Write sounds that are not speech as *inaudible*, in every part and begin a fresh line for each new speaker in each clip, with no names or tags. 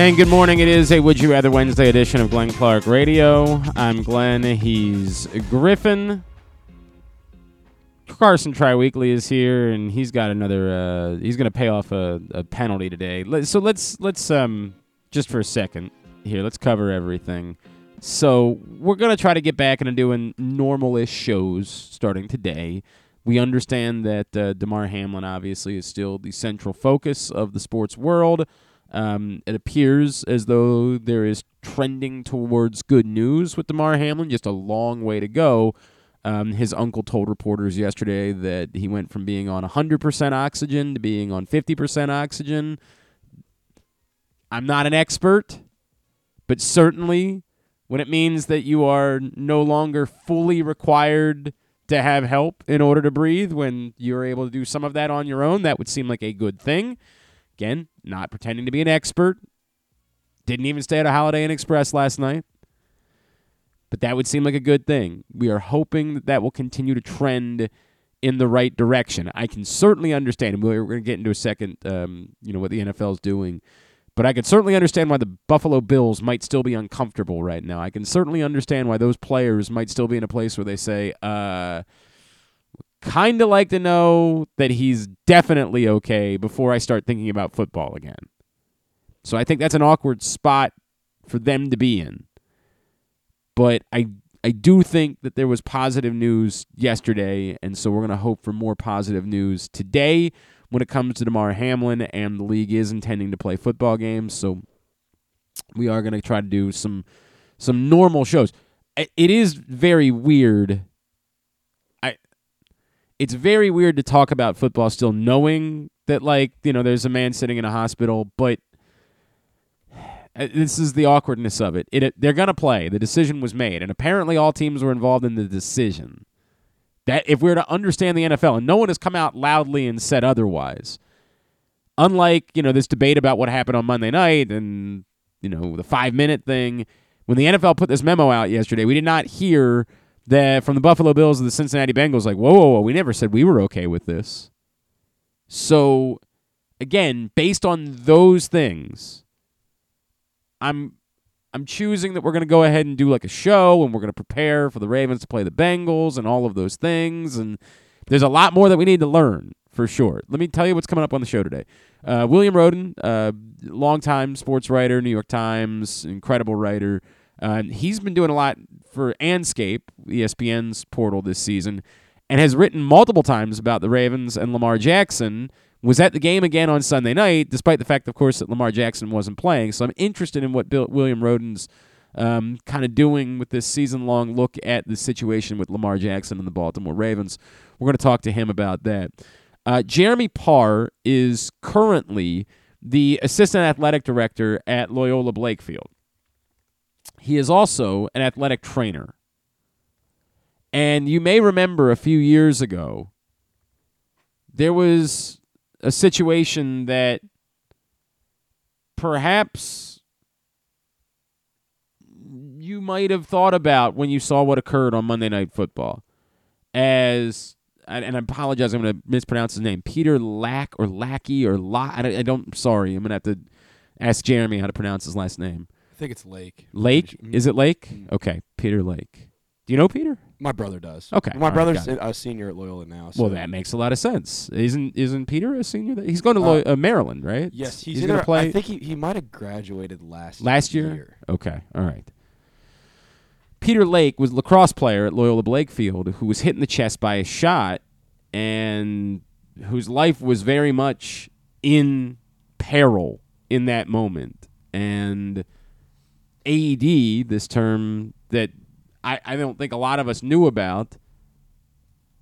And good morning. It is a Would You Rather Wednesday edition of Glenn Clark Radio. I'm Glenn. He's Griffin. Carson Triweekly is here, and he's got another. Uh, he's going to pay off a, a penalty today. So let's let's um just for a second here. Let's cover everything. So we're going to try to get back into doing normal-ish shows starting today. We understand that uh, Damar Hamlin obviously is still the central focus of the sports world. Um, it appears as though there is trending towards good news with Damar Hamlin. Just a long way to go. Um, his uncle told reporters yesterday that he went from being on 100% oxygen to being on 50% oxygen. I'm not an expert, but certainly when it means that you are no longer fully required to have help in order to breathe, when you're able to do some of that on your own, that would seem like a good thing. Again, not pretending to be an expert. Didn't even stay at a Holiday Inn Express last night. But that would seem like a good thing. We are hoping that that will continue to trend in the right direction. I can certainly understand, and we're going to get into a second, um, you know, what the NFL is doing. But I can certainly understand why the Buffalo Bills might still be uncomfortable right now. I can certainly understand why those players might still be in a place where they say, uh, kind of like to know that he's definitely okay before I start thinking about football again. So I think that's an awkward spot for them to be in. But I I do think that there was positive news yesterday, and so we're going to hope for more positive news today when it comes to Damar Hamlin, and the league is intending to play football games. So we are going to try to do some some normal shows. It is very weird. It's very weird to talk about football still knowing that like, you know, there's a man sitting in a hospital, but uh, this is the awkwardness of it. It they're going to play. The decision was made, and apparently all teams were involved in the decision. That if we're to understand the NFL, and no one has come out loudly and said otherwise. Unlike you know this debate about what happened on Monday night and you know the five minute thing, when the NFL put this memo out yesterday, we did not hear that from the Buffalo Bills and the Cincinnati Bengals. Like, whoa, whoa, whoa, we never said we were okay with this. So, again, based on those things, I'm I'm choosing that we're going to go ahead and do like a show and we're going to prepare for the Ravens to play the Bengals and all of those things and there's a lot more that we need to learn for sure. Let me tell you what's coming up on the show today. Uh, William Rhoden, uh, longtime sports writer, New York Times, incredible writer. Uh, he's been doing a lot for Andscape, ESPN's portal this season, and has written multiple times about the Ravens and Lamar Jackson. Was at the game again on Sunday night, despite the fact, of course, that Lamar Jackson wasn't playing. So I'm interested in what Bill, William Rhoden's um, kind of doing with this season long look at the situation with Lamar Jackson and the Baltimore Ravens. We're going to talk to him about that. Uh, Jeremy Parr is currently the assistant athletic director at Loyola Blakefield. He is also an athletic trainer. And you may remember a few years ago, there was a situation that perhaps you might have thought about when you saw what occurred on Monday Night Football. As and I apologize, I'm going to mispronounce his name, Peter Lack or Lackey or La. I don't. Sorry, I'm going to have to ask Jeremy how to pronounce his last name.
I think it's Lake.
Lake? Is it Lake?
Mm.
Okay, Peter Lake. Do you know Peter?
My brother does.
Okay,
My
all right,
brother's a senior at Loyola now. So
Well, that makes a lot of sense. Isn't isn't Peter a senior? He's going to
Uh,
Loy- uh, Maryland, right?
Yes, he's,
he's going to play
I think he, he might have graduated last
last year. Okay, all right. Peter Lake was a lacrosse player at Loyola Blakefield who was hit in the chest by a shot and whose life was very much in peril in that moment. And AED, this term that I, I don't think a lot of us knew about.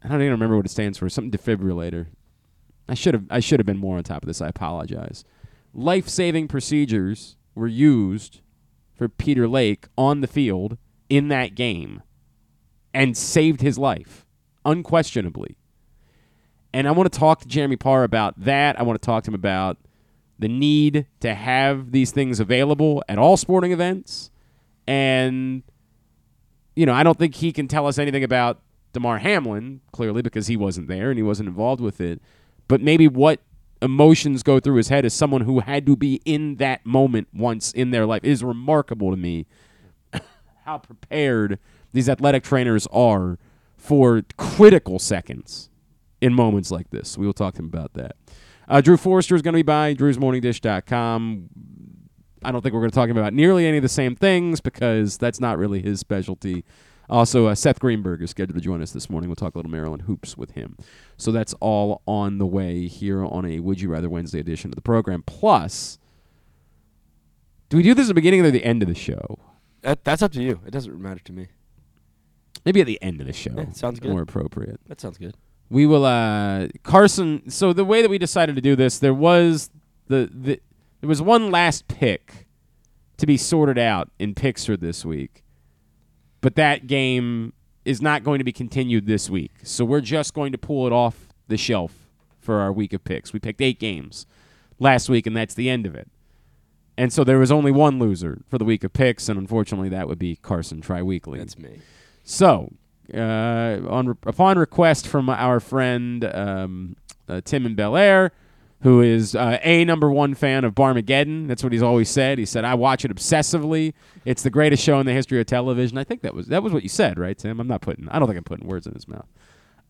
I don't even remember what it stands for. Something defibrillator. I should have I should have been more on top of this. I apologize. Life saving procedures were used for Peter Lake on the field in that game and saved his life, unquestionably. And I want to talk to Jeremy Parr about that. I want to talk to him about the need to have these things available at all sporting events. And, you know, I don't think he can tell us anything about Damar Hamlin, clearly, because he wasn't there and he wasn't involved with it. But maybe what emotions go through his head as someone who had to be in that moment once in their life. It is remarkable to me *coughs* how prepared these athletic trainers are for critical seconds in moments like this. We will talk to him about that. Uh, Drew Forrester is going to be by drewsmorningdish.com. I don't think we're going to talk about nearly any of the same things because that's not really his specialty. Also, uh, Seth Greenberg is scheduled to join us this morning. We'll talk a little Maryland hoops with him. So that's all on the way here on a Would You Rather Wednesday edition of the program. Plus, do we do this at the beginning or the end of the show?
That, that's up to you. It doesn't matter to me.
Maybe at the end of the show.
Yeah, sounds good.
More appropriate.
That sounds good.
We will uh Carson so the way that we decided to do this, there was the, the there was one last pick to be sorted out in Pixar this week. But that game is not going to be continued this week. So we're just going to pull it off the shelf for our week of picks. We picked 8 games last week and that's the end of it. And so there was only one loser for the week of picks and unfortunately that would be Carson Triweekly.
That's me.
So, uh, on upon request from our friend um, uh, Tim in Bel Air, who is uh, a number one fan of Barmageddon. That's what he's always said. He said, "I watch it obsessively. It's the greatest show in the history of television." I think that was that was what you said, right, Tim? I'm not putting. I don't think I'm putting words in his mouth.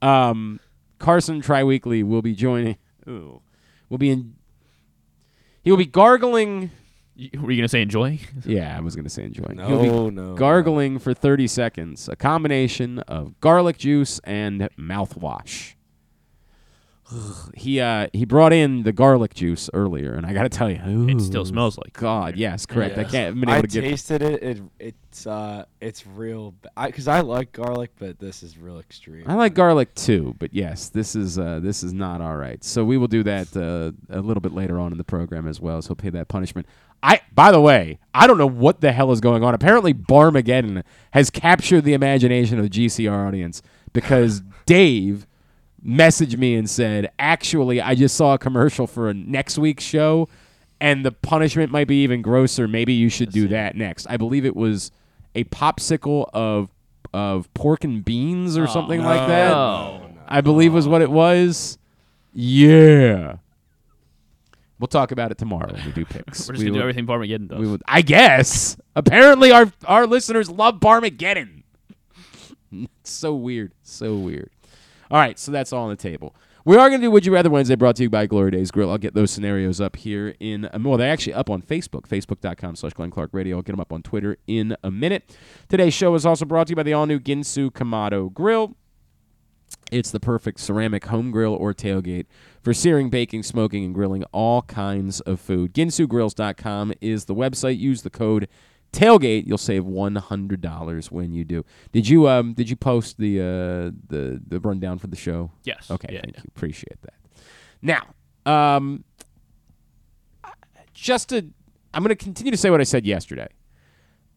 Um, Carson Triweekly will be joining. Ooh, will be in. He will be gargling.
You- Were you gonna say enjoy? *laughs*
Yeah, I was going to say enjoying. He'll be
No, no.
gargling for 30 seconds, a combination of garlic juice and mouthwash. he uh he brought in the garlic juice earlier, and I got to tell you,
It still smells like.
God, yes, correct. I can't. I've been
I
able to get.
tasted it. It it's uh it's real. Ba- I because I like garlic, but this is real extreme.
I like garlic too, but yes, this is uh, this is not all right. So we will do that uh, a little bit later on in the program as well. So he'll pay that punishment. I, by the way, I don't know what the hell is going on. Apparently, Barmageddon has captured the imagination of the GCR audience because *laughs* Dave messaged me and said, "Actually, I just saw a commercial for a next week's show, and the punishment might be even grosser. Maybe you should do that next." I believe it was a popsicle of of pork and beans or oh, something like that.
Oh.
I believe was what it was. Yeah. We'll talk about it tomorrow when we do picks.
We're
We
just gonna
will-
do everything Barmageddon does.
we would, I guess. Apparently, our our listeners love Barmageddon. it's *laughs* so weird, so weird. All right, so that's all on the table. We are going to do Would You Rather Wednesday, brought to you by Glory Days Grill. I'll get those scenarios up here in. Um, well, they're actually up on Facebook, facebook.com slash Glenn Clark Radio. I'll get them up on Twitter in a minute. Today's show is also brought to you by the all new Ginsu Kamado Grill. It's the perfect ceramic home grill or tailgate for searing, baking, smoking, and grilling all kinds of food. GinsuGrills.com is the website. Use the code tailgate. You'll save one hundred dollars when you do. Did you um did you post the uh the the rundown for the show?
yes.
Okay,
Yeah,
thank
yeah.
you. Appreciate that. Now, um, just to, I'm going to continue to say what I said yesterday.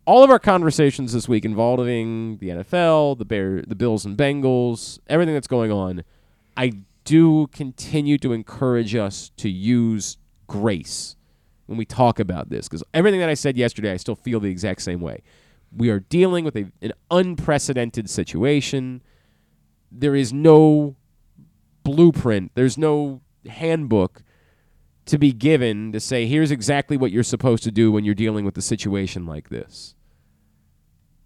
All of our conversations this week involving the NFL, the Bear, the Bills and Bengals, everything that's going on, I do continue to encourage us to use grace when we talk about this because everything that I said yesterday, I still feel the exact same way. We are dealing with a, an unprecedented situation. There is no blueprint, there's no handbook to be given to say, here's exactly what you're supposed to do when you're dealing with a situation like this.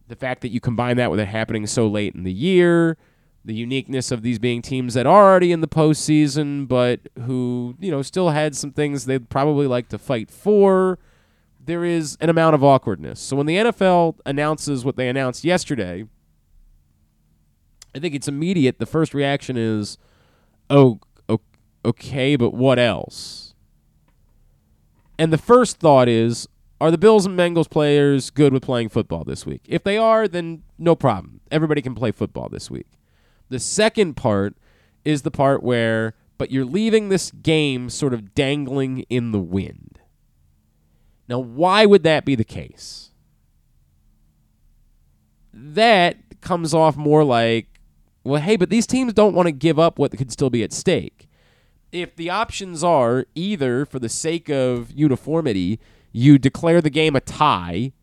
The fact that you combine that with it happening so late in the year, the uniqueness of these being teams that are already in the postseason, but who, you know, still had some things they'd probably like to fight for. There is an amount of awkwardness. So when the NFL announces what they announced yesterday, I think it's immediate. The first reaction is, oh, okay, but what else? And the first thought is, are the Bills and Bengals players good with playing football this week? If they are, then no problem. Everybody can play football this week. The second part is the part where, but you're leaving this game sort of dangling in the wind. Now, why would that be the case? That comes off more like, well, hey, but these teams don't want to give up what could still be at stake. If the options are either for the sake of uniformity, you declare the game a tie.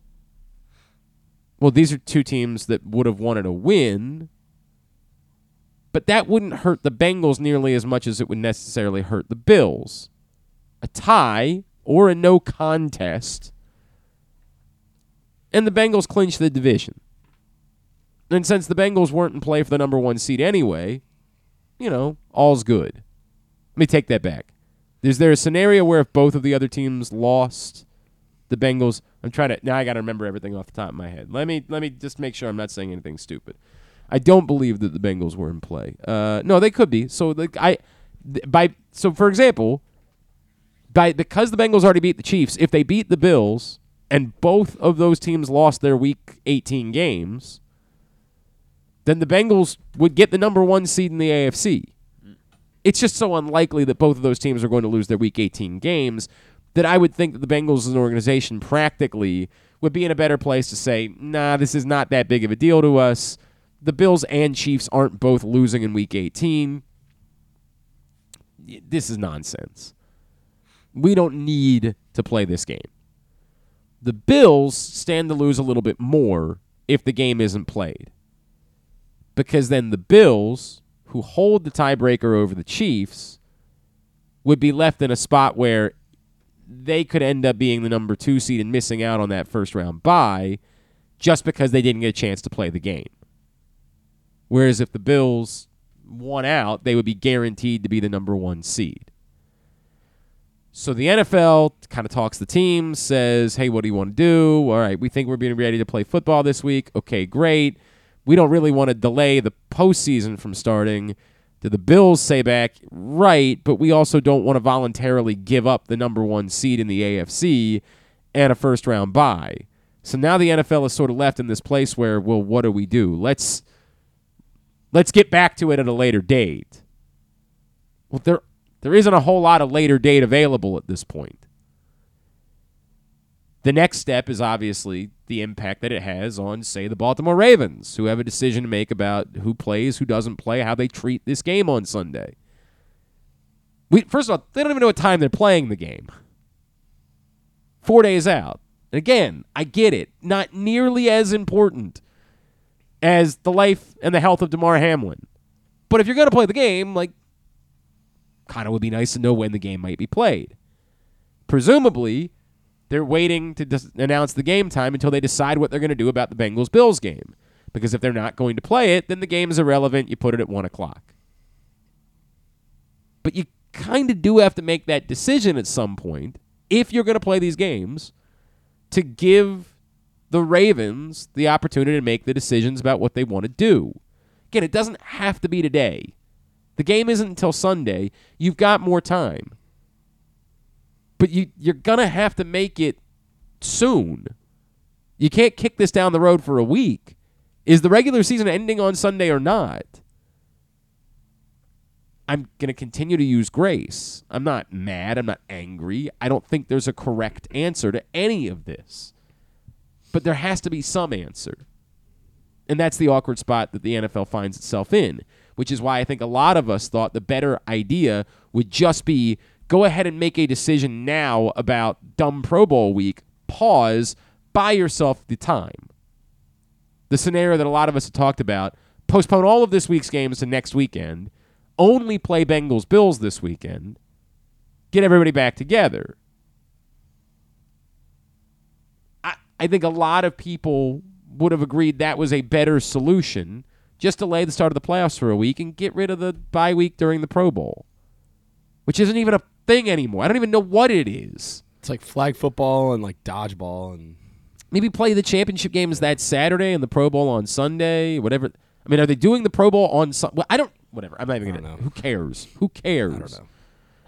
Well, these are two teams that would have wanted a win, but that wouldn't hurt the Bengals nearly as much as it would necessarily hurt the Bills. a tie, or a no contest, and the Bengals clinch the division. And since the Bengals weren't in play for the number one seed anyway, you know, all's good. Let me take that back. Is there a scenario where if both of the other teams lost, the Bengals? I'm trying to now. I got to remember everything off the top of my head. Let me let me just make sure I'm not saying anything stupid. I don't believe that the Bengals were in play. Uh, no, they could be. So like I, th- by so for example, by because the Bengals already beat the Chiefs, if they beat the Bills and both of those teams lost their Week 18 games, then the Bengals would get the number one seed in the AFC. It's just so unlikely that both of those teams are going to lose their Week 18 games that I would think that the Bengals as an organization practically would be in a better place to say, nah, this is not that big of a deal to us. The Bills and Chiefs aren't both losing in Week 18. This is nonsense. We don't need to play this game. The Bills stand to lose a little bit more if the game isn't played. Because then the Bills, who hold the tiebreaker over the Chiefs, would be left in a spot where they could end up being the number two seed and missing out on that first round bye just because they didn't get a chance to play the game. Whereas if the Bills won out, they would be guaranteed to be the number one seed. So the NFL kind of talks the team, says, hey, what do you want to do? All right, we think we're being ready to play football this week. Okay, great. We don't really want to delay the postseason from starting. Do the Bills say back, right, but we also don't want to voluntarily give up the number one seed in the AFC and a first round bye. So now the NFL is sort of left in this place where, well, what do we do? Let's let's get back to it at a later date. Well, there there isn't a whole lot of later date available at this point. The next step is obviously the impact that it has on, say, the Baltimore Ravens, who have a decision to make about who plays, who doesn't play, how they treat this game on Sunday. We first of all, they don't even know what time they're playing the game. Four days out. Again, I get it. Not nearly as important as the life and the health of Damar Hamlin. But if you're going to play the game, like, kind of would be nice to know when the game might be played. Presumably, they're waiting to dis- announce the game time until they decide what they're going to do about the Bengals Bills game. Because if they're not going to play it, then the game is irrelevant. You put it at 1 o'clock. But you kind of do have to make that decision at some point, if you're going to play these games, to give the Ravens the opportunity to make the decisions about what they want to do. Again, it doesn't have to be today. The game isn't until Sunday. You've got more time. But you you're going to have to make it soon. You can't kick this down the road for a week. Is the regular season ending on Sunday or not? I'm going to continue to use grace. I'm not mad. I'm not angry. I don't think there's a correct answer to any of this. But there has to be some answer. And that's the awkward spot that the NFL finds itself in, which is why I think a lot of us thought the better idea would just be go ahead and make a decision now about dumb Pro Bowl week, pause, buy yourself the time. The scenario that a lot of us have talked about postpone all of this week's games to next weekend, only play Bengals Bills this weekend, get everybody back together. I, think a lot of people would have agreed that was a better solution. Just delay the start of the playoffs for a week and get rid of the bye week during the Pro Bowl, which isn't even a thing anymore. I don't even know what it is.
It's like flag football and like dodgeball and
Maybe play the championship games that Saturday and the Pro Bowl on Sunday, whatever. I mean, are they doing the Pro Bowl on Sunday? Well, I don't. Whatever. I'm not even gonna.
know.
Who cares? Who cares?
I don't know.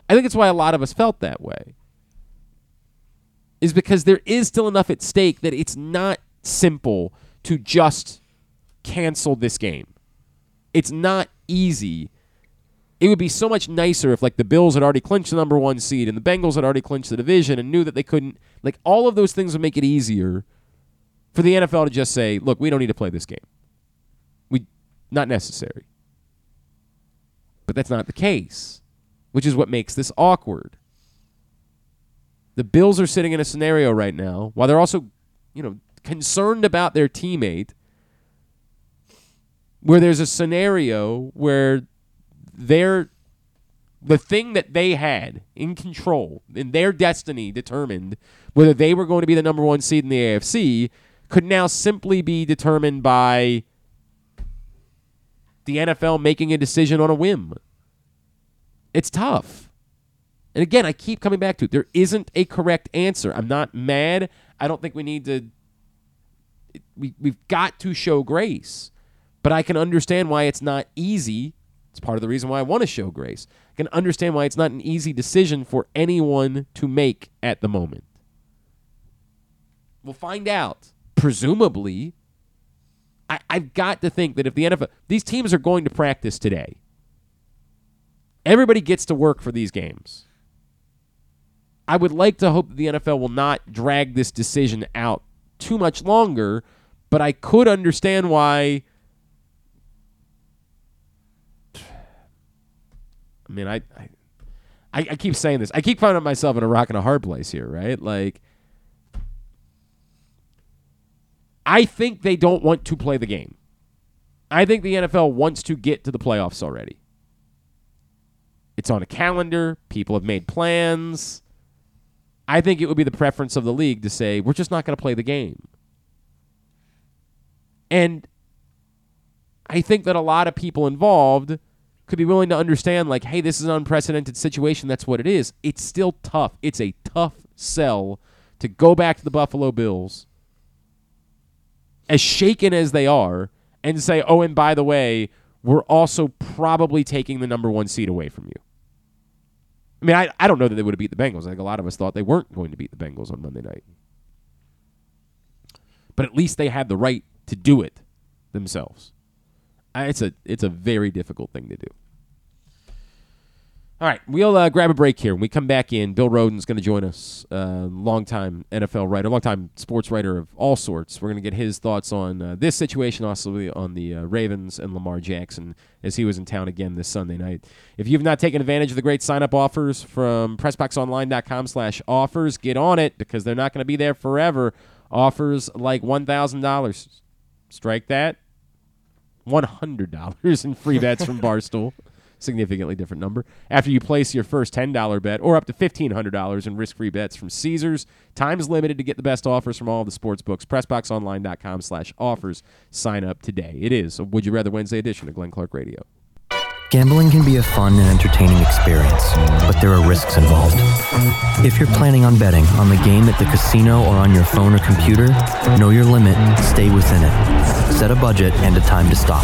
I think it's why a lot of us felt that way. Is because there is still enough at stake that it's not simple to just cancel this game. It's not easy. It would be so much nicer if like the Bills had already clinched the number 1 seed and the Bengals had already clinched the division and knew that they couldn't like all of those things would make it easier for the NFL to just say, "Look, we don't need to play this game. We not necessary." But that's not the case which is what makes this awkward. The Bills are sitting in a scenario right now while they're also, you know, concerned about their teammate where there's a scenario where they're the thing that they had in control, in their destiny determined whether they were going to be the number one seed in the AFC, could now simply be determined by the NFL making a decision on a whim. It's tough. And again, I keep coming back to it. There isn't a correct answer. I'm not mad. I don't think we need to. We, we've got to show grace. But I can understand why it's not easy. It's part of the reason why I want to show grace. I can understand why it's not an easy decision for anyone to make at the moment. We'll find out. Presumably, I, I've got to think that if the NFL, these teams are going to practice today, everybody gets to work for these games. I would like to hope that the NFL will not drag this decision out too much longer, but I could understand why. I mean, I, I, I keep saying this. I keep finding myself in a rock and a hard place here, right? Like, I think they don't want to play the game. I think the NFL wants to get to the playoffs already. It's on a calendar. People have made plans. I think it would be the preference of the league to say, we're just not going to play the game. And I think that a lot of people involved could be willing to understand, like, hey, this is an unprecedented situation. That's what it is. It's still tough. It's a tough sell to go back to the Buffalo Bills, as shaken as they are, and say, oh, and by the way, we're also probably taking the number one seed away from you. I mean, I, I don't know that they would have beat the Bengals. I think a lot of us thought they weren't going to beat the Bengals on Monday night. But at least they had the right to do it themselves. It's a it's a very difficult thing to do. All right, we'll uh, grab a break here. When we come back in, Bill Rhoden's going to join us, uh, longtime NFL writer, longtime sports writer of all sorts. We're going to get his thoughts on uh, this situation, also on the uh, Ravens and Lamar Jackson as he was in town again this Sunday night. If you've not taken advantage of the great sign-up offers from PressBoxOnline.com slash offers, get on it because they're not going to be there forever. Offers like $1,000. Strike that. $100 in free bets from Barstool *laughs* significantly different number. After you place your first $10 bet or up to $1,500 in risk-free bets from Caesars, time is limited to get the best offers from all of the sports books. PressBoxOnline.com slash offers. Sign up today. It is a Would You Rather Wednesday edition of Glenn Clark Radio.
Gambling can be a fun and entertaining experience, but there are risks involved. If you're planning on betting on the game at the casino or on your phone or computer, know your limit, stay within it. Set a budget and a time to stop.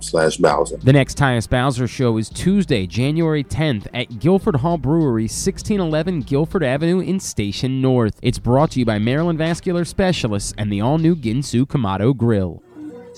Slash Bowser.
The next Tyus Bowser Show is Tuesday, January 10th at Guilford Hall Brewery, 1611 Guilford Avenue in Station North. It's brought to you by Maryland Vascular Specialists and the all-new Ginsu Kamado Grill.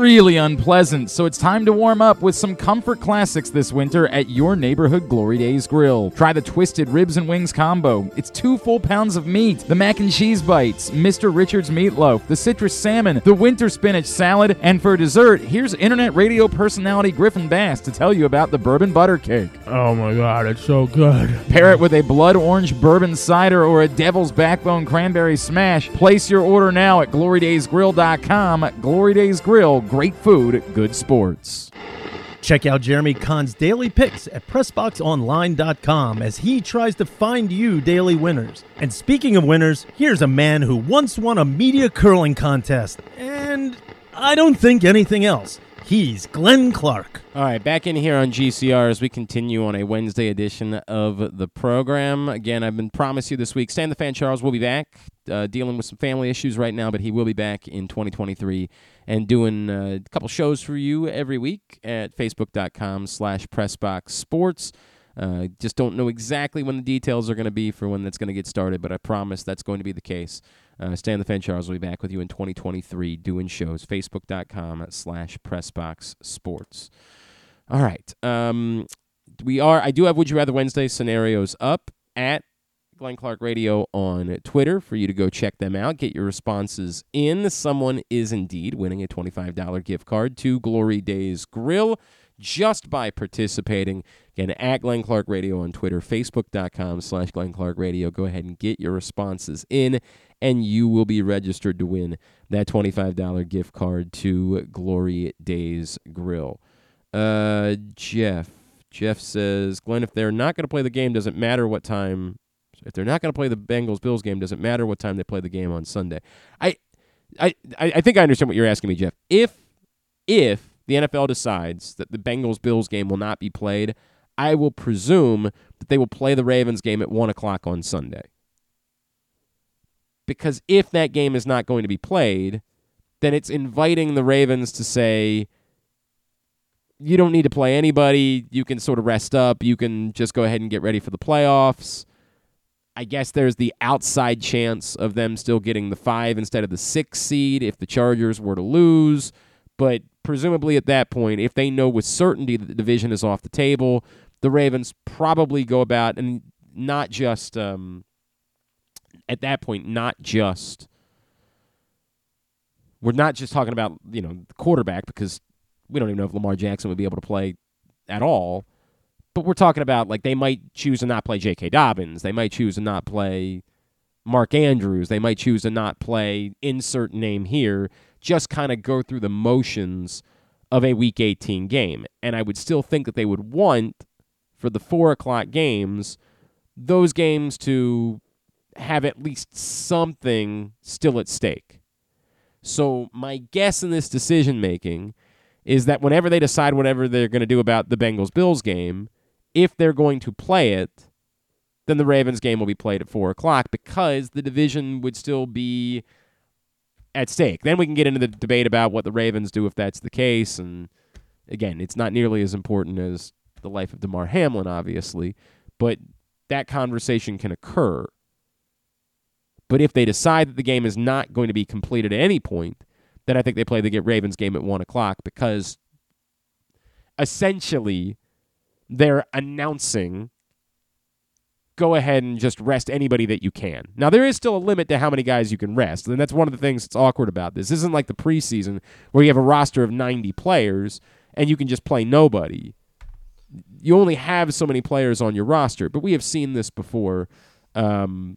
really unpleasant, so it's time to warm up with some comfort classics this winter at your neighborhood Glory Days Grill. Try the Twisted Ribs and Wings combo. It's two full pounds of meat, the mac and cheese bites, Mr. Richards meatloaf, the citrus salmon, the winter spinach salad, and for dessert, here's internet radio personality Griffin Bass to tell you about the bourbon butter cake.
Oh my god, it's so good.
Pair it with a blood orange bourbon cider or a devil's backbone cranberry smash. Place your order now at glorydaysgrill.com. Glory Days Grill, great food, good sports.
Check out Jeremy Kahn's daily picks at PressBoxOnline.com as he tries to find you daily winners. And speaking of winners, here's a man who once won a media curling contest, and I don't think anything else. He's Glenn Clark.
All right, back in here on GCR as we continue on a Wednesday edition of the program. Again, I've been promised you this week. Stan the Fan Charles will be back, uh, dealing with some family issues right now, but he will be back in 2023 and doing uh, a couple shows for you every week at facebook.com slash pressboxsports. Uh, just don't know exactly when the details are going to be for when that's going to get started, but I promise that's going to be the case. Uh, Stan the Fan Charles will be back with you in 2023 doing shows. Facebook.com slash Pressbox Sports. All right. Um, we are. I do have Would You Rather Wednesday scenarios up at Glenn Clark Radio on Twitter for you to go check them out. Get your responses in. Someone is indeed winning a $25 gift card to Glory Days Grill just by participating. Again, at Glenn Clark Radio on Twitter, Facebook.com slash Glenn Clark Radio. Go ahead and get your responses in, and you will be registered to win that $25 gift card to Glory Days Grill. Uh, Jeff. Jeff says, Glenn, if they're not going to play the game, doesn't matter what time. If they're not going to play the Bengals Bills game, doesn't matter what time they play the game on Sunday. I, I, I think I understand what you're asking me, Jeff. If, if the NFL decides that the Bengals Bills game will not be played, I will presume that they will play the Ravens game at one o'clock on Sunday. Because if that game is not going to be played, then it's inviting the Ravens to say, you don't need to play anybody. You can sort of rest up. You can just go ahead and get ready for the playoffs. I guess there's the outside chance of them still getting the five instead of the six seed if the Chargers were to lose. But presumably at that point, if they know with certainty that the division is off the table, the Ravens probably go about and not just um, at that point, not just we're not just talking about you know quarterback because we don't even know if Lamar Jackson would be able to play at all. But we're talking about like they might choose to not play J.K. Dobbins. They might choose to not play Mark Andrews. They might choose to not play insert name here. Just kind of go through the motions of a Week 18 game. And I would still think that they would want for the four o'clock games those games to have at least something still at stake. So my guess in this decision making is that whenever they decide whatever they're going to do about the Bengals Bills game, if they're going to play it, then the Ravens game will be played at four o'clock because the division would still be at stake. Then we can get into the debate about what the Ravens do if that's the case. And again, it's not nearly as important as the life of Damar Hamlin, obviously, but that conversation can occur. But if they decide that the game is not going to be completed at any point, then I think they play the get Ravens game at one o'clock because essentially they're announcing go ahead and just rest anybody that you can. Now there is still a limit to how many guys you can rest, and that's one of the things that's awkward about this. This isn't like the preseason where you have a roster of 90 players and you can just play nobody. You only have so many players on your roster, but we have seen this before. Um,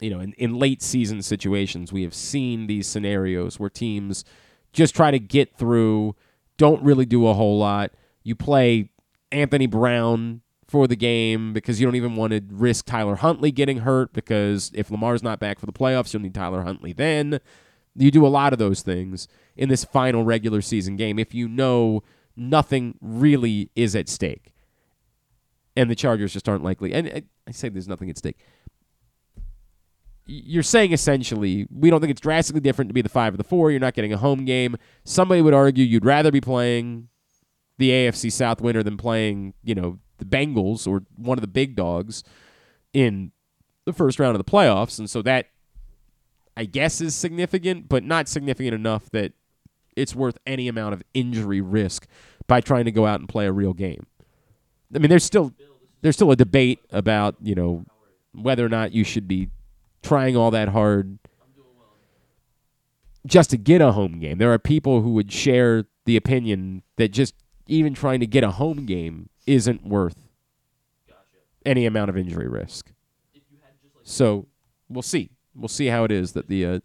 you know, in, in late season situations, we have seen these scenarios where teams just try to get through, don't really do a whole lot. You play Anthony Brown for the game because you don't even want to risk Tyler Huntley getting hurt because if Lamar's not back for the playoffs, you'll need Tyler Huntley then. You do a lot of those things in this final regular season game if you know nothing really is at stake. And the Chargers just aren't likely. And I say there's nothing at stake. You're saying essentially, we don't think it's drastically different to be the five or the four. You're not getting a home game. Somebody would argue you'd rather be playing the AFC South winner than playing, you know, the Bengals or one of the big dogs in the first round of the playoffs. And so that, I guess, is significant, but not significant enough that it's worth any amount of injury risk by trying to go out and play a real game. I mean, there's still there's still a debate about you know whether or not you should be trying all that hard just to get a home game. There are people who would share the opinion that just even trying to get a home game isn't worth any amount of injury risk. So we'll see. We'll see how it is that the uh,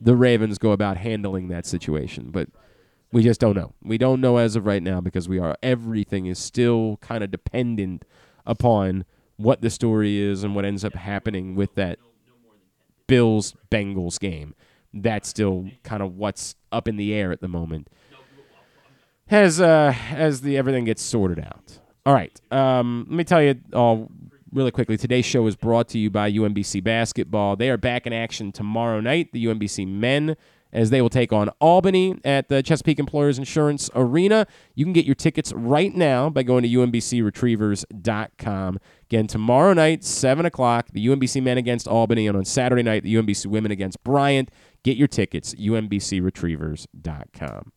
the Ravens go about handling that situation, but we just don't know. We don't know as of right now because we are everything is still kind of dependent upon what the story is and what ends up happening with that Bills Bengals game. That's still kind of what's up in the air at the moment. As uh, as the everything gets sorted out. All right. Um, let me tell you all really quickly. Today's show is brought to you by UMBC basketball. They are back in action tomorrow night. The UMBC men as they will take on Albany at the Chesapeake Employers Insurance Arena. You can get your tickets right now by going to umbcretrievers.com. Again, tomorrow night, 7 o'clock, the UMBC men against Albany, and on Saturday night, the UMBC women against Bryant. Get your tickets, umbcretrievers.com.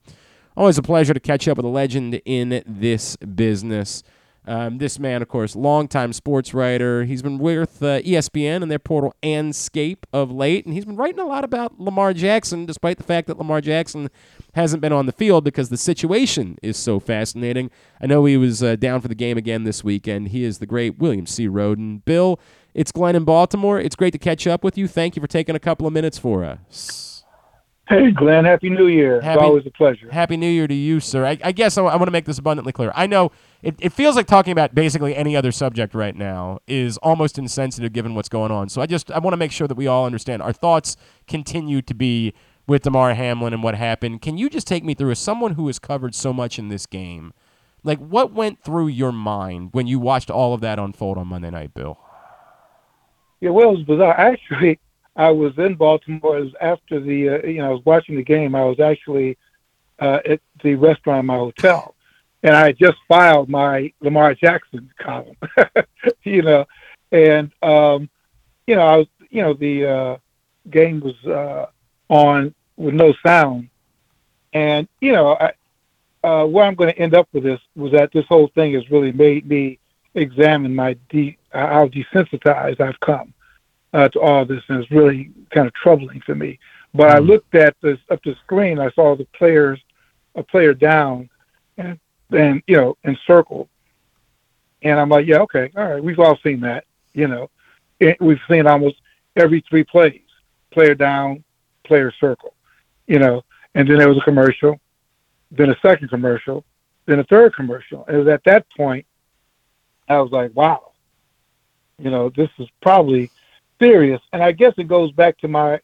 Always a pleasure to catch up with a legend in this business. Um, this man, of course, longtime sports writer. He's been with uh, ESPN and their portal Andscape of late, and he's been writing a lot about Lamar Jackson, despite the fact that Lamar Jackson hasn't been on the field because the situation is so fascinating. I know he was uh, down for the game again this weekend. He is the great William C. Rhoden. Bill, it's Glenn in Baltimore. It's great to catch up with you. Thank you for taking a couple of minutes for us.
Hey, Glenn, Happy New Year.
Happy,
it's always a pleasure.
Happy New Year to you, sir. I, I guess I, I want to make this abundantly clear. I know it, it feels like talking about basically any other subject right now is almost insensitive given what's going on. So I just I want to make sure that we all understand our thoughts continue to be with Damar Hamlin and what happened. Can you just take me through as someone who has covered so much in this game? Like what went through your mind when you watched all of that unfold on Monday night, Bill?
Yeah, well, it was bizarre. *laughs* Actually, I was in Baltimore. Was after the, uh, you know, I was watching the game. I was actually uh, at the restaurant in my hotel, and I had just filed my Lamar Jackson column, *laughs* you know, and um, you know, I was, you know, the uh, game was uh, on with no sound, and you know, I, uh, where I'm going to end up with this was that this whole thing has really made me examine my de- how desensitized I've come uh, to all this, and it's really kind of troubling for me. But I looked at this up the screen. I saw the players, a player down, and then you know encircled, and I'm like, yeah, okay, all right, we've all seen that, you know, it, we've seen almost every three plays, player down, player circle, you know, and then there was a commercial, then a second commercial, then a third commercial, and it was at that point I was like, wow, you know, this is probably serious. And I guess it goes back to my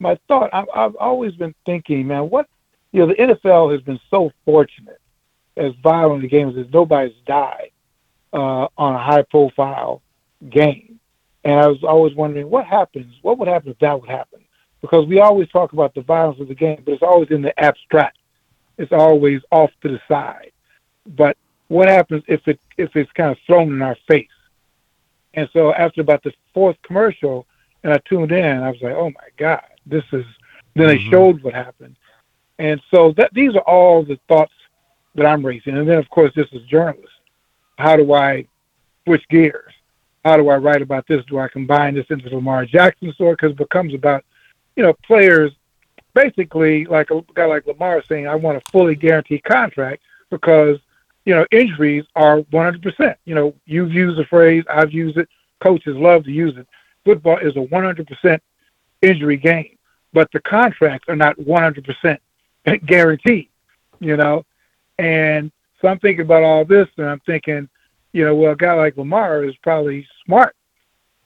my thought. I've, I've always been thinking, man, what you know, the NFL has been so fortunate as violent the games as nobody's died uh, on a high profile game. And I was always wondering what happens, what would happen if that would happen? Because we always talk about the violence of the game, but it's always in the abstract. It's always off to the side. But what happens if it if it's kind of thrown in our face? And so after about the fourth commercial, and I tuned in, I was like, oh my God, this is. Then they
Mm-hmm.
showed what happened, and so that these are all the thoughts that I'm raising. And then of course, this is journalist. How do I switch gears? How do I write about this? Do I combine this into the Lamar Jackson story? Because it becomes about, you know, players basically like a guy like Lamar saying, I want a fully guaranteed contract because, you know, injuries are 100%. You know, you've used the phrase, I've used it, coaches love to use it. Football is a 100% injury game, but the contracts are not 100% *laughs* guaranteed, you know? And so I'm thinking about all this and I'm thinking, you know, well, a guy like Lamar is probably smart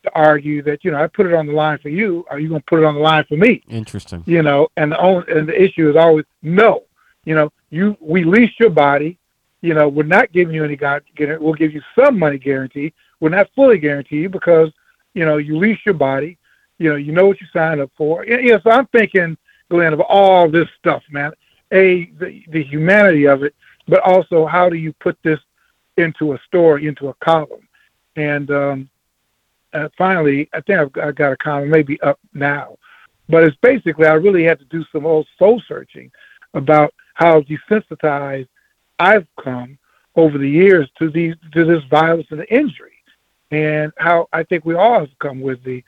to argue that, you know, I put it on the line for you. Are you going to put it on the line for me?
Interesting.
you know, and the only, and the issue is always no. You know, you we lease your body. You know, we're not giving you any God. We'll give you some money guarantee. We're not fully guaranteed because you know you lease your body. You know, you know what you signed up for. Yeah, yeah, so I'm thinking, Glenn, of all this stuff, man. A the, the humanity of it, but also how do you put this into a story, into a column? And um, uh, finally, I think I've, I got a column maybe up now, but it's basically I really had to do some old soul searching about how desensitized I've come over the years to these to this violence and injury, and how I think we all have come with the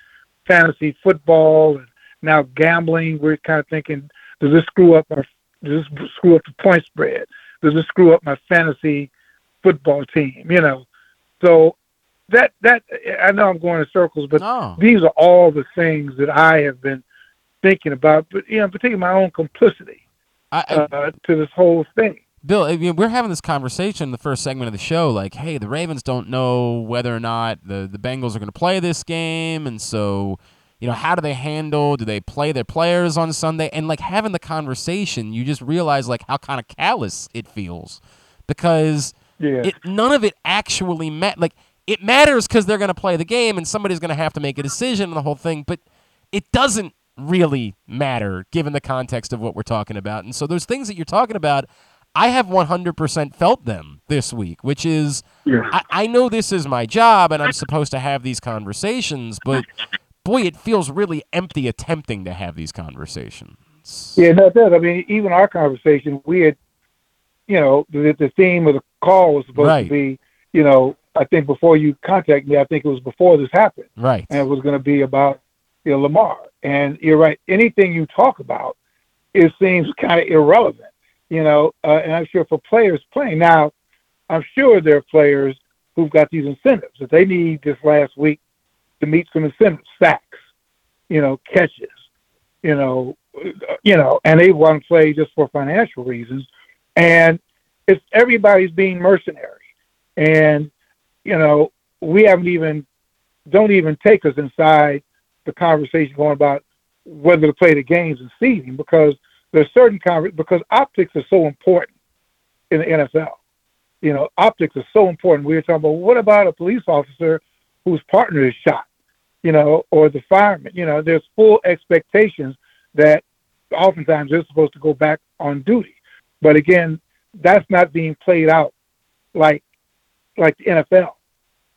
fantasy football and now gambling. We're kind of thinking, does this screw up our does this screw up the point spread? Does this screw up my fantasy football team? You know, so that that I know I'm going in circles, but these are all the things that I have been thinking about. But you know, particularly my own complicity
I, I,
uh, to this whole thing.
Bill, I mean, we're having this conversation in the first segment of the show, like, hey, the Ravens don't know whether or not the, the Bengals are going to play this game, and so, you know, how do they handle? Do they play their players on Sunday? And like having the conversation, you just realize like how kind of callous it feels, because
Yeah.
it none of it actually met. Like it matters because they're going to play the game, and somebody's going to have to make a decision and the whole thing, but it doesn't really matter given the context of what we're talking about. And so those things that you're talking about, I have 100% felt them this week, which is
Yeah.
I, I know this is my job and I'm supposed to have these conversations, but boy, it feels really empty attempting to have these conversations.
Yeah, no, it does. I mean, even our conversation, we had, you know, the, the theme of the call was supposed
Right.
to be, you know, I think before you contact me, I think it was before this happened,
Right.
and it was going to be about, you know, Lamar. And you're right. Anything you talk about, it seems kind of irrelevant, you know. Uh, and I'm sure for players playing now, I'm sure there are players who've got these incentives that they need this last week to meet some incentives, sacks, you know, catches, you know, you know, and they want to play just for financial reasons. And it's everybody's being mercenary. And, you know, we haven't even, don't even take us inside the conversation going about whether to play the games and seeding because there's certain conver- because optics are so important in the NFL. You know, optics are so important. We were talking about what about a police officer whose partner is shot, you know, or the fireman. You know, there's full expectations that oftentimes they're supposed to go back on duty. But again, that's not being played out like like the NFL,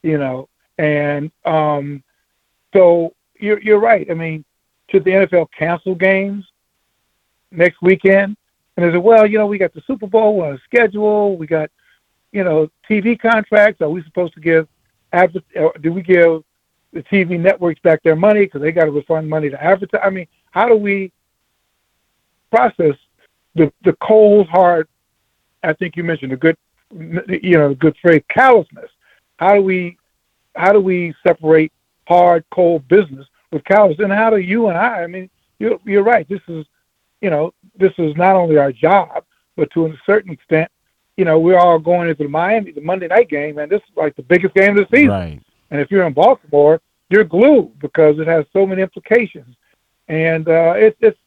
you know. And um, so you're you're right. I mean, should the NFL cancel games next weekend? And they said, well, you know, we got the Super Bowl on a schedule. We got, you know, TV contracts. Are we supposed to give? Do we give the TV networks back their money because they got to refund money to advertise? I mean, how do we process the the cold hard? I think you mentioned a good, you know, good phrase, callousness. How do we how do we separate hard cold business with callousness? And how do you and I? I mean, you're you're right. This is you know this is not only our job, but to a certain extent, you know, we're all going into the Miami the Monday night game, and this is like the biggest game of the season.
Right.
And if you're in Baltimore, you're glued because it has so many implications, and uh, it's it's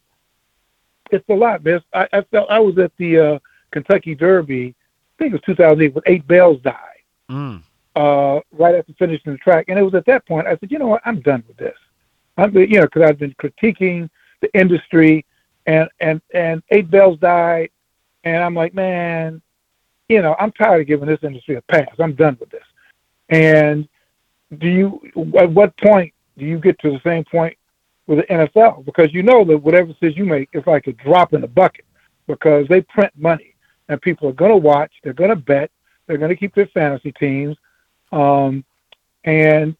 it's a lot, man. I, I felt I was at the uh, Kentucky Derby. I think it was 2008 when Eight Belles died
Mm.
uh, right after finishing the track, and it was at that point I said, you know what, I'm done with this. I'm you know because I've been critiquing the industry, and and and Eight Belles died, and I'm like, man, you know, I'm tired of giving this industry a pass. I'm done with this. And do you at what point do you get to the same point with the NFL? Because you know that whatever decision you make is like a drop in the bucket because they print money and people are going to watch, they're going to bet, they're going to keep their fantasy teams. Um, and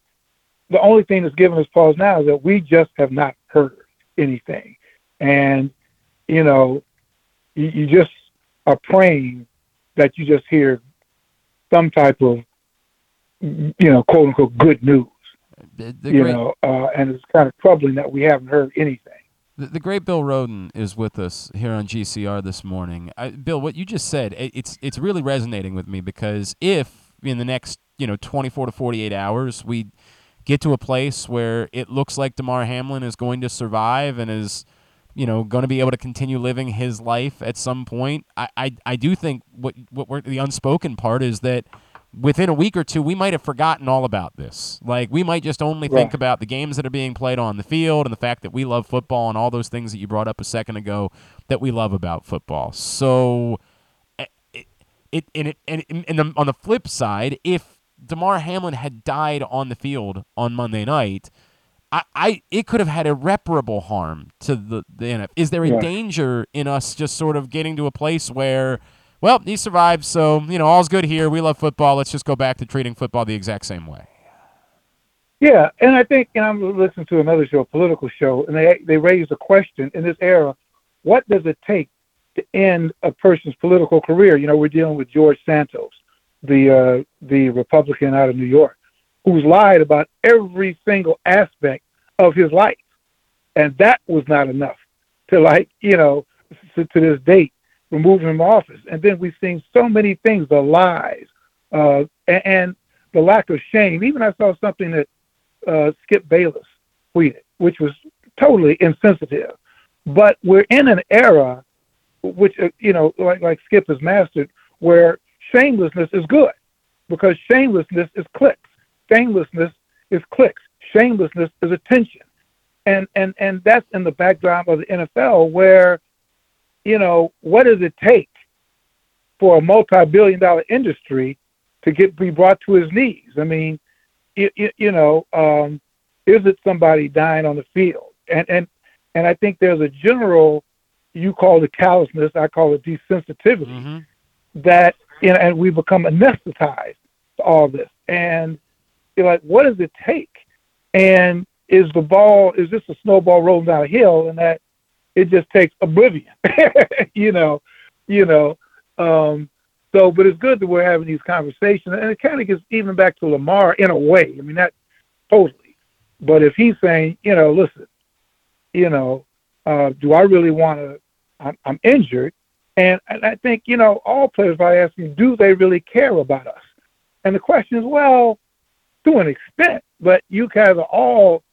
the only thing that's giving us pause now is that we just have not heard anything. And, you know, you, you just are praying that you just hear some type of, you know, quote unquote, good news.
The, the
you
great,
know, uh, and it's kind of troubling that we haven't heard anything.
The, the great Bill Rhoden is with us here on GCR this morning. I, Bill, what you just said, it, it's it's really resonating with me because if in the next you know 24 to 48 hours we get to a place where it looks like Damar Hamlin is going to survive and is you know going to be able to continue living his life at some point, I I, I do think what what we're, the unspoken part is that within a week or two, we might have forgotten all about this. Like, we might just only think about the games that are being played on the field and the fact that we love football and all those things that you brought up a second ago that we love about football. So, eh, eh, it and it and, and the, on the flip side, if Damar Hamlin had died on the field on Monday night, I, I it could have had irreparable harm to the the NFL. Is there a
Yeah.
danger in us just sort of getting to a place where, well, he survived, so you know all's good here. We love football. Let's just go back to treating football the exact same way.
Yeah, and I think and I'm listening to another show, a political show, and they they raised a question in this era: What does it take to end a person's political career? You know, we're dealing with George Santos, the uh, the Republican out of New York, who's lied about every single aspect of his life, and that was not enough to like you know to, to this date remove him from office. And then we've seen so many things, the lies, uh, and, and the lack of shame. Even I saw something that uh, Skip Bayless tweeted, which was totally insensitive. But we're in an era, which uh, you know, like like Skip has mastered, where shamelessness is good, because shamelessness is clicks. Shamelessness is clicks. Shamelessness is attention, and and and that's in the backdrop of the NFL, where you know what does it take for a multi-billion-dollar industry to get be brought to his knees? I mean, you, know, um, is it somebody dying on the field? And and and I think there's a general, you call it callousness, I call it desensitivity, that you know, and we become anesthetized to all this. And you're like, what does it take? And is the ball is this a snowball rolling down a hill, and that it just takes oblivion, *laughs* you know, you know. Um, so, but it's good that we're having these conversations, and it kind of gets even back to Lamar in a way. I mean, that totally. But if he's saying, you know, listen, you know, uh, do I really want to? I'm, I'm injured, and, and I think you know all players are asking, do they really care about us? And the question is, well, to an extent, but you kind of all,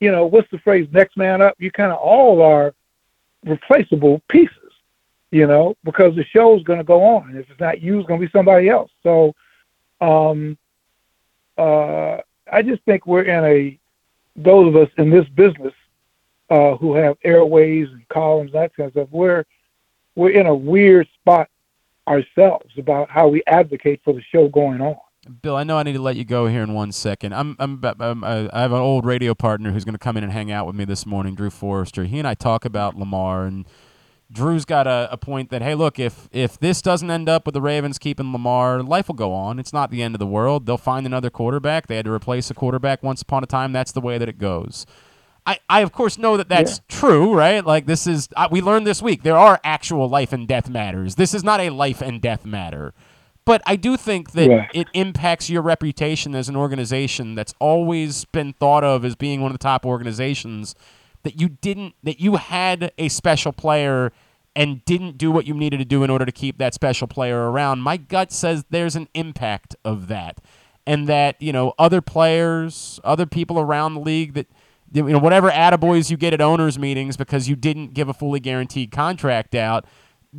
you know, what's the phrase? Next man up. You kind of all are replaceable pieces you know, because the show's going to go on. If it's not you, it's going to be somebody else. So, um, uh, I just think we're in a those of us in this business uh, who have airways and columns, and that kind of stuff. We're we're in a weird spot ourselves about how we advocate for the show going on.
Bill, I know I need to let you go here in one second. I'm, I'm, I'm I I have an old radio partner who's going to come in and hang out with me this morning, Drew Forrester. He and I talk about Lamar, and Drew's got a, a point that hey, look, if if this doesn't end up with the Ravens keeping Lamar, life will go on. It's not the end of the world. They'll find another quarterback. They had to replace a quarterback once upon a time. That's the way that it goes. I, I of course know that that's true, right? Like this is uh, we learned this week there are actual life and death matters. This is not a life and death matter. But I do think that
Right.
it impacts your reputation as an organization that's always been thought of as being one of the top organizations that you didn't that you had a special player and didn't do what you needed to do in order to keep that special player around. My gut says there's an impact of that. And that, you know, other players, other people around the league that you know whatever attaboys you get at owners meetings because you didn't give a fully guaranteed contract out,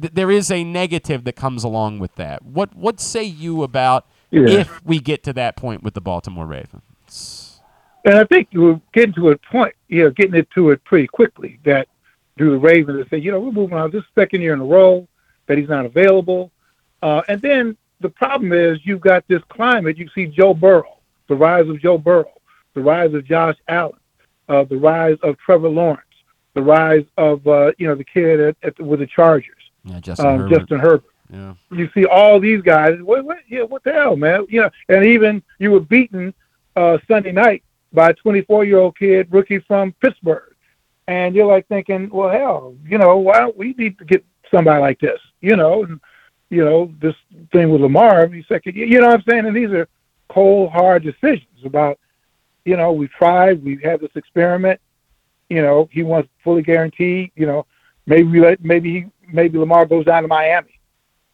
th- there is a negative that comes along with that. What what say you about
Yeah.
if we get to that point with the Baltimore Ravens?
And I think we're getting to a point, you know, getting it to it pretty quickly that do the Ravens and say, you know, we're moving on this second year in a row that he's not available. Uh, and then the problem is you've got this climate. You see Joe Burrow, the rise of Joe Burrow, the rise of Josh Allen, uh, the rise of Trevor Lawrence, the rise of uh, you know the kid at, at with the Chargers,
Yeah, Justin
um,
Herbert.
Justin Herbert.
Yeah.
You see all these guys. What, what, yeah, what the hell, man? You know, and even you were beaten uh, Sunday night by a 24 year old kid, rookie from Pittsburgh, and you're like thinking, well, hell, you know, why don't we need to get somebody like this? You know, and you know this thing with Lamar, mean, second, you know what I'm saying? And these are cold, hard decisions about, you know, we tried, we had this experiment. You know, he wants fully guaranteed. You know, maybe maybe he, maybe Lamar goes down to Miami.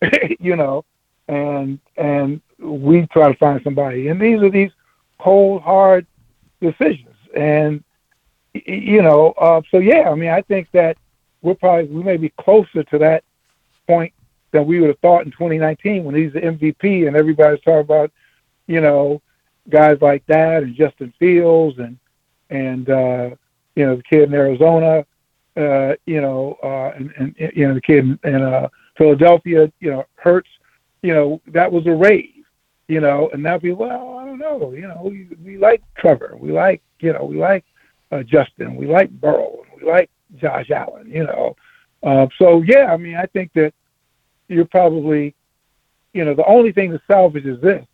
*laughs* you know, and and we try to find somebody. And these are these cold, hard decisions. And you know, uh, so yeah, I mean, I think that we're probably we may be closer to that point than we would have thought in 2019 when he's the MVP and everybody's talking about, you know, guys like that and Justin Fields and and uh, you know the kid in Arizona, you know, uh, and, you know the kid in, uh, Philadelphia, you know, Hurts. you know, that was a rave, you know, and now be well, I don't know, you know, we, we like Trevor, we like, you know, we like uh, Justin, we like Burrow, we like Josh Allen, you know. Uh, so yeah, I mean, I think that you're probably, you know, the only thing that salvages this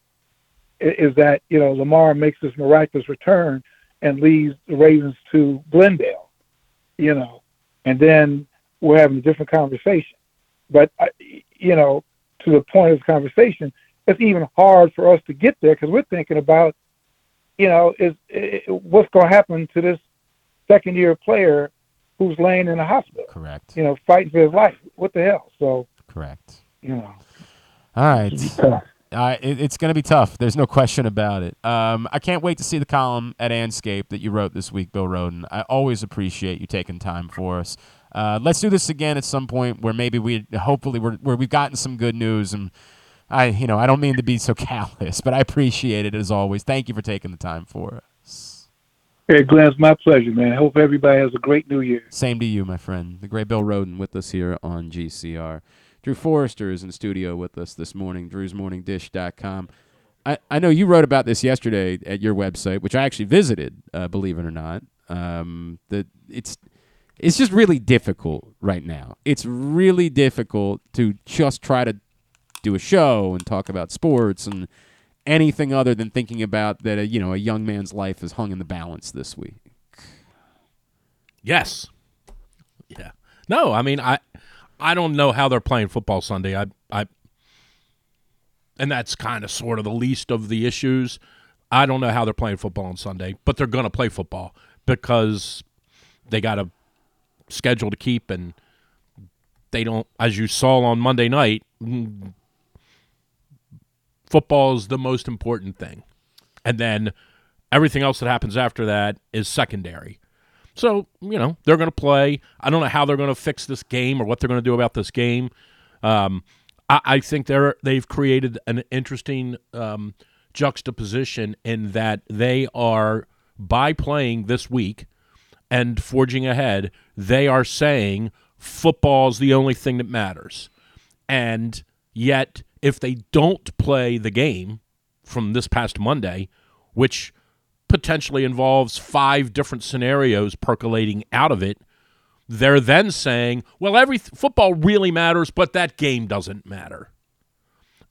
is, is that you know Lamar makes this miraculous return and leads the Ravens to Glendale, you know, and then we're having a different conversation. But I, you know, to the point of the conversation, it's even hard for us to get there because we're thinking about, you know, is, is what's going to happen to this second year player who's laying in a hospital.
Correct.
You know, fighting for his life. What the hell? So.
Correct.
You know.
All right. Uh, it, it's going to be tough. There's no question about it. Um, I can't wait to see the column at Andscape that you wrote this week, Bill Rhoden. I always appreciate you taking time for us. Uh, let's do this again at some point where maybe we, hopefully, we're, where we've gotten some good news. And I, you know, I don't mean to be so *laughs* callous, but I appreciate it as always. Thank you for taking the time for us.
Hey, Glenn, it's my pleasure, man. Hope everybody has a great New Year.
Same to you, my friend. The great Bill Rhoden with us here on GCR. Drew Forrester is in studio with us this morning, drewsmorningdish.com. I, I know you wrote about this yesterday at your website, which I actually visited, uh, believe it or not. Um, that it's it's just really difficult right now. It's really difficult to just try to do a show and talk about sports and anything other than thinking about that. A, you know, a young man's life is hung in the balance this week.
Yes. Yeah. No, I mean I I don't know how they're playing football Sunday. I, I, and that's kind of sort of the least of the issues. I don't know how they're playing football on Sunday, but they're going to play football because they got a schedule to keep, and they don't. As you saw on Monday night, football is the most important thing, and then everything else that happens after that is secondary. So, you know, they're going to play. I don't know how they're going to fix this game or what they're going to do about this game. Um, I, I, think they're they've created an interesting um, juxtaposition in that they are by playing this week and forging ahead, they are saying football's the only thing that matters. And yet, if they don't play the game from this past Monday, which potentially involves five different scenarios percolating out of it, they're then saying, well, every football really matters, but that game doesn't matter.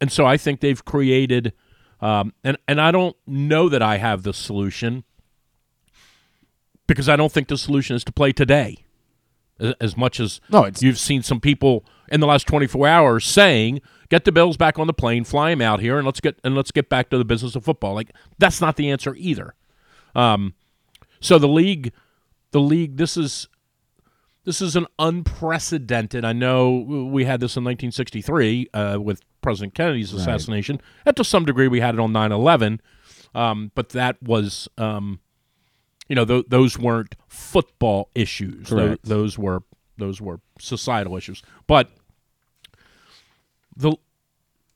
And so I think they've created, um, and and I don't know that I have the solution because I don't think the solution is to play today. As much as
no,
you've seen some people in the last 24 hours saying, "Get the Bills back on the plane, fly them out here, and let's get and let's get back to the business of football." Like that's not the answer either. Um, so the league, the league, this is this is an unprecedented. I know we had this in 1963 uh, with President Kennedy's assassination, right. and to some degree we had it on 9/11, um, but that was. Um, you know, th- those weren't football issues. Th- those were those were societal issues. But the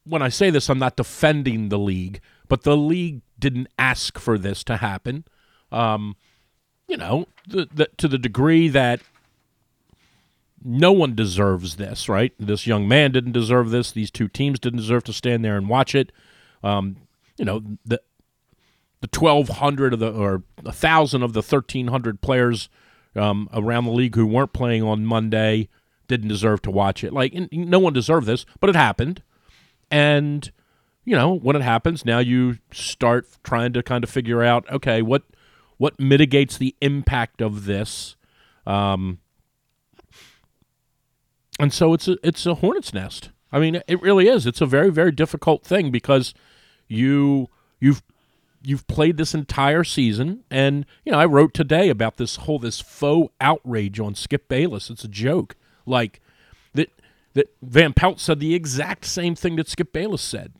when I say this, I'm not defending the league, but the league didn't ask for this to happen. Um, you know, the, the, to the degree that no one deserves this, right? This young man didn't deserve this. These two teams didn't deserve to stand there and watch it. Um, you know, the the twelve hundred of the or a thousand of the thirteen hundred players um, around the league who weren't playing on Monday didn't deserve to watch it. Like no one deserved this, but it happened, and you know when it happens, now you start trying to kind of figure out, okay, what what mitigates the impact of this? Um, and so it's a it's a hornet's nest. I mean, it really is. It's a very very difficult thing because you you've you've played this entire season, and you know I wrote today about this whole this faux outrage on Skip Bayless. It's a joke, like that that Van Pelt said the exact same thing that Skip Bayless said,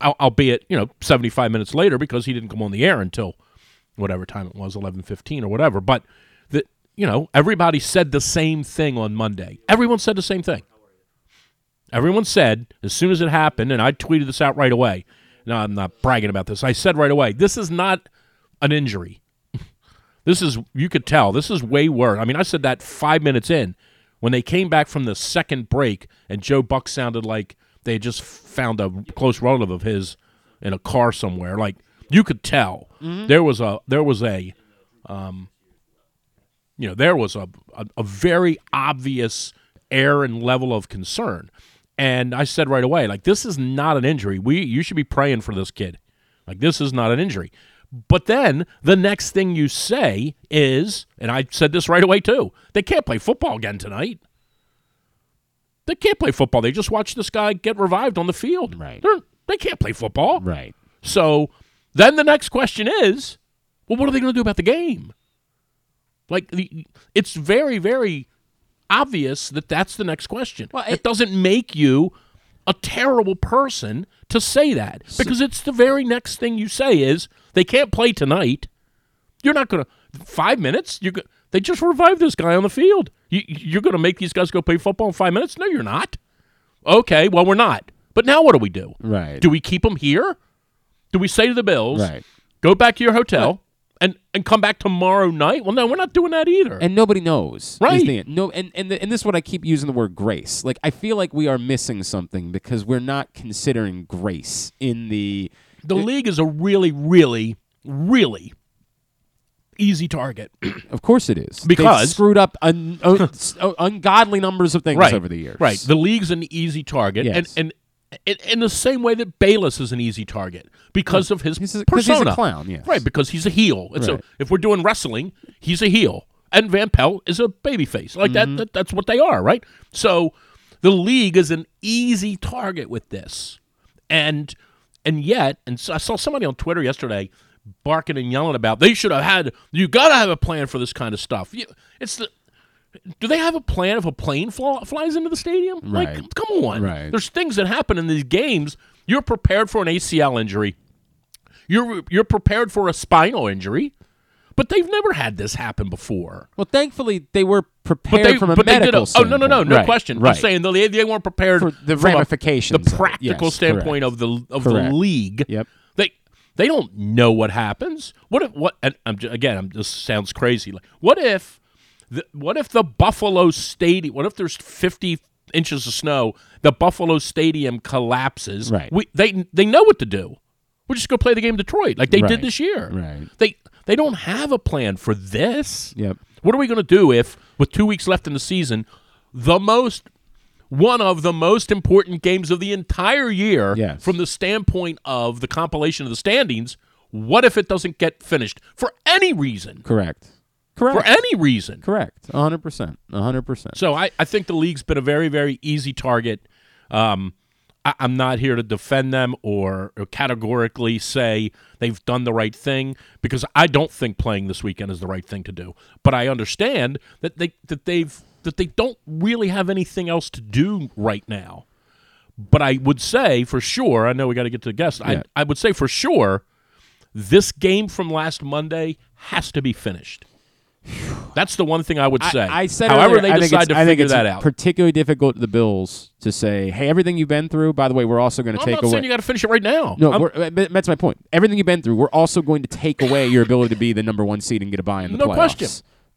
albeit you know seventy five minutes later because he didn't come on the air until whatever time it was, eleven fifteen or whatever. But that you know, everybody said the same thing on Monday. Everyone said the same thing. Everyone said as soon as it happened, and I tweeted this out right away. No, I'm not bragging about this. I said right away, this is not an injury. *laughs* this is you could tell this is way worse. I mean, I said that five minutes in when they came back from the second break, and Joe Buck sounded like they just found a close relative of his in a car somewhere. Like you could tell
Mhm.
there was a there was a um, you know there was a, a a very obvious air and level of concern. And I said right away, like this is not an injury. We you should be praying for this kid. Like this is not an injury. But then the next thing you say is, and I said this right away too, they can't play football again tonight. They can't play football. They just watched this guy get revived on the field.
Right.
They're, they can't play football.
Right.
So then the next question is, well, what are they going to do about the game? Like, the, it's very, very obvious that that's the next question. Well, it, doesn't make you a terrible person to say that because it's the very next thing you say is they can't play tonight. You're not going to five minutes. You they just revived this guy on the field. You, you're going to make these guys go play football in five minutes? No, you're not. Okay, well we're not. But now what do we do?
Right.
Do we keep them here? Do we say to the Bills,
Right.
go back to your hotel and and come back tomorrow night? Well, no, we're not doing that either.
and nobody knows.
Right.
no, and and, the, and this is what I keep using the word grace. Like I feel like we are missing something because we're not considering grace in the.
the league is a really, really, really easy target. *clears throat*
Of course, it is They've
Because-
screwed up un, un- ungodly numbers of things
right.
over the years.
Right. The league's an easy target,
Yes.
and and. In, the same way that Bayless is an easy target because of his
He's a- 'cause he's a
persona,
clown, yes.
right? Because he's a heel. And so if we're doing wrestling, he's a heel, and Van Pelt is a babyface. Like
Mm-hmm.
that, that, that's what they are, right? So the league is an easy target with this, and and yet, and so I saw somebody on Twitter yesterday barking and yelling about they should have had. You got to have a plan for this kind of stuff. It's the do they have a plan if a plane fl- flies into the stadium?
Right.
Like, come on.
Right.
There's things that happen in these games. You're prepared for an ACL injury. You're you're prepared for a spinal injury, but they've never had this happen before.
Well, thankfully they were
But
prepared
they,
from a
but they
medical.
did a, oh no no no no
Right,
question.
Right.
I'm saying they they weren't prepared
For the
from a-
ramifications
the practical
Yes,
standpoint
correct.
of the of
Correct.
the league.
Yep.
They don't know what happens. What if what? And I'm ju- again. I'm this sounds crazy. Like what if the, what if the Buffalo Stadium? What if there's 50 inches of snow? The Buffalo Stadium collapses.
Right.
We they they know what to do. We're just go play the game Detroit like they
Right.
did this year.
Right.
They they don't have a plan for this.
Yep.
What are we going to do if, with two weeks left in the season, the most one of the most important games of the entire year,
Yes.
from the standpoint of the compilation of the standings, what if it doesn't get finished for any reason?
Correct. Correct.
For any reason.
Correct. 100%. 100%.
So I, I think the league's been a very, very easy target. Um, I, I'm not here to defend them or, or categorically say they've done the right thing because I don't think playing this weekend is the right thing to do. But I understand that they that they've that they don't really have anything else to do right now. But I would say for sure, I know we got to get to the guest.
Yeah.
I, I would say for sure, this game from last Monday has to be finished. That's the one thing I would say.
I, I said
However,
earlier,
they
I
decide to
I think
figure
it's
that out.
Particularly difficult to the Bills to say, "Hey, everything you've been through. By the way, we're also going to take
not
away."
saying you got to finish it right now.
no, we're, uh, that's my point. Everything you've been through, we're also going to take away your ability to be the number one seed and get a buy in the
No
playoffs.
No question.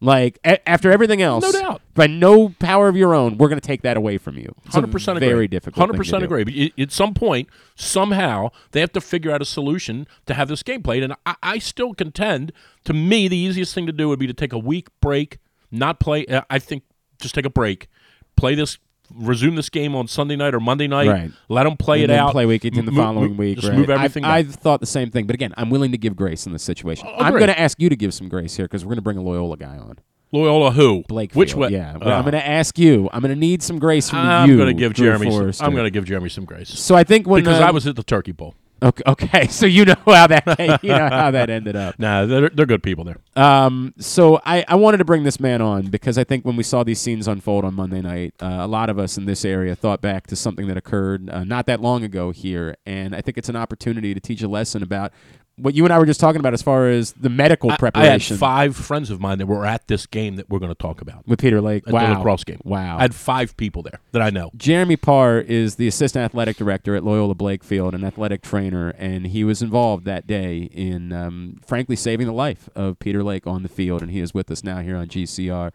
Like a- after everything else,
No doubt.
by no power of your own, we're going to take that away from you.
Hundred percent agree.
Very difficult.
Hundred percent agree. But at some point, somehow, they have to figure out a solution to have this game played. And I, I still contend. To me, the easiest thing to do would be to take a week break, not play. uh, I think just take a break, play this, resume this game on Sunday night or Monday night.
Right.
Let them play
and
it out.
Play week in the following
mo-
week.
Just
right.
move everything.
I've. I've thought the same thing, but again, I'm willing to give grace in this situation.
Oh,
I'm going to ask you to give some grace here because we're going to bring a Loyola guy on.
Loyola who?
Blake.
Which way?
Yeah.
Oh.
I'm going to ask you. I'm going to need some grace from
I'm
you.
going to give Jeremy. Some, I'm going to give Jeremy some grace.
So I think when
because
uh,
I was at the Turkey Bowl.
Okay, okay, *laughs* so you know how that *laughs* you know how that ended up.
Nah, they're, they're good people there.
Um, so I, I wanted to bring this man on because I think when we saw these scenes unfold on Monday night, uh, a lot of us in this area thought back to something that occurred uh, not that long ago here, and I think it's an opportunity to teach a lesson about what you and I were just talking about as far as the medical
I- I, had
preparation
five friends of mine that were at this game that we're going to talk about.
with Peter Lake.
At
wow,
the lacrosse game.
Wow,
I had five people there that I know.
Jeremy Parr is the assistant athletic director at Loyola Blakefield, an athletic trainer, and he was involved that day in, um, frankly, saving the life of Peter Lake on the field, and he is with us now here on GCR.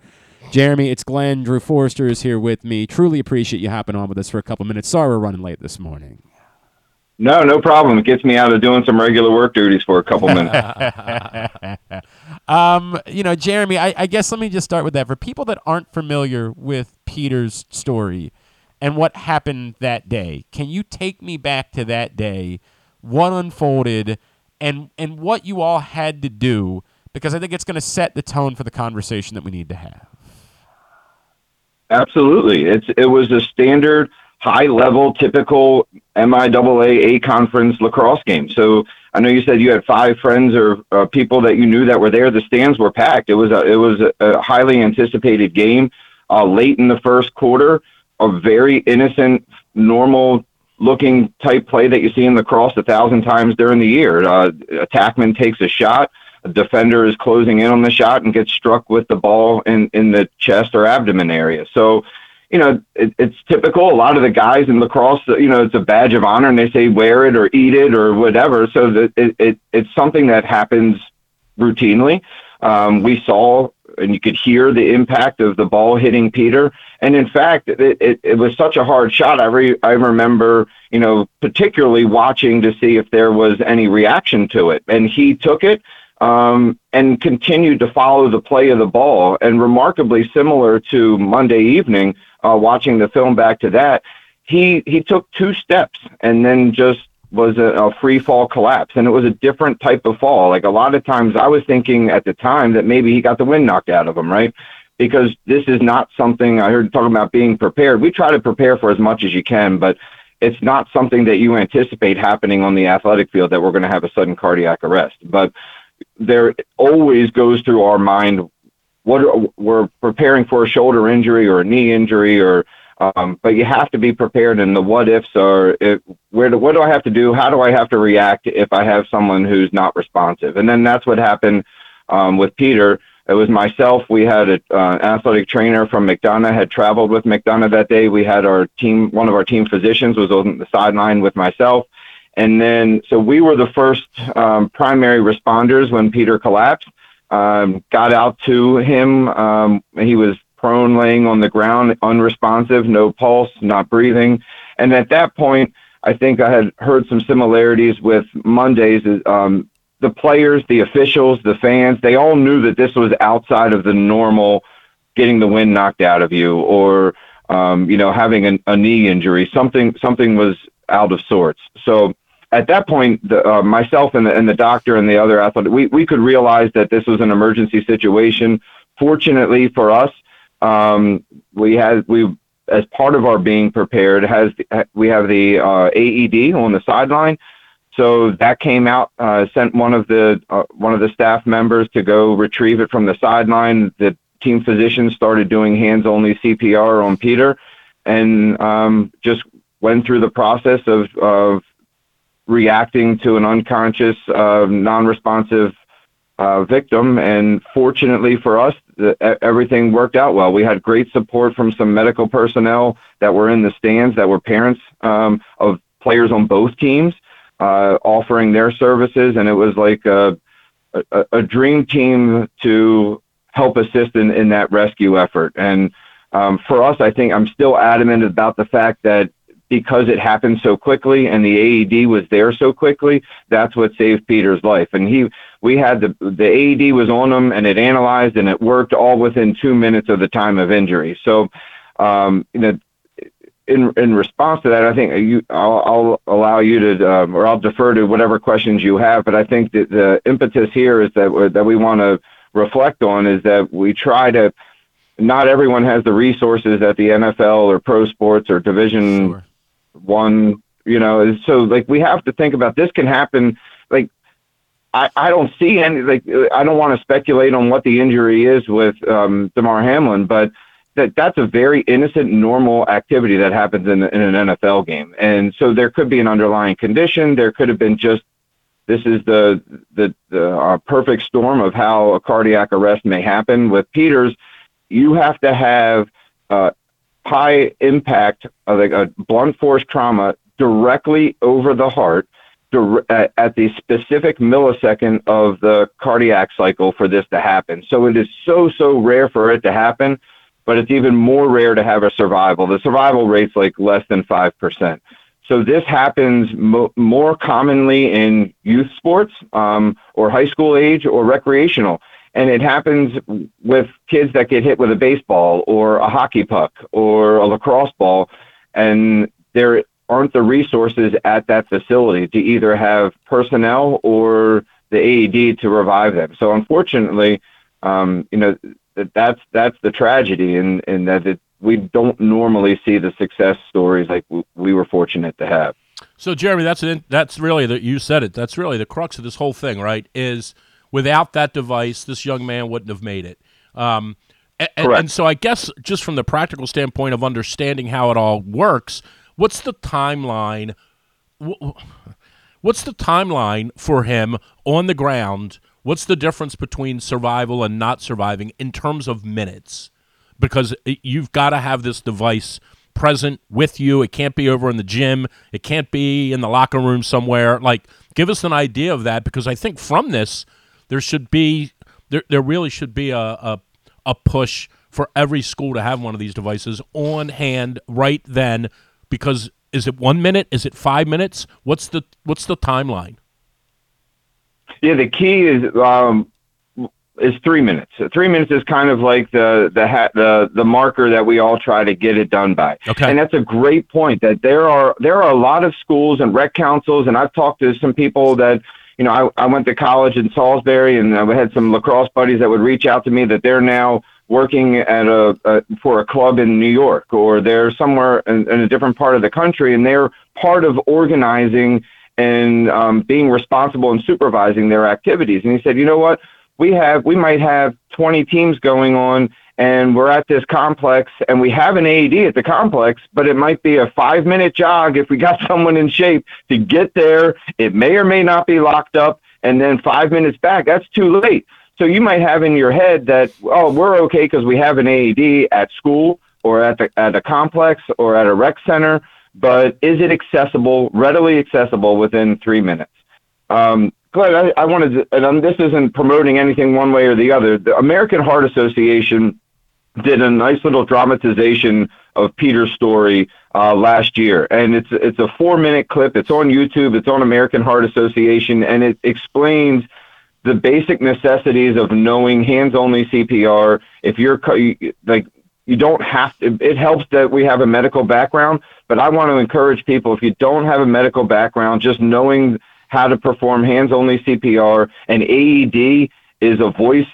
Jeremy, it's Glenn. Drew Forrester is here with me. Truly appreciate you hopping on with us for a couple minutes. Sorry we're running late this morning.
No, no problem. It gets me out of doing some regular work duties for a couple minutes. *laughs* *laughs*
um, you know, Jeremy, I, I guess let me just start with that. For people that aren't familiar with Peter's story and what happened that day, can you take me back to that day, what unfolded, and and what you all had to do? Because I think it's going to set the tone for the conversation that we need to have.
Absolutely, it's it was a standard high level, typical MIAA A conference lacrosse game. So I know you said you had five friends or uh, people that you knew that were there. The stands were packed. It was a, it was a, highly anticipated game. Uh, late in the first quarter, a very innocent, normal looking type play that you see in lacrosse a thousand times during the year. Uh, attackman takes a shot. A defender is closing in on the shot and gets struck with the ball in, in the chest or abdomen area. So you know, it, it's typical. A lot of the guys in lacrosse, you know, it's a badge of honor, and they say wear it or eat it or whatever. So that it, it it's something that happens routinely. Um, we saw and you could hear the impact of the ball hitting Peter. And in fact, it, it, it was such a hard shot. I, re, I remember, you know, particularly watching to see if there was any reaction to it. And he took it um, and continued to follow the play of the ball. And remarkably similar to Monday evening, uh, watching the film back to that, he he took two steps and then just was a, a free fall collapse, and it was a different type of fall. Like a lot of times, I was thinking at the time that maybe he got the wind knocked out of him, right? Because this is not something I heard talking about being prepared. We try to prepare for as much as you can, but it's not something that you anticipate happening on the athletic field that we're going to have a sudden cardiac arrest. But there always goes through our mind we're preparing for a shoulder injury or a knee injury or um, but you have to be prepared and the what ifs are where do, what do I have to do? How do I have to react if I have someone who's not responsive? And then that's what happened um, with Peter. It was myself we had an uh, athletic trainer from McDonogh had traveled with McDonogh that day. We had our team one of our team physicians was on the sideline with myself. And then so we were the first um, primary responders when Peter collapsed um, got out to him. Um, he was prone, laying on the ground, unresponsive, no pulse, not breathing. And at that point, I think I had heard some similarities with Mondays. Um, the players, the officials, the fans, they all knew that this was outside of the normal getting the wind knocked out of you or, um, you know, having a, a knee injury. Something, something was out of sorts. So at that point, the, uh, myself and the, and the doctor and the other athlete, we, we could realize that this was an emergency situation. Fortunately for us, um, we had we as part of our being prepared has we have the uh, AED on the sideline. So that came out, uh, sent one of the uh, one of the staff members to go retrieve it from the sideline. The team physician started doing hands-only CPR on Peter, and um, just went through the process of, of reacting to an unconscious, uh, non-responsive uh, victim. And fortunately for us, everything worked out well. We had great support from some medical personnel that were in the stands, that were parents um, of players on both teams, uh, offering their services, and it was like a, dream team to help assist in, in that rescue effort. And um, for us, I think I'm still adamant about the fact that because it happened so quickly and the AED was there so quickly, that's what saved Peter's life. And he, we had the the AED was on him and it analyzed and it worked all within two minutes of the time of injury. So, um, you know, in in response to that, I think you, I'll, I'll allow you to, um, or I'll defer to whatever questions you have. But I think that the impetus here is that that we want to reflect on is that we try to. Not everyone has the resources that the NFL or pro sports or Division sure one, you know, so like we have to think about this can happen. Like I, I don't see any like I don't want to speculate on what the injury is with um, Damar Hamlin, but that that's a very innocent, normal activity that happens in, in an NFL game, and so there could be an underlying condition. There could have been just this is the the, the uh, perfect storm of how a cardiac arrest may happen with Peters. You have to have uh, high impact like a blunt force trauma directly over the heart at, the specific millisecond of the cardiac cycle for this to happen. So it is so so rare for it to happen, but it's even more rare to have a survival. The survival rate's like less than five percent. So this happens mo- more commonly in youth sports um, or high school age or recreational. And it happens with kids that get hit with a baseball or a hockey puck or a lacrosse ball. And there aren't the resources at that facility to either have personnel or the AED to revive them. So unfortunately, um, you know, that that's that's the tragedy, and and that it, we don't normally see the success stories like we were fortunate to have.
So, Jeremy, that's an, that's really that you said it. That's really the crux of this whole thing, right? Is without that device, this young man wouldn't have made it. Um, and, and so, I guess just from the practical standpoint of understanding how it all works, what's the timeline? What's the timeline for him on the ground? What's the difference between survival and not surviving in terms of minutes? Because you've got to have this device present with you. It can't be over in the gym. It can't be in the locker room somewhere. Like, give us an idea of that because I think from this, there should be there, there really should be a, a a push for every school to have one of these devices on hand right then because is it one minute is it five minutes what's the what's the timeline
Yeah, the key is um, is three minutes. Three minutes is kind of like the the ha- the the marker that we all try to get it done by.
Okay.
And that's a great point. That there are there are a lot of schools and rec councils, and I've talked to some people that you know I, I went to college in Salisbury, and I had some lacrosse buddies that would reach out to me that they're now working at a, a for a club in New York or they're somewhere in, in a different part of the country, and they're part of organizing and um, being responsible and supervising their activities. And he said, you know what? We have we might have 20 teams going on, and we're at this complex, and we have an AED at the complex, but it might be a five minute jog if we got *laughs* someone in shape to get there. It may or may not be locked up, and then five minutes back. That's too late. So you might have in your head that oh we're okay because we have an AED at school or at the at a complex or at a rec center, but is it accessible, readily accessible within three minutes? Um, Glenn, I, I wanted to, and this isn't promoting anything one way or the other. The American Heart Association did a nice little dramatization of Peter's story uh, last year, and it's it's a four minute clip. It's on YouTube. It's on American Heart Association, and it explains the basic necessities of knowing hands only CPR. If you're like you don't have to, it helps that we have a medical background, but I want to encourage people if you don't have a medical background, just knowing how to perform hands only CPR and AED is a voice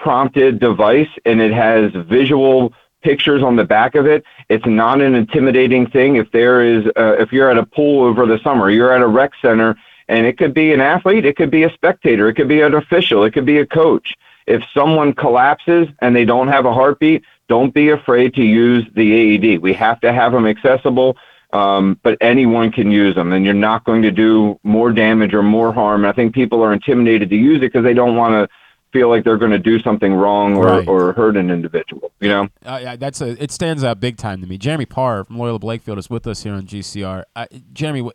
prompted device and it has visual pictures on the back of it. It's not an intimidating thing. If there is, uh, if you're at a pool over the summer, you're at a rec center, and it could be an athlete, it could be a spectator, it could be an official, it could be a coach. If someone collapses and they don't have a heartbeat, don't be afraid to use the AED. We have to have them accessible, um, but anyone can use them, and you're not going to do more damage or more harm. I think people are intimidated to use it because they don't want to feel like they're going to do something wrong or,
Right.
or hurt an individual. You know.
Uh, yeah, that's a. It stands out big time to me. Jeremy Parr from Loyola Blakefield is with us here on GCR. Uh, Jeremy,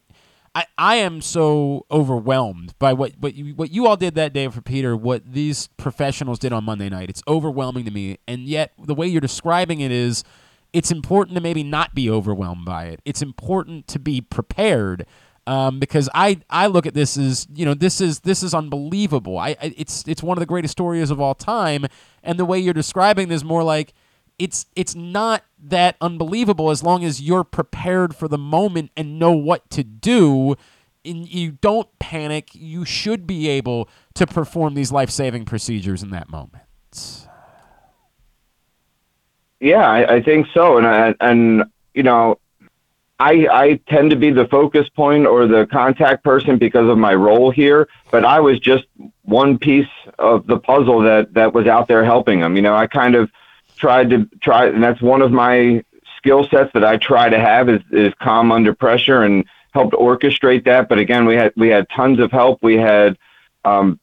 I I am so overwhelmed by what what you, what you all did that day for Peter. What these professionals did on Monday night. It's overwhelming to me, and yet the way you're describing it is. It's important to maybe not be overwhelmed by it. It's important to be prepared um, because I, I look at this as you know this is this is unbelievable. I, I it's it's one of the greatest stories of all time, and the way you're describing this more like it's it's not that unbelievable as long as you're prepared for the moment and know what to do. And you don't panic. You should be able to perform these life saving procedures in that moment.
Yeah, I, I think so, and I, and you know, I I tend to be the focus point or the contact person because of my role here, but I was just one piece of the puzzle that that was out there helping them. You know, I kind of tried to try, and that's one of my skill sets that I try to have is is calm under pressure and helped orchestrate that. But again, we had we had tons of help. We had um,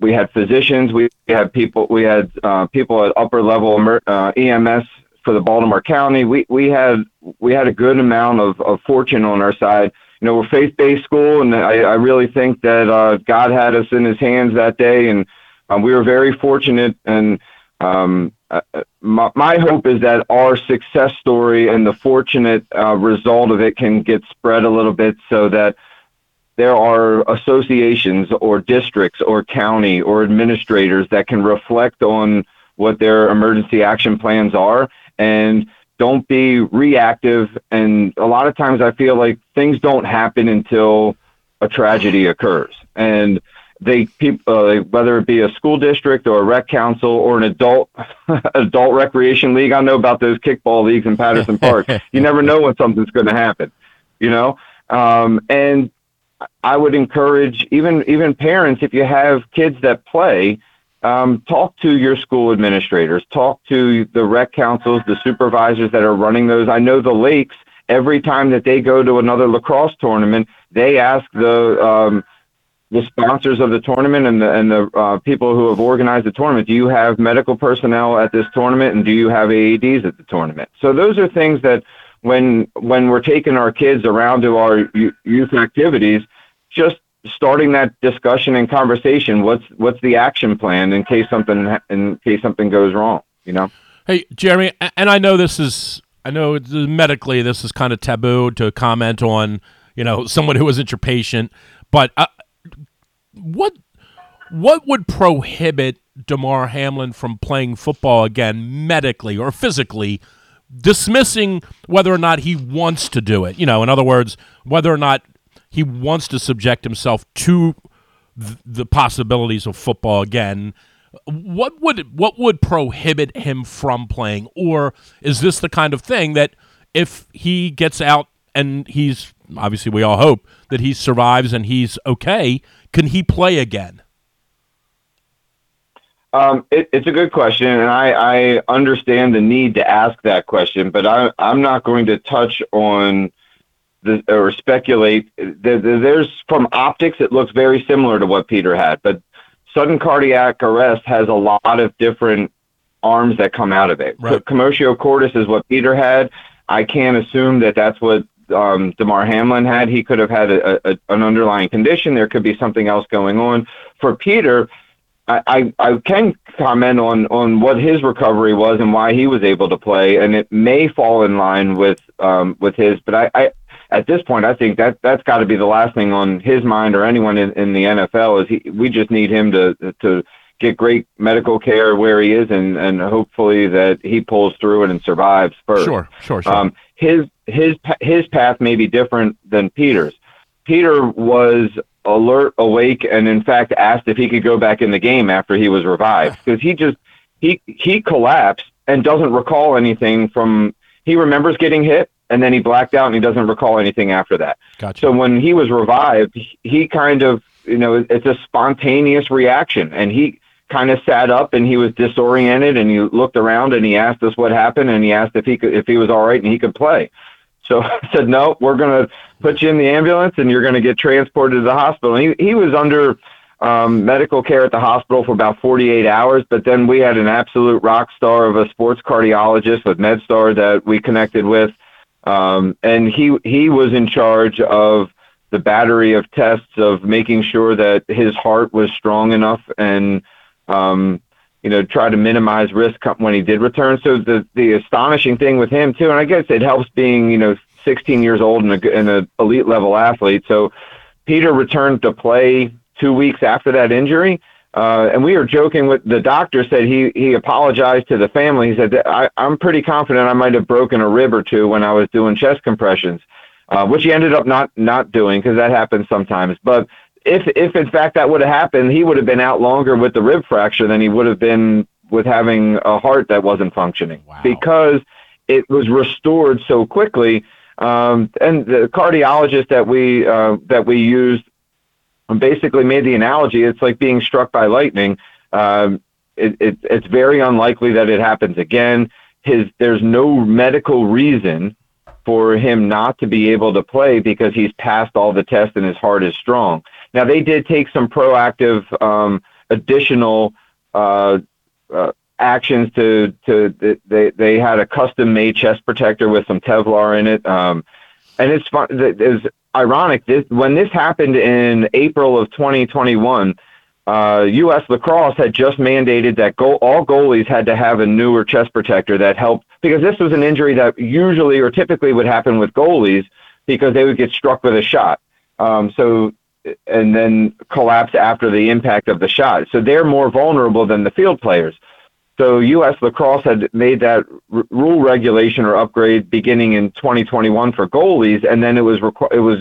we had physicians, we had people, we had uh, people at upper level uh, EMS for the Baltimore County. We we had we had a good amount of, of fortune on our side you know, we're faith-based school, and I, I really think that uh, God had us in His hands that day, and um, we were very fortunate. And um, uh, my, my hope is that our success story and the fortunate uh, result of it can get spread a little bit, so that there are associations or districts or county or administrators that can reflect on what their emergency action plans are and don't be reactive. And a lot of times I feel like things don't happen until a tragedy occurs. And they people, uh, whether it be a school district or a rec council or an adult *laughs* adult recreation league. I know about those kickball leagues in Patterson *laughs* Park. You never know when something's going to happen, you know. Um, and I would encourage even even parents if you have kids that play, talk to your school administrators, talk to the rec councils, the supervisors that are running those. I know the lakes. Every time that they go to another lacrosse tournament, they ask the um, the sponsors of the tournament and the and the uh, people who have organized the tournament. Do you have medical personnel at this tournament, and do you have AEDs at the tournament? So those are things that when when we're taking our kids around to our youth activities, just starting that discussion and conversation. What's what's the action plan in case something in case something goes wrong? You know.
Hey, Jeremy, and I know this is I know medically this is kind of taboo to comment on you know *laughs* someone who isn't your patient, but uh, what what would prohibit Damar Hamlin from playing football again medically or physically? dismissing whether or not he wants to do it. You know, in other words, whether or not he wants to subject himself to th- the possibilities of football again. What would what would prohibit him from playing, or is this the kind of thing that if he gets out and he's obviously we all hope that he survives and he's okay, can he play again?
Um, it, it's a good question, and I, I understand the need to ask that question, but I, I'm not going to touch on or speculate. there's from optics, it looks very similar to what Peter had, but sudden cardiac arrest has a lot of different arms that come out of it. Right. Commotio cordis is what Peter had. I can't assume that that's what um, Damar Hamlin had. He could have had a, a, an underlying condition. There could be something else going on. For Peter, I, I, can comment on, on what his recovery was and why he was able to play, and it may fall in line with um, with his. But I, I at this point, I think that that's got to be the last thing on his mind or anyone in, in the NFL is he. We just need him to to get great medical care where he is, and and hopefully that he pulls through it and survives first.
Sure, sure, sure.
Um, his his his path may be different than Peter's. Peter was alert, awake, and in fact asked if he could go back in the game after he was revived *sighs* because he just he he collapsed and doesn't recall anything from. He remembers getting hit and then he blacked out and he doesn't recall anything after that.
Gotcha.
So when he was revived, he kind of you know it's a spontaneous reaction and he kind of sat up and he was disoriented and he looked around and he asked us what happened and he asked if he could if he was all right and he could play. So *laughs* I said, no, we're going to put you in the ambulance and you're going to get transported to the hospital. And he, he was under um, medical care at the hospital for about 48 hours, but then we had an absolute rock star of a sports cardiologist with MedStar that we connected with. Um, and he, he was in charge of the battery of tests of making sure that his heart was strong enough and, um, you know, try to minimize risk when he did return. So the the astonishing thing with him too, and I guess it helps being you know 16 years old and a, and an elite level athlete. So Peter returned to play two weeks after that injury. Uh, and we were joking with the doctor said he he apologized to the family. He said I, I'm pretty confident I might have broken a rib or two when I was doing chest compressions, uh, which he ended up not not doing because that happens sometimes. But if if in fact that would have happened, he would have been out longer with the rib fracture than he would have been with having a heart that wasn't functioning
wow.
because it was restored so quickly. Um, and the cardiologist that we uh, that we used basically made the analogy. It's like being struck by lightning. Um, it, it, it's very unlikely that it happens again. His there's no medical reason for him not to be able to play because he's passed all the tests and his heart is strong. Now they did take some proactive um, additional uh, uh, actions to to they they had a custom made chest protector with some Kevlar in it. Um, and it's fun. Ironic. This when this happened in April of 2021. Uh, U.S. lacrosse had just mandated that all goalies had to have a newer chest protector that helped because this was an injury that usually or typically would happen with goalies because they would get struck with a shot. Um, so and then collapse after the impact of the shot. So they're more vulnerable than the field players. So U.S. lacrosse had made that r- rule regulation or upgrade beginning in 2021 for goalies, and then it was requ- it was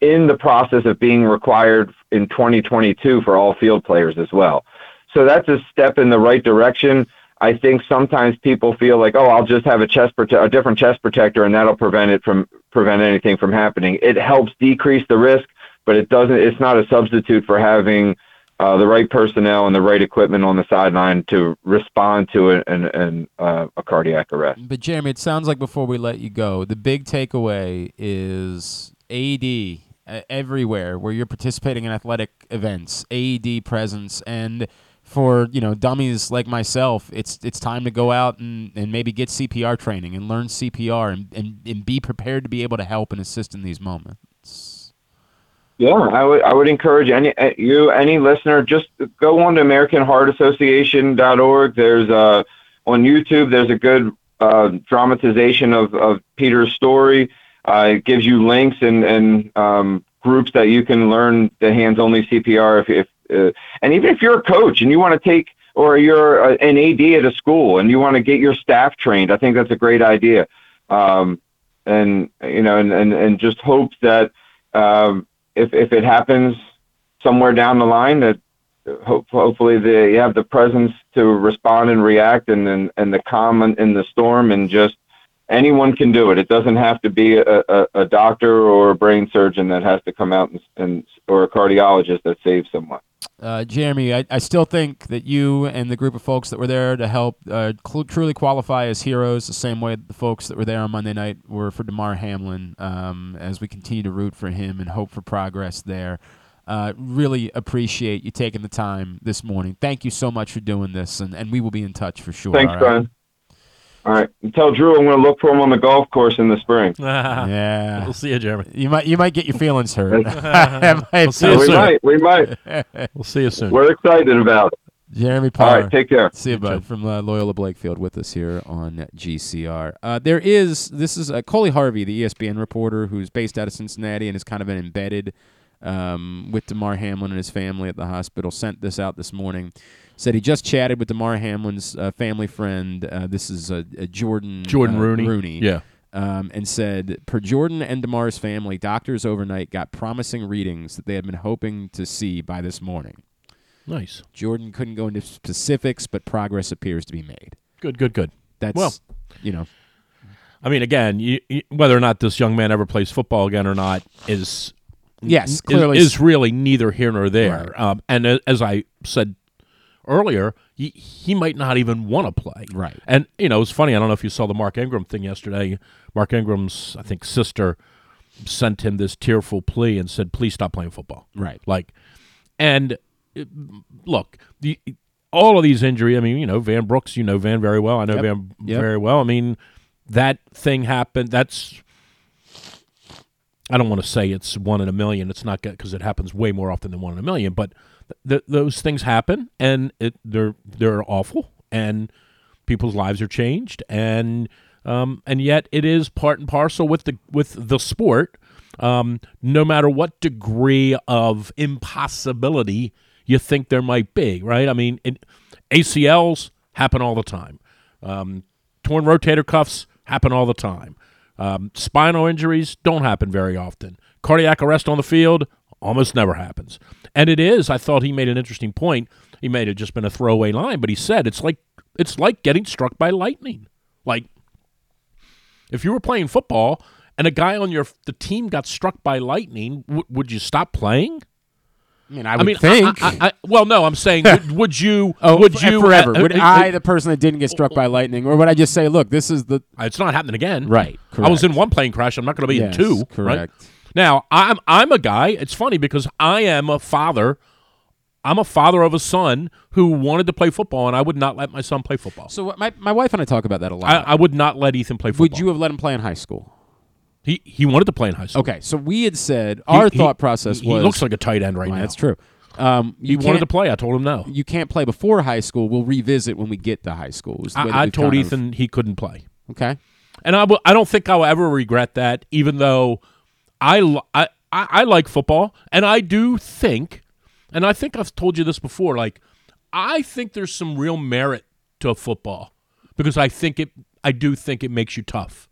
in the process of being required in 2022 for all field players as well. So that's a step in the right direction. I think sometimes people feel like, oh, I'll just have a chest prote- a different chest protector, and that'll prevent it from prevent anything from happening. It helps decrease the risk, but it doesn't. It's not a substitute for having uh, the right personnel and the right equipment on the sideline to respond to an, an, an uh, a cardiac arrest.
But Jeremy, it sounds like before we let you go, the big takeaway is AD uh, everywhere where you're participating in athletic events, AED presence, and for you know dummies like myself, it's it's time to go out and, and maybe get CPR training and learn CPR and, and, and be prepared to be able to help and assist in these moments.
Yeah, I would I would encourage any uh, you any listener just go on to AmericanHeartAssociation.org. There's uh on YouTube. There's a good uh, dramatization of of Peter's story. Uh, it gives you links and and um, groups that you can learn the hands only CPR. If, if uh, and even if you're a coach and you want to take or you're uh, an AD at a school and you want to get your staff trained, I think that's a great idea. Um, and you know, and and, and just hope that um, if if it happens somewhere down the line, that hope, hopefully they have the presence to respond and react, and and, the calm in, the storm, and just anyone can do it. It doesn't have to be a, a, doctor or a brain surgeon that has to come out and or a cardiologist that saves someone.
Uh, Jeremy, I, I still think that you and the group of folks that were there to help uh, cl- truly qualify as heroes, the same way the folks that were there on Monday night were for Damar Hamlin. Um, as we continue to root for him and hope for progress there, uh, really appreciate you taking the time this morning. Thank you so much for doing this, and, and we will be in touch for sure.
Thanks,
right?
Brian. All right. Tell Drew I'm going to look for him on the golf course in the spring. *laughs*
Yeah,
We'll see you, Jeremy.
You might you might get your feelings hurt. *laughs* Might
We'll see you
we
soon.
might. We might.
We'll see you soon.
We're excited about it.
Jeremy
All
Parr.
right. Take care.
See you, bud, from uh, Loyola Blakefield with us here on GCR. Uh, there is this is uh, Coley Harvey, the ESPN reporter who's based out of Cincinnati and is kind of been embedded um, with Damar Hamlin and his family at the hospital. Sent this out this morning. Said he just chatted with Damar Hamlin's uh, family friend. Uh, this is uh, uh, Jordan
Jordan
uh,
Rooney.
Rooney.
Yeah.
Um, and said, per Jordan and Damar's family, doctors overnight got promising readings that they had been hoping to see by this morning.
Nice.
Jordan couldn't go into specifics, but progress appears to be made.
Good, good, good.
That's
Well,
you know,
I mean, again, you, you, whether or not this young man ever plays football again or not is
Yes,
is-
clearly
is,
s-
really neither here nor there. Um, and as I said earlier, he, he might not even want to play.
Right.
And you know, it's funny. I don't know if you saw the Mark Ingram thing yesterday. Mark Ingram's, I think, sister sent him this tearful plea and said, "Please stop playing football."
Right.
Like, and uh, look, the all of these injury. I mean, you know, Van Brooks. You know Van very well. I know
Yep.
Van
Yep.
very well. I mean, that thing happened. That's I don't want to say it's one in a million. It's not because it happens way more often than one in a million. But th- those things happen, and it, they're they're awful, and people's lives are changed, and um, and yet it is part and parcel with the with the sport. Um, no matter what degree of impossibility you think there might be, right? I mean, it, ACLs happen all the time. Um, torn rotator cuffs happen all the time. Um, spinal injuries don't happen very often. Cardiac arrest on the field almost never happens. And it is. I thought he made an interesting point. He may have just been a throwaway line, but he said it's like it's like getting struck by lightning. Like if you were playing football and a guy on your the team got struck by lightning, w- would you stop playing?
I mean, I would
mean,
think.
I, I, I, well, no, I'm saying, would, would you? *laughs*
oh,
would you
forever?
uh,
would
uh,
I,
uh,
the person that didn't get struck by lightning, or would I just say, look, this is the
It's not happening again.
Right,
I was in one plane crash. I'm not going to be
Yes,
in two. Right? Now, I'm I'm a guy. It's funny because I am a father. I'm a father of a son who wanted to play football, and I would not let my son play football.
So my my wife and I talk about that a lot.
I, I would not let Ethan play football.
would you have let him play in high school?
He he wanted to play in high school.
Okay, so we had said
He-
our
he-
thought process
he
was
looks like a tight end right
Well,
now.
That's true. Um,
He
you
wanted to
can't-
play. I told him no.
You can't play before high school. We'll revisit when we get to high school. was the way that
I, I
we've
told
kind of-
Ethan he couldn't play.
Okay.
And I w- I don't think I'll ever regret that, even though I, I, I like football. And I do think, and I think I've told you this before, like, I think there's some real merit to football because I think it, I do think it makes you tough.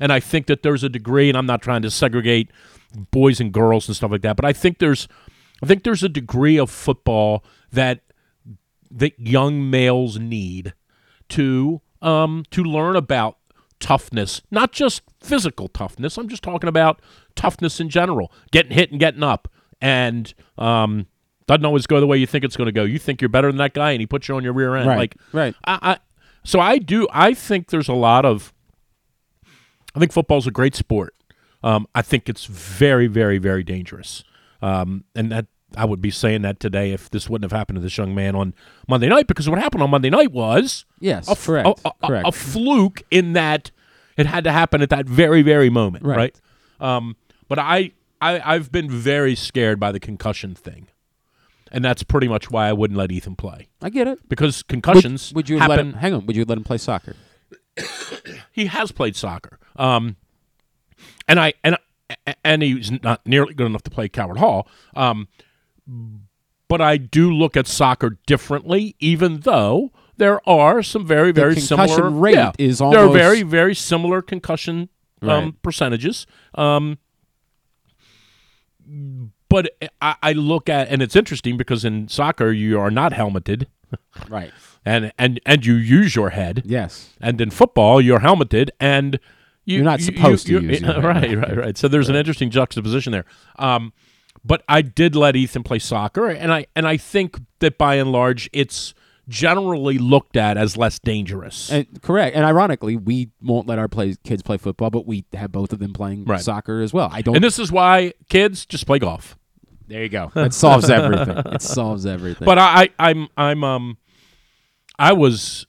And I think that there's a degree, and I'm not trying to segregate boys and girls and stuff like that, but I think there's, I think there's a degree of football that that young males need to um, to learn about toughness, not just physical toughness. I'm just talking about toughness in general, getting hit and getting up, and um, doesn't always go the way you think it's going to go. You think you're better than that guy, and he puts you on your rear end.
Right,
Like,
right.
I, I, so I do. I think there's a lot of. I think football's a great sport. Um, I think it's very, very, very dangerous. Um, and that I would be saying that today if this wouldn't have happened to this young man on Monday night, because what happened on Monday night was
Yes,
a, f-
correct,
a- a- a-
correct.
a fluke in that it had to happen at that very, very moment,
Right.
right? Um, but I, I, I've been very scared by the concussion thing, and that's pretty much why I wouldn't let Ethan play.
I get it.
because concussions
Would, would you
happen.
let him? Hang on. Would you let him play soccer? *coughs*
he has played soccer, um, and I and and he's not nearly good enough to play Calvert Hall. Um, but I do look at soccer differently, even though there are some very
The
very
concussion
similar.
rate
yeah,
is
there are very very similar concussion um,
Right.
percentages. Um, but I, I look at and it's interesting because in soccer you are not helmeted, *laughs*
Right.
and and and you use your head.
Yes.
And in football, you're helmeted and you,
You're not
you-
supposed to
you-
use your *laughs* head.
right, right, right. So there's an interesting juxtaposition there. Um, but I did let Ethan play soccer, and I and I think that by and large, it's generally looked at as less dangerous.
And, correct. And ironically, we won't let our play, kids play football, but we have both of them playing
Right.
soccer as well. I don't.
And this is why kids just play golf.
there you go. *laughs* It solves everything. It solves everything.
But I, I I'm I'm um I was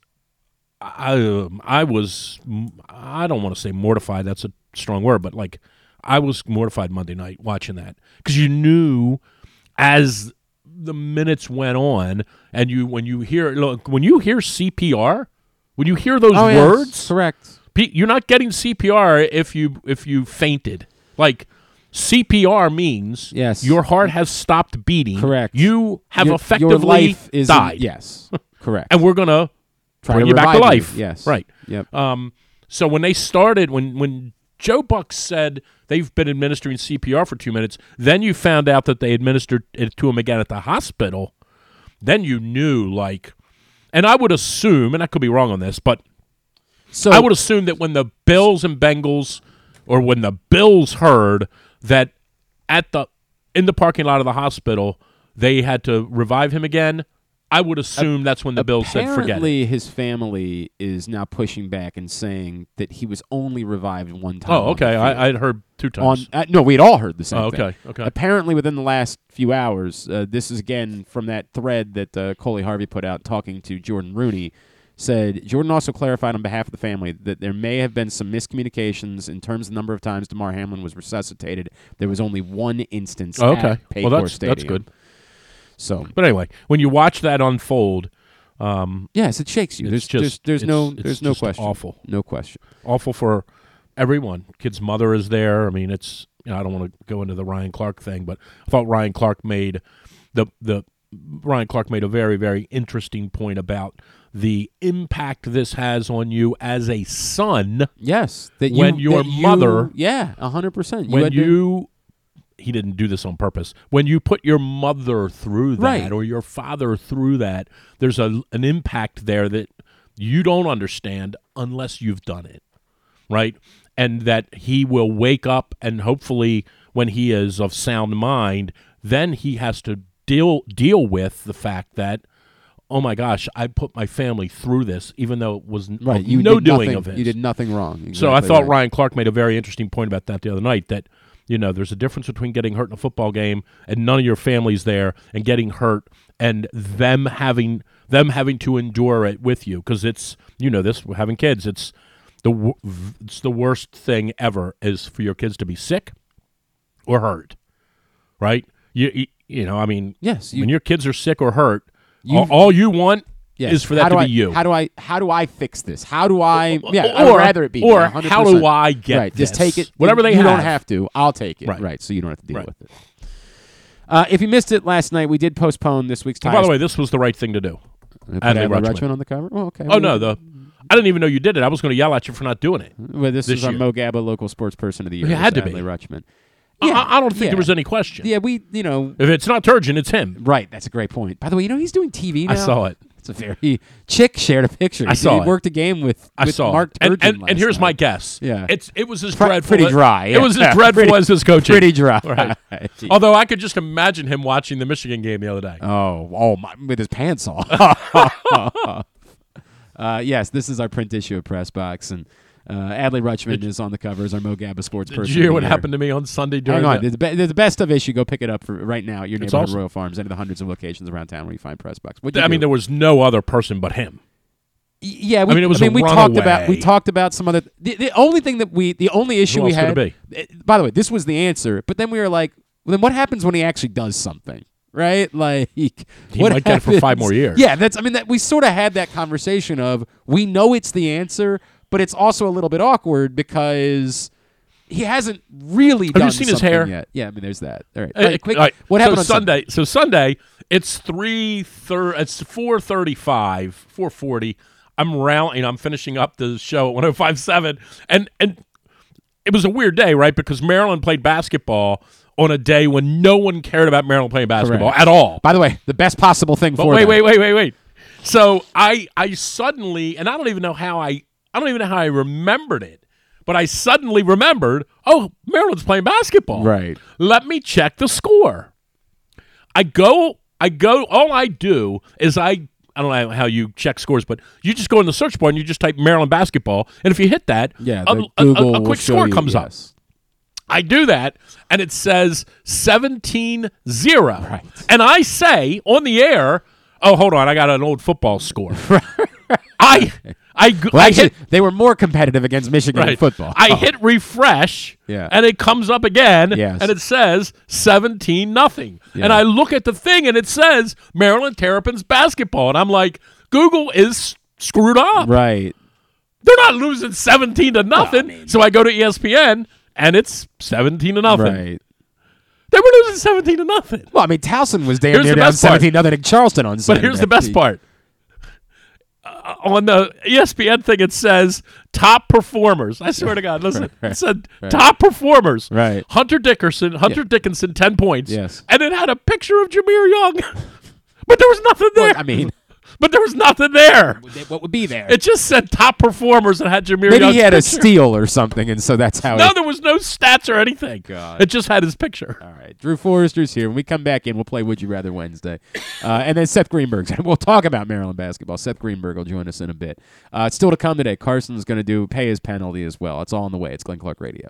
I um, I was I don't want to say mortified. That's a strong word, but like I was mortified Monday night watching that because you knew as the minutes went on, and you when you hear look when you hear CPR, when you hear those
Oh, yes.
words,
correct.
Pe- you're not getting CPR if you if you fainted. Like CPR means
Yes.
your heart has stopped beating.
Correct.
You have
Your- your
effectively
life is in-
died.
yes. *laughs* Correct.
and we're gonna
Try
bring
to
you back to
revive you.
life.
Yes.
Right.
Yep.
Um. So when they started, when when Joe Buck said they've been administering CPR for two minutes, then you found out that they administered it to him again at the hospital. Then you knew, like, and I would assume, and I could be wrong on this, but
So
I would assume that when the Bills and Bengals, or when the Bills heard that at the in the parking lot of the hospital they had to revive him again, I would assume that's when the Bills said, "Forget it."
Apparently, his family is now pushing back and saying that he was only revived one time.
Oh,
the
okay.
field.
I, I'd heard two
on
times.
uh, no, we'd all heard the same
Oh,
thing.
okay, okay.
Apparently, within the last few hours, uh, this is again from that thread that uh, Coley Harvey put out talking to Jordan Rooney. Said Jordan also clarified on behalf of the family that there may have been some miscommunications in terms of the number of times Damar Hamlin was resuscitated. There was only one instance.
Oh, okay.
at Paycor
Well, that's-
Stadium.
that's good.
So,
But anyway, when you watch that unfold, um,
yes, it shakes you. There's
just-
there's, there's
it's-
no
it's
there's no question.
awful.
No question.
awful for everyone. Kid's mother is there. I mean, it's you know, I don't want to go into the Ryan Clark thing, but I thought Ryan Clark made the the Ryan Clark made a very very interesting point about the impact this has on you as a son.
Yes, that
when your
that you-
mother,
yeah, hundred percent.
when you he didn't do this on purpose. When you put your mother through that
Right.
or your father through that, there's a an impact there that you don't understand unless you've done it. Right? And that he will wake up and hopefully when he is of sound mind, then he has to deal deal with the fact that oh my gosh, I put my family through this even though it was
right, you
no doing
nothing,
of it.
You did nothing wrong.
So I thought
right.
Ryan Clark made a very interesting point about that the other night that you know there's a difference between getting hurt in a football game and none of your family's there and getting hurt and them having them having to endure it with you because it's you know this having kids it's the it's the worst thing ever is for your kids to be sick or hurt, right? You you, you know, I mean,
Yes, you-
when your kids are sick or hurt, all, all you want
Yes.
is for that
how
to
do
be
I,
you.
How do I how do I fix this? How do I yeah,
or-
I'd rather it be
or
me,
how do I get
right, just take it.
Whatever they have.
you don't
have.
have to. I'll take it.
Right.
Right. so you don't have to deal
Right.
with it. Uh, if you missed it last night, we did postpone this week's.
And by the way, this was the right thing to do. Adley
Adley
Rutschman.
Rutschman on the cover. Oh, okay.
Oh no, the I didn't even know you did it. I was going to yell at you for not doing it.
Well, this,
this
is our. Mo Gaba local sports person of the year.
It had to be.
Adley Rutschman.
I- I, I don't think
yeah.
there was any question.
Yeah, we you know
If it's not Turgeon, it's him.
right. That's a great point. By the way, you know he's doing TV now.
I saw it.
Very *laughs* chick shared a picture.
I
He-
saw
he
it.
worked a game with,
I
with
saw
Mark.
And, and, and here's my guess.
Yeah.
It's it was as
Pre-
dreadful.
pretty dry,
It was
yeah. *laughs*
as dreadful
Pretty-
as his coaching.
pretty dry. *laughs*
Right. Although I could just imagine him watching the Michigan game the other day.
Oh, oh my! With his pants off. uh, yes, this is our print issue of Press Box, and uh, Adley Rutschman is on the cover as our Mo Gaba sports
Did
person.
you hear what
year.
happened to me on Sunday during
Hang on,
the-
the, the best of issue. Go pick it up for right now at your neighborhood
awesome.
Royal Farms, any of the hundreds of locations around town where you find Press Box.
I mean, there was no other person but him.
Yeah, we,
I mean, it was I a
we talked about we talked about some other. The, the only thing that we, the only issue we had.
it
eh, By the way, this was the answer, but then we were like, well, then what happens when he actually does something? Right, *laughs* like
He
what
might get it for five more years.
Yeah, that's. I mean, that we sort of had that conversation of we know it's the answer, but it's also a little bit awkward because he hasn't really
Have
done
you seen his hair?
yet. Yeah, I mean, there's that. All right,
Uh,
quick,
all right,
what
so
happened on
Sunday? So Sunday, it's three thir- It's four thirty-five, four forty. I'm rallying. I'm finishing up the show at 105.7, and and it was a weird day, right? Because Maryland played basketball on a day when no one cared about Maryland playing basketball
Correct.
at all.
By the way, the best possible thing
But
for
wait,
them.
wait, wait, wait, wait. So I I suddenly, and I don't even know how I I don't even know how I remembered it, but I suddenly remembered. Oh, Maryland's playing basketball.
Right.
Let me check the score. I go. I go. All I do is I. I don't know how you check scores, but you just go in the search bar and you just type Maryland basketball, and if you hit that,
Yeah,
a, a- a- quick score
you,
comes up. I do that, and it says 17 0.
Right.
And I say on the air, oh, hold on, I got an old football score. *laughs* I, I, g-
Well,
I
actually,
hit,
they were more competitive against Michigan in football.
I oh. hit refresh,
Yeah.
and it comes up again,
Yes.
and it says 17 nothing.
Yeah.
And I look at the thing, and it says Maryland Terrapins basketball. And I'm like, Google is screwed up.
Right.
They're not losing 17 to nothing. so I go to ESPN, and it's 17 to nothing.
Right.
They were losing 17 to nothing.
Well, I mean, Towson was damn
Here's
near
the
down
best part.
17 nothing in Charleston on
Sunday.
But
here's the best part. Uh, on the ESPN thing, it says top performers. I swear to God, listen. *laughs*
Right.
It said
Right.
top performers.
Right.
Hunter Dickerson, Hunter
Yeah.
Dickinson, 10 points.
Yes.
And it had a picture of Jahmir Young. *laughs* but there was nothing there.
I mean,
but there was nothing there.
what would be there?
It just said top performers and had Jahmir
Maybe
Young's
he had a
picture.
steal or something, and so that's how.
No,
he,
there was no stats or anything.
God.
It just had his picture.
All right, Drew Forrester's here. When we come back in, we'll play Would You Rather Wednesday, uh, and then Seth Greenberg's. *laughs* We'll talk about Maryland basketball. Seth Greenberg will join us in a bit. Uh, it's still to come today. Carson's going to do pay his penalty as well. It's all on the way. It's Glenn Clark Radio.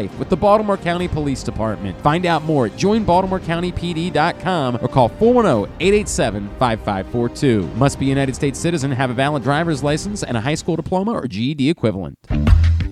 with the Baltimore County Police Department. Find out more at joinbaltimorecountypd.com or call 410-887-5542. Must be a United States citizen, have a valid driver's license and a high school diploma or GED equivalent.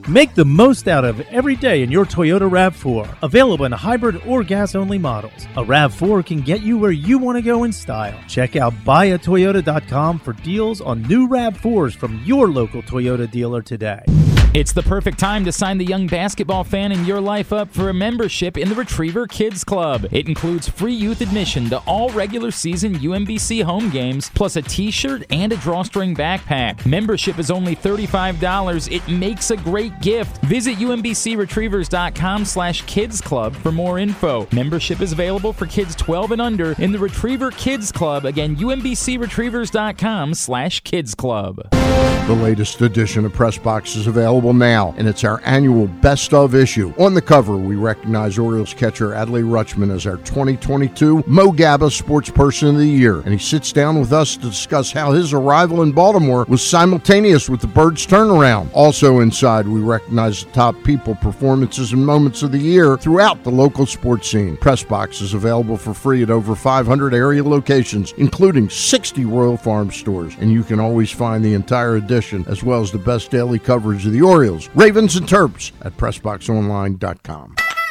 Make the most out of every day in your Toyota RAV4. Available in hybrid or gas only models. A RAV4 can get you where you want to go in style. Check out buyatoyota.com for deals on new RAV4s from your local Toyota dealer today.
It's the perfect time to sign the young basketball fan in your life up for a membership in the Retriever Kids Club. It includes free youth admission to all regular season UMBC home games, plus a t shirt and a drawstring backpack. Membership is only $35. It makes a great gift. Visit UMBCRetrievers.com slash kids club for more info. Membership is available for kids 12 and under in the Retriever Kids Club. Again, UMBCRetrievers.com slash kids club.
The latest edition of Press Box is available now, and it's our annual Best of issue. On the cover, we recognize Orioles catcher Adley Rutschman as our 2022 Mo Gaba Sports Person of the Year, and he sits down with us to discuss how his arrival in Baltimore was simultaneous with the Birds' turnaround. Also inside, we recognize the top people, performances, and moments of the year throughout the local sports scene. Press Box is available for free at over 500 area locations, including 60 Royal Farm stores, and you can always find the entire edition as well as the best daily coverage of the Orioles, Ravens, and Terps at PressBoxOnline.com.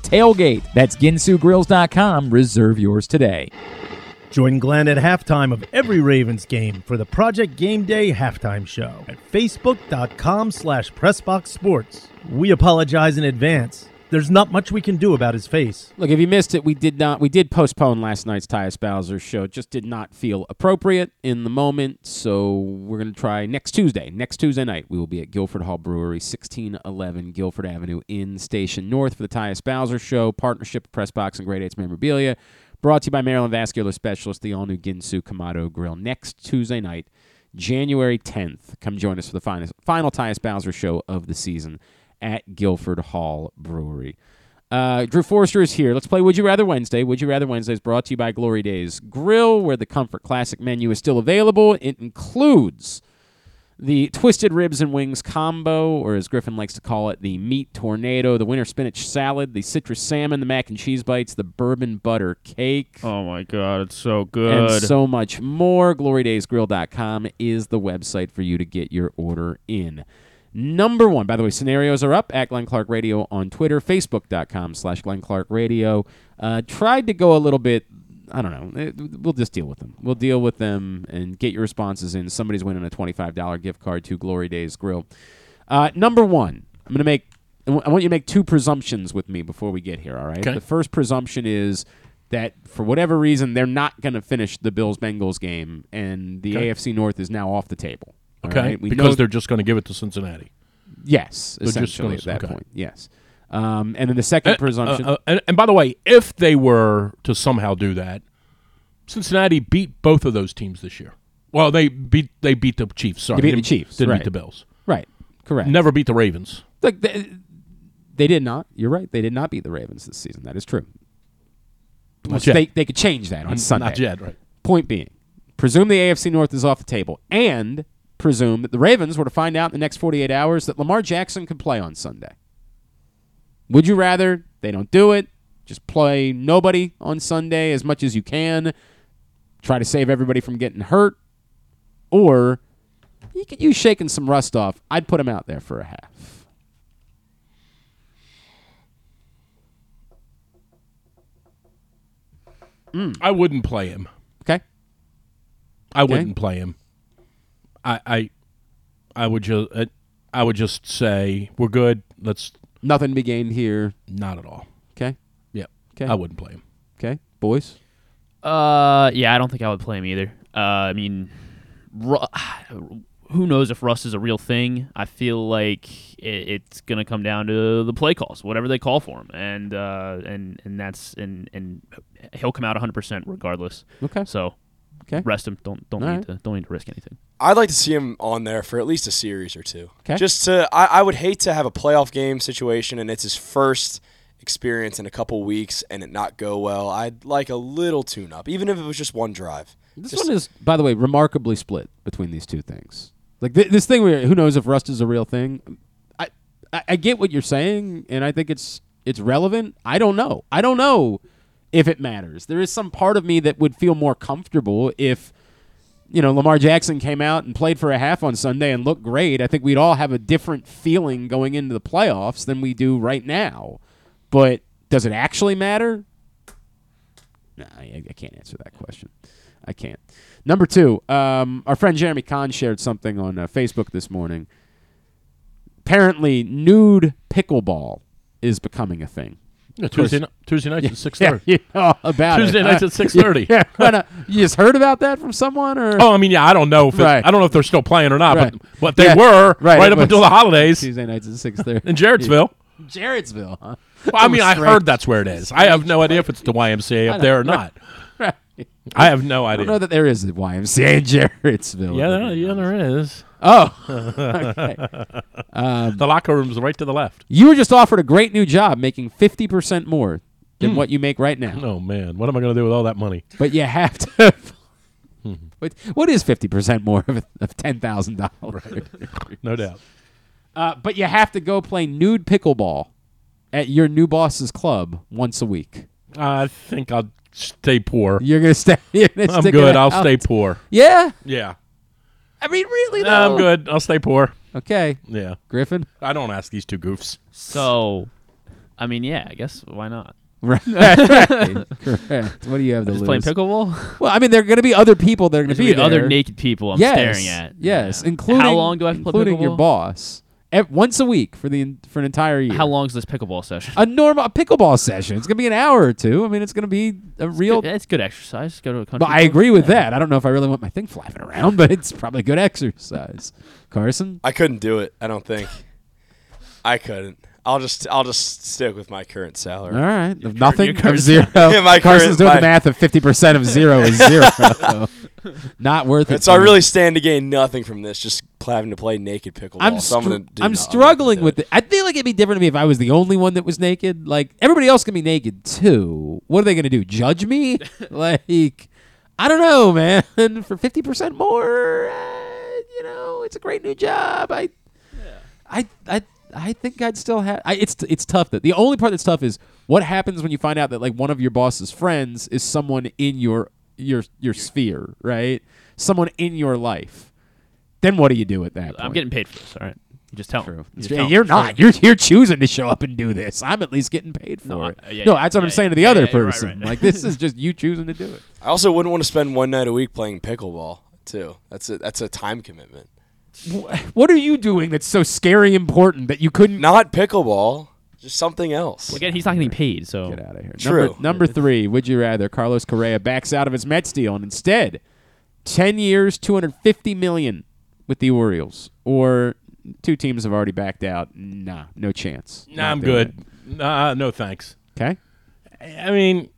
TAILGATE. That's ginsugrills.com. Reserve yours today.
Join Glenn at halftime of every Ravens game for the Project Game Day halftime show at facebook.com slash pressboxsports. We apologize in advance. There's not much we can do about his face.
Look, if you missed it, we did not. We did postpone last night's Tyus Bowser show. It just did not feel appropriate in the moment. So we're gonna try next Tuesday. Next Tuesday night, we will be at Guilford Hall Brewery, sixteen eleven Guilford Avenue in Station North for the Tyus Bowser show. Partnership Press Box and Great Eights Memorabilia. Brought to you by Maryland Vascular Specialist, the all new Ginsu Kamado Grill. Next Tuesday night, January 10th. Come join us for the final, final Tyus Bowser show of the season at Guilford Hall Brewery. Uh, Drew Forrester is here. Let's play Would You Rather Wednesday. Would You Rather Wednesday is brought to you by Glory Days Grill, where the Comfort Classic menu is still available. It includes the Twisted Ribs and Wings combo, or as Griffin likes to call it, the Meat Tornado, the Winter Spinach Salad, the Citrus Salmon, the Mac and Cheese Bites, the Bourbon Butter Cake.
Oh my god, it's so good.
And so much more. GloryDaysGrill.com is the website for you to get your order in. Number one, by the way, scenarios are up at Glenn Clark Radio on Twitter, Facebook.com slash Glenn Clark Radio. Uh, tried to go a little bit, I don't know, eh, we'll just deal with them. We'll deal with them and get your responses in. Somebody's winning a $25 gift card to Glory Days Grill. Uh, number one, I'm going to make, I want you to make two presumptions with me before we get here, all right?
Okay.
The first presumption is that for whatever reason, they're not going to finish the Bills Bengals game, and the
Okay.
AFC North is now off the table.
Okay,
right?
Because they're just going to give it to Cincinnati.
Yes,
They're just
essentially
gonna-
at that
okay.
point. Yes. Um, and then the second
Uh,
presumption.
uh, uh, and, and by the way, if they were to somehow do that, Cincinnati beat both of those teams this year. Well, they beat they beat the Chiefs. Sorry,
They beat the Chiefs,
Didn't
right.
beat the Bills.
right. Correct.
Never beat the Ravens.
Look, they, they did not. You're right. They did not beat the Ravens this season. That is true.
Not
Which. They, they could change that on Sunday.
not yet, right.
Point being, presume the AFC North is off the table, and presume that the Ravens were to find out in the next 48 hours that Lamar Jackson could play on Sunday. Would you rather they don't do it? Just play nobody on Sunday as much as you can. Try to save everybody from getting hurt, or you could use shaking some rust off. I'd put him out there for a half.
I wouldn't play him.
Okay.
I
Okay.
wouldn't play him. I I, I would just uh, I would just say we're good. Let's
Nothing to be gained here.
not at all.
Okay.
Yeah.
Okay.
I wouldn't play him.
Okay. Boys.
Uh, yeah, I don't think I would play him either. Uh, I mean, Ru- *sighs* who knows if Russ is a real thing? I feel like it, it's gonna come down to the play calls, whatever they call for him, and uh, and and that's and and he'll come out 100 percent regardless.
Okay.
So,
Okay.
rest him. Don't don't
All
need
right.
to don't need to risk anything.
I'd like to see him on there for at least a series or two.
'Kay.
Just to, I, I would hate to have a playoff game situation and it's his first experience in a couple weeks and it not go well. I'd like a little tune up, even if it was just one drive.
This
Just-
one is, by the way, remarkably split between these two things. Like th- this thing where who knows if rust is a real thing. I I, I get what you're saying, and I think it's it's relevant. I don't know. I don't know if it matters. There is some part of me that would feel more comfortable if you know Lamar Jackson came out and played for a half on Sunday and looked great. I think we'd all have a different feeling going into the playoffs than we do right now. But does it actually matter? I, I can't answer that question. I can't. Number two, um, our friend Jeremy Kahn shared something on uh, Facebook this morning. Apparently, nude pickleball is becoming a thing.
Yeah, Tuesday, ni- Tuesday nights
Yeah,
at six thirty. *laughs*
yeah, you about
Tuesday
it.
nights
Uh,
at six thirty. *laughs*
Yeah, yeah. you just heard about that from someone, or
Oh, I mean, yeah, I don't know if it-
Right.
I don't know if they're still playing or not,
Right.
but but they
Yeah.
were
Right,
right, up until the holidays.
Tuesday nights at six thirty
in Jarrettsville. *laughs*
Jarrettsville, huh?
Well, I mean, I heard that's where it is. I have no idea if it's the YMCA up there or not.
Right.
I have no
I
idea.
don't know that there is a YMCA in Jarrettsville.
Yeah, there, yeah, there is.
Oh, *laughs* okay. Um,
the locker room's right to the left.
You were just offered a great new job, making fifty percent more than
Hmm.
what you make right now.
Oh man, what am I going to do with all that money?
But you have to. *laughs* What- what is fifty percent more of, of ten thousand dollars?
No doubt.
Uh, but you have to go play nude pickleball at your new boss's club once a week.
I think I'll stay poor.
You're gonna stay. *laughs* You're gonna
I'm good. I'll
out.
stay poor.
Yeah.
Yeah.
I mean, really?
No, I'm
though?
good. I'll stay poor.
Okay.
Yeah.
Griffin.
I don't ask these two goofs.
So, I mean, yeah, I guess why not? *laughs*
Right. Correct. What do you have to
Just
lose?
playing pickleball?
Well, I mean, there are going to be other people that are going to
There's
be
gonna be other naked people I'm
yes,
staring at.
Yes,
Yeah.
including
How long do I have to play pickleball?
including your
pickleball?
boss, Ev- once a week for the for an entire year.
How long is this pickleball session?
A normal a pickleball session. It's going to be an hour or two. I mean, it's going to be a real.
It's good exercise. Go to a country.
But I agree with
Yeah.
that. I don't know if I really want my thing flapping around, *laughs* but it's probably good exercise. Carson.
I couldn't do it. I don't think. I couldn't. I'll just I'll just stick with my current salary.
All right,
Your
nothing
your
zero. *laughs*
Yeah, my
Carson's
current-
doing
my-
the math of fifty percent of zero is zero. *laughs* *laughs* not worth it.
So I really stand to gain nothing from this. Just having to play naked pickleball.
I'm,
so I'm
I'm struggling with it. I feel like it'd be different to me if I was the only one that was naked. Like everybody else can be naked too. What are they gonna do? Judge me? like I don't know, man. For fifty percent more, uh, you know, it's a great new job. I, I, I, I think I'd still have. I, it's it's tough. That the only part that's tough is what happens when you find out that like one of your boss's friends is someone in your your your sphere, right? Someone in your life. Then what do you do at that?
I'm
point?
getting paid for this. All right. You just tell
True.
them.
It's true. You're not. You're you're choosing to show up and do this. I'm at least getting paid for
No,
it.
I- yeah,
no,
yeah,
that's what I'm
yeah,
saying to the
yeah,
other
yeah, you're right,
person.
right.
Like this is just you choosing to do it.
I also wouldn't want to spend one night a week playing pickleball too. That's a that's a time commitment.
What are you doing that's so scary important that you couldn't?
Not pickleball, just something else.
Well, again, he's not getting paid, so
Get out of here.
True.
Number, number three. Would you rather Carlos Correa backs out of his Mets deal and instead ten years, two hundred fifty million with the Orioles, or two teams have already backed out? Nah, no chance.
Nah,
Not
I'm
doing
good. Nah, no thanks.
Okay.
I mean,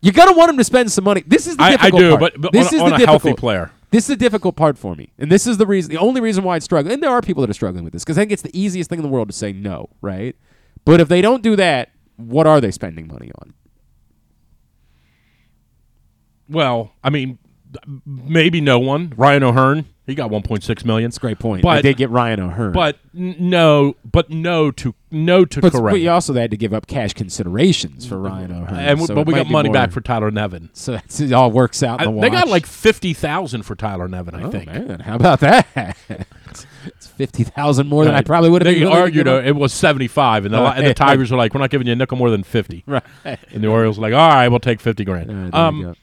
You gotta want him to spend some money. This is the
I- I do,
part.
but- but
this
on-
is
on
the
a healthy
difficult-
player.
This is the difficult part for me, and this is the reason. The only reason why it's struggling, and there are people that are struggling with this because I think it's the easiest thing in the world to say no, right? But if they don't do that, what are they spending money on?
well, I mean, maybe no one. Ryan O'Hearn, he got 1.6 million.
That's a great point.
But
they did get Ryan O'Hearn,
But n- no, but no to no to
but,
Correa.
but you also had to give up cash considerations for Ryan O'Hearn,
and
so
but we got money
more-
back for Tyler Nevin.
So that's, it all works out. In
I-
the
they got like fifty thousand for Tyler Nevin. I
Oh,
think.
man, how about that? it's, *laughs* it's fifty thousand more than I probably would have.
They argued uh, it was seventy five, and the
Right.
and the Tigers were like, "We're not giving you a nickel more than 50.
Right.
And the Orioles were like, "All right, we'll take fifty grand."
there you
um.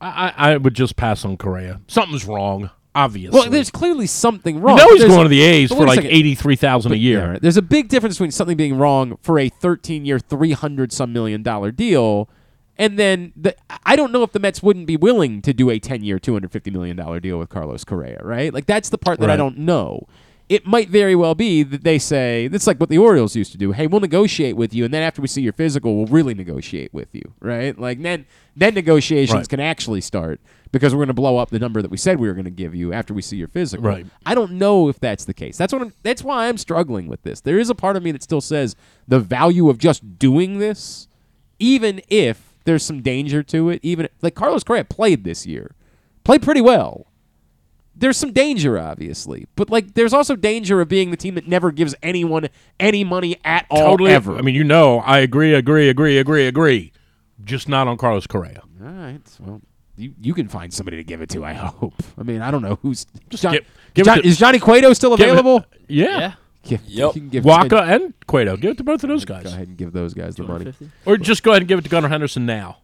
I, I I would just pass on Correa. Something's wrong, obviously.
Well, there's clearly something
you
wrong.
know he's
There's-
going to the A's for like eighty three thousand a year.
yeah, right. There's a big difference between something being wrong for a 13 year, 300 some million dollar deal, and then the, I don't know if the Mets wouldn't be willing to do a 10 year, 250 million dollar deal with Carlos Correa, right? Like that's the part that I don't know. It might very well be that they say it's like what the Orioles used to do. Hey, we'll negotiate with you, and then after we see your physical, we'll really negotiate with you, right? Like then, then negotiations
Right.
can actually start because we're going to blow up the number that we said we were going to give you after we see your physical.
Right.
I don't know if that's the case. That's what I'm, that's why I'm struggling with this. There is a part of me that still says the value of just doing this, even if there's some danger to it. Even like Carlos Correa played this year, played pretty well. There's some danger, obviously, but like there's also danger of being the team that never gives anyone any money at all
totally.
ever.
I mean, you know, I agree, agree, agree, agree, agree. Just not on Carlos Correa.
All right. Well, you you can find somebody to give it to. I hope. I mean, I don't know who's
Just
John-
give- give
John-
to-
is Johnny Cueto still
Give it-
available?
Yeah.
Give,
Yep.
you can give
Wacha and Cueto. Give it to both of those guys.
Go ahead and give those guys the money.
Or just go ahead and give it to Gunnar Henderson now.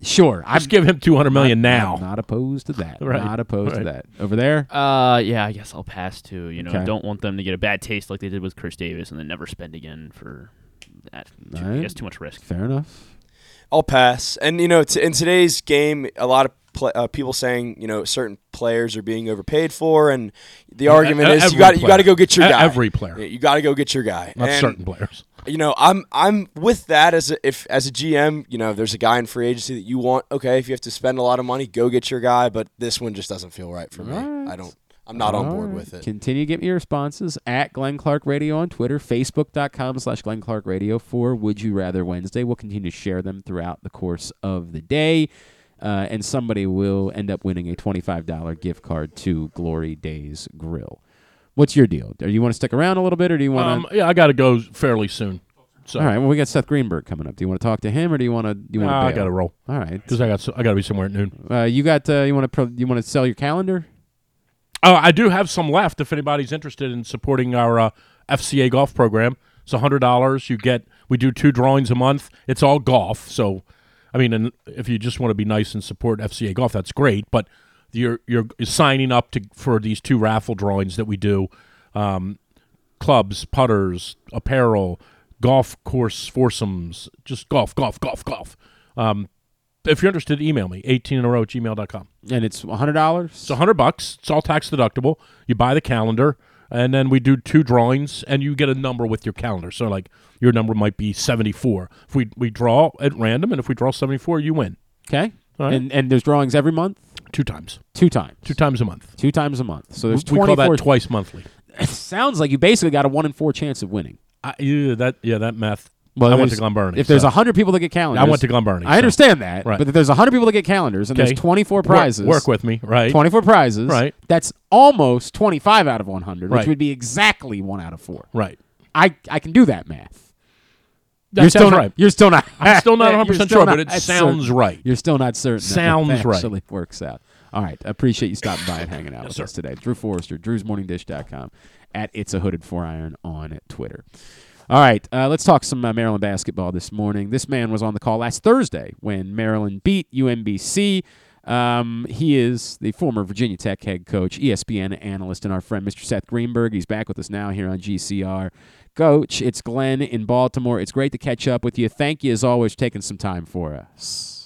Sure, I
Just give him two hundred million
not,
now.
I'm not opposed to that. *laughs*
Right,
Not opposed to that. Over there.
Uh, yeah, I guess I'll pass too. You know,
Okay.
don't want them to get a bad taste like they did with Chris Davis and then never spend again for that. Too, I guess too much risk.
Fair enough.
I'll pass. And you know, t- in today's game, a lot of uh, people saying you know certain players are being overpaid for, and the argument
e-
is you got you got to go get your guy.
every player.
Yeah, you got to go get your guy.
Not
And,
certain players.
You know, I'm I'm with that as a, if as a GM, you know, if there's a guy in free agency that you want, okay, if you have to spend a lot of money, go get your guy. But this one just doesn't feel right for me. I don't. I'm not on board
right.
with it.
Continue to get me your responses at Glenn Clark Radio on Twitter, Facebook.com slash Glenn Clark Radio for Would You Rather Wednesday. We'll continue to share them throughout the course of the day. Uh, and somebody will end up winning a $25 gift card to Glory Days Grill. What's your deal? Do you want to stick around a little bit or do you want
Um,
to?
yeah, I got to go fairly soon. So
All right. Well, we got Seth Greenberg coming up. Do you want to talk to him or do you want to? Do You want
Nah, I got to roll.
All right.
because I got so, I got to be somewhere at noon.
Uh, you got. Uh, you want to? Pro- you want to sell your calendar?
Oh, I do have some left. If anybody's interested in supporting our uh, FCA golf program, it's hundred dollars. You get we do two drawings a month. It's all golf. So, I mean, and if you just want to be nice and support FCA golf, that's great. But you're you're signing up to for these two raffle drawings that we do. Um, clubs, putters, apparel, golf course foursomes, just golf, golf, golf, golf. Um, if you're interested, email me, 18 in a row at gmail.com.
And it's hundred dollars.
It's a hundred bucks. It's all tax deductible. You buy the calendar, and then we do two drawings, and you get a number with your calendar. So, like your number might be seventy four. If we we draw at random, and if we draw seventy four, you win.
Okay.
Right.
And and there's drawings every month.
Two times.
Two times.
Two times a month.
Two times a month. So there's
we, we
24
call that twice monthly. *laughs*
sounds like you basically got a one in four chance of winning.
I, yeah, that yeah, that math.
Well,
I went to
there's-
Glen Burnie.
If there's
so-
a hundred people that get calendars,
I went to Glen Burnie,
I
so-
understand that,
Right.
but if there's a hundred people that get calendars and
Okay.
there's 24 prizes,
work with me, right.
24 prizes,
Right.
That's almost 25 out of 100, which would be exactly one out of four.
Right.
I I can do that math.
That
you're still not,
right.
You're still not.
I'm still not *laughs* 100% sure,
not
but it
certain.
sounds right.
You're still not certain.
Sounds
that
right.
Actually works out. All right. I appreciate you stopping by and hanging out with
sir.
us today. Drew Forrester, drewsmorningdish.com, at It's a Hooded Four Iron on Twitter. All right, uh, let's talk some uh, Maryland basketball this morning. This man was on the call last Thursday when Maryland beat UMBC. Um, he is the former Virginia Tech head coach, ESPN analyst, and our friend Mr. Seth Greenberg. He's back with us now here on GCR. Coach, it's Glenn in Baltimore. It's great to catch up with you. Thank you, as always, for taking some time for us.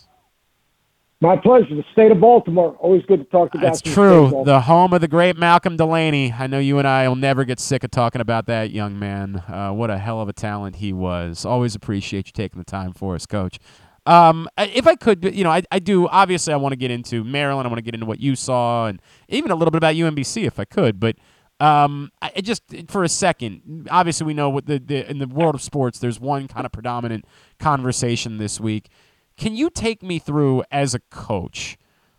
My pleasure. The state of Baltimore. Always good to talk to guys.
That's true. The home of the great Malcolm Delaney. I know you and I will never get sick of talking about that young man. Uh, what a hell of a talent he was. Always appreciate you taking the time for us, Coach. Um, if I could, you know, I, I do. Obviously, I want to get into Maryland. I want to get into what you saw, and even a little bit about UMBC, if I could. But um, I I just for a second, obviously, we know what the, the in the world of sports, there's one kind of predominant conversation this week. Can you take me through as a coach,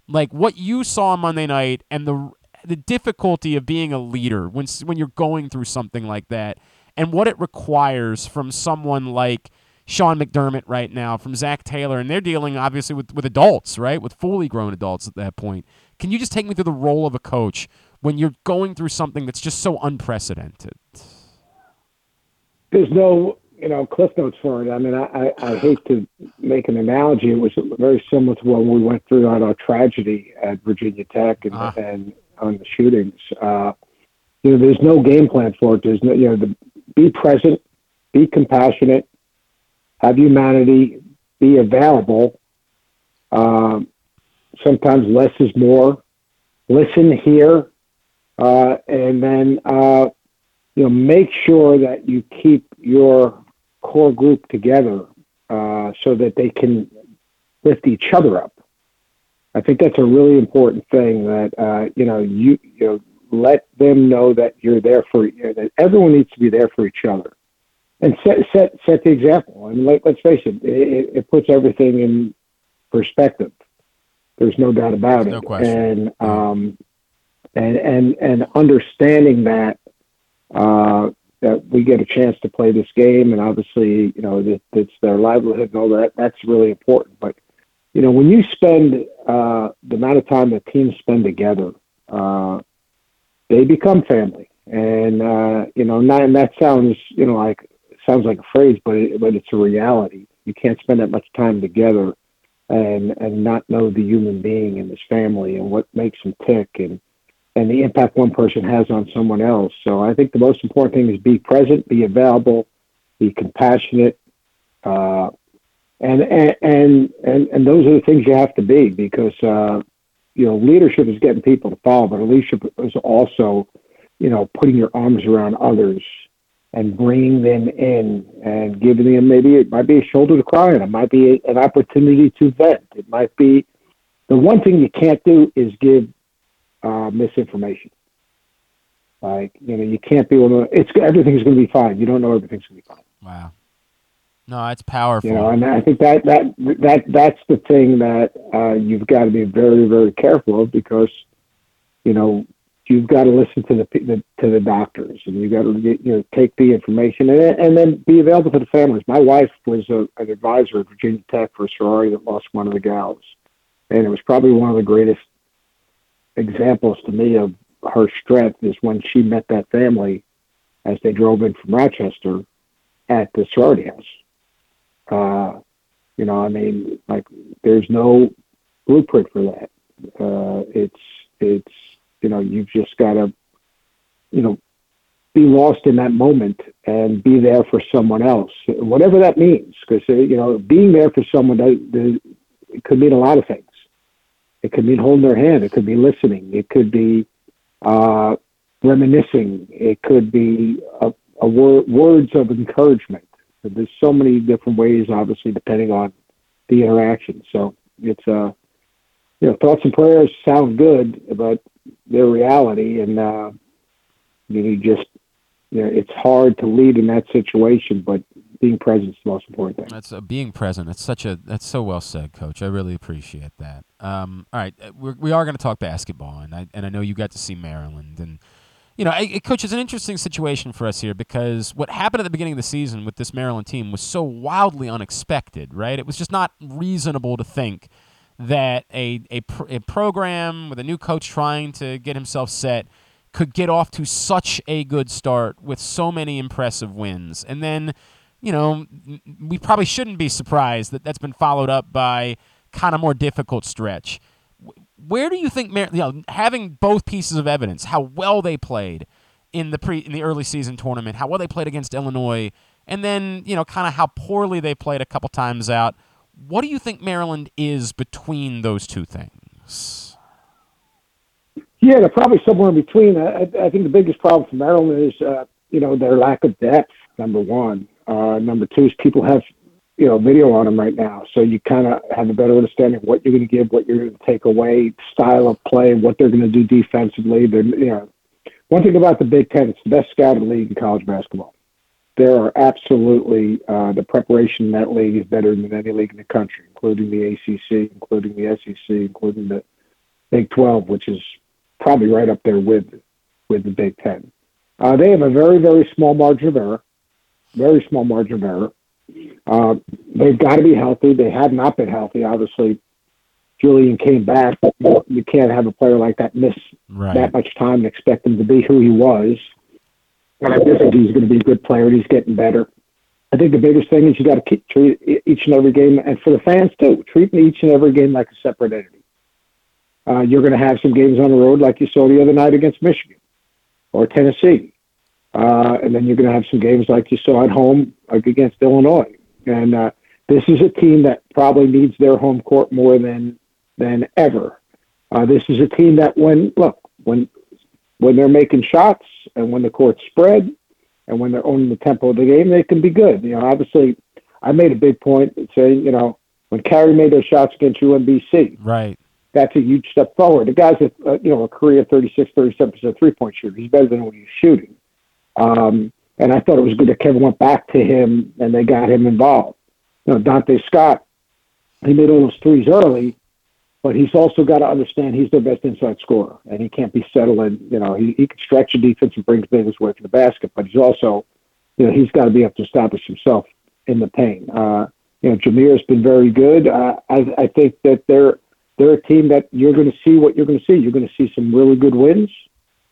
like what you saw Monday night and the the difficulty of being a leader when when you're going through something like that, and what it requires from someone like Sean McDermott right now, from Zach Taylor, and they're dealing obviously with with adults, right, with fully grown adults at that point. Can you just take me through the role of a coach when you're going through something that's just so unprecedented?
There's no, you know, cliff notes for it. I mean, I, I, I hate to make an analogy. It was very similar to what we went through on our tragedy at Virginia Tech and,
Ah.
and on the shootings. Uh, you know, there's no game plan for it. There's no, you know, the, be present, be compassionate, have humanity, be available. Um, sometimes less is more. Listen, hear, uh, and then uh, you know make sure that you keep your core group together uh, so that they can lift each other up. I think that's a really important thing. That uh, you know you you know let them know that you're there for you know, that everyone needs to be there for each other, and set set set the example. I mean, let, let's face it, it, it puts everything in perspective. There's no doubt about
No
it.
question.
And um, and and and understanding that uh, that we get a chance to play this game, and obviously, you know, that it's their livelihood and all that. That's really important. But you know, when you spend uh, the amount of time that teams spend together, uh, they become family. And uh, you know, not, and that sounds, you know, like sounds like a phrase, but it, but it's a reality. You can't spend that much time together and and not know the human being and his family and what makes him tick and and the impact one person has on someone else. So I think the most important thing is be present, be available, be compassionate, uh, and, and and and those are the things you have to be because uh, you know leadership is getting people to follow, but leadership is also you know putting your arms around others and bringing them in and giving them maybe it might be a shoulder to cry on, it might be an opportunity to vent, it might be the one thing you can't do is give uh, misinformation. Like you know, you can't be able to. It's everything's going to be fine. You don't know everything's going to be fine.
Wow. No, it's powerful.
You know, and I think that that that that's the thing that uh, you've got to be very very careful of because you know you've got to listen to the, the to the doctors and you've got to get, you know take the information and and then be available to the families. My wife was a, an advisor at Virginia Tech for a sorority that lost one of the gals, and it was probably one of the greatest examples to me of her strength is when she met that family as they drove in from Rochester at the sorority house. Uh, you know, I mean, like there's no blueprint for that. Uh, it's it's you know you've just got to you know be lost in that moment and be there for someone else, whatever that means. Because you know, being there for someone it could mean a lot of things. It could mean holding their hand. It could be listening. It could be uh, reminiscing. It could be a, a wor- words of encouragement. There's so many different ways, obviously, depending on the interaction. So it's uh, you know, thoughts and prayers sound good, but they're reality, and uh, you just you know, it's hard to lead in that situation, but being present is the most important thing.
That's uh, being present. That's such a that's so well said, Coach. I really appreciate that. Um, all right, uh, we're, we are going to talk basketball, and I and I know you got to see Maryland, and you know, I, Coach, it's an interesting situation for us here because what happened at the beginning of the season with this Maryland team was so wildly unexpected, right? It was just not reasonable to think that a a, pr- a program with a new coach trying to get himself set could get off to such a good start with so many impressive wins, and then you know, we probably shouldn't be surprised that that's been followed up by kind of more difficult stretch. Where do you think, you know, having both pieces of evidence, how well they played in the pre in the early season tournament, how well they played against Illinois, and then you know, kind of how poorly they played a couple times out. What do you think Maryland is between those two things?
Yeah, they're probably somewhere in between. I, I think the biggest problem for Maryland is, uh, you know, their lack of depth. Number one, uh, number two is people have you know video on them right now, so you kind of have a better understanding of what you're going to give, what you're going to take away, style of play, what they're going to do defensively. They're you know one thing about the Big Ten, it's the best scouted league in college basketball. There are absolutely uh, the preparation in that league is better than any league in the country, including the ACC, including the SEC, including the Big 12, which is probably right up there with with the Big Ten. Uh, they have a very very small margin of error very small margin of error. Uh, they've got to be healthy. They have not been healthy. Obviously, Julian came back. But you can't have a player like that miss
right.
that much time and expect him to be who he was. And I do think he's going to be a good player. and He's getting better. I think the biggest thing is you got to keep treat each and every game, and for the fans too, treat each and every game like a separate entity. Uh, you're going to have some games on the road like you saw the other night against Michigan or Tennessee uh, and then you're going to have some games like you saw at home like against Illinois. And uh, this is a team that probably needs their home court more than than ever. Uh, this is a team that when look when when they're making shots and when the court's spread and when they're owning the tempo of the game, they can be good. You know, obviously, I made a big point saying you know when Carey made those shots against UMBC,
right.
That's a huge step forward. The guy's a uh, you know a career 36, 37 percent three point shooter. He's better than when he's shooting. Um, and I thought it was good that Kevin went back to him and they got him involved. You know, Donta Scott, he made all those threes early, but he's also got to understand he's their best inside scorer, and he can't be settling. You know, he, he can stretch the defense and bring things away from the basket, but he's also, you know, he's got to be able to establish himself in the paint. Uh, you know, Jahmir has been very good. Uh, I, I think that they're they're a team that you're going to see what you're going to see. You're going to see some really good wins,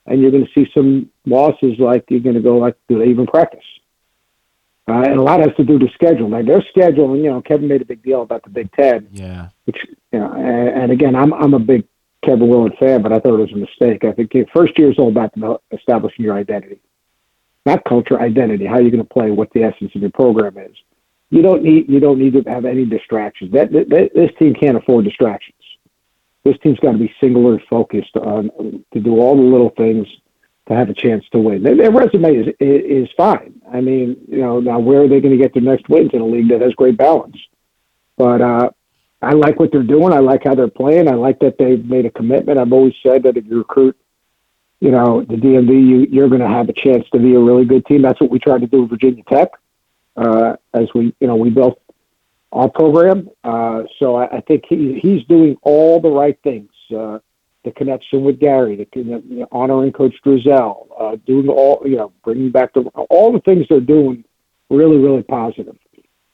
and you're going to see some losses. Like you're going to go like, do they even practice? Uh, and a lot has to do with the schedule. Like their schedule, and you know, Kevin made a big deal about the Big Ten.
Yeah.
Which you know, and, and again, I'm I'm a big Kevin Willard fan, but I thought it was a mistake. I think first year is all about establishing your identity, not culture, identity. How you're going to play, what the essence of your program is. You don't need you don't need to have any distractions. That, that this team can't afford distractions. This team's got to be singular focused on to do all the little things to have a chance to win. Their, their resume is, is fine. I mean, you know, now where are they going to get their next wins in a league that has great balance? But uh, I like what they're doing. I like how they're playing. I like that they've made a commitment. I've always said that if you recruit, you know, the DMV, you, you're going to have a chance to be a really good team. That's what we tried to do with Virginia Tech uh, as we, you know, we built program. Uh, so I, I think he, he's doing all the right things. Uh, the connection with Gary, the, know, honoring Coach Driesell, uh, doing all, you know, bringing back the all the things they're doing, really, really positive.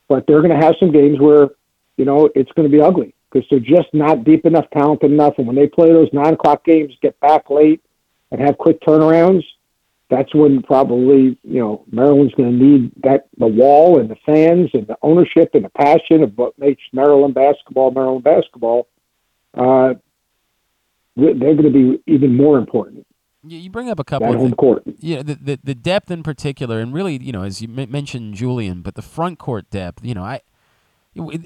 But they're going to have some games where, you know, it's going to be ugly because they're just not deep enough, talented enough. And when they play those nine o'clock games, get back late, and have quick turnarounds, that's when probably you know Maryland's going to need that the wall and the fans and the ownership and the passion of what makes Maryland basketball Maryland basketball. Uh, they're going to be even more important.
You, you bring up a couple of
home
thi-
court.
Yeah, the, the the depth in particular, and really, you know, as you mentioned, Julian, but the front court depth. You know, I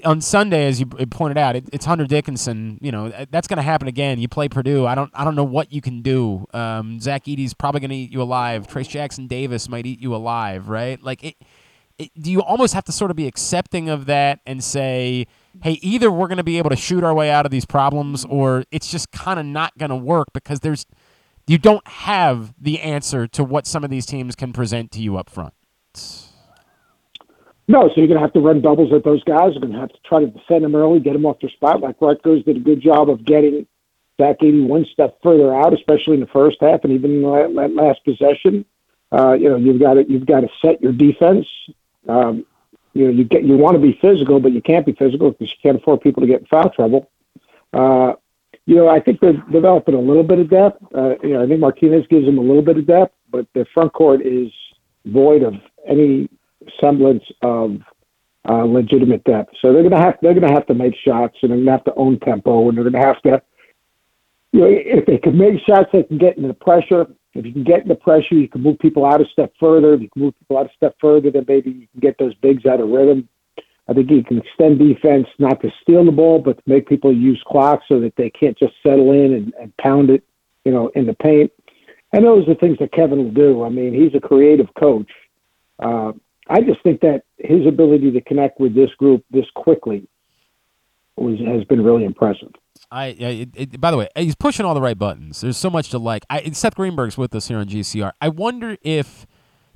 on Sunday, as you pointed out, it, it's Hunter Dickinson. You know, that's going to happen again. You play Purdue. I don't I don't know what you can do. Um, Zach Edey's probably going to eat you alive. Trayce Jackson Davis might eat you alive. Right? Like it. it do you almost have to sort of be accepting of that and say, hey, either we're going to be able to shoot our way out of these problems, or it's just kind of not going to work because there's you don't have the answer to what some of these teams can present to you up front.
No, so you're going to have to run doubles at those guys. You're going to have to try to defend them early, get them off their spot. Like Rutgers did a good job of getting Edey one step further out, especially in the first half and even in that last possession. Uh, you know, you've got to you've got to set your defense. Um, you know, you get you want to be physical, but you can't be physical because you can't afford people to get in foul trouble. Uh, you know, I think they're developing a little bit of depth. Uh, you know, I think Martinez gives them a little bit of depth, but their front court is void of any semblance of uh, legitimate depth. So they're gonna have they're gonna have to make shots, and they're gonna have to own tempo, and they're gonna have to. You know, if they can make shots, they can get into the pressure. If you can get in the pressure, you can move people out a step further. If you can move people out a step further, then maybe you can get those bigs out of rhythm. I think you can extend defense not to steal the ball, but to make people use clock so that they can't just settle in and, and pound it, you know, in the paint. And those are things that Kevin will do. I mean, he's a creative coach. Uh, I just think that his ability to connect with this group this quickly was has been really impressive.
I, I it, it, by the way, he's pushing all the right buttons. There's so much to like. I, Seth Greenberg's with us here on GCR. I wonder if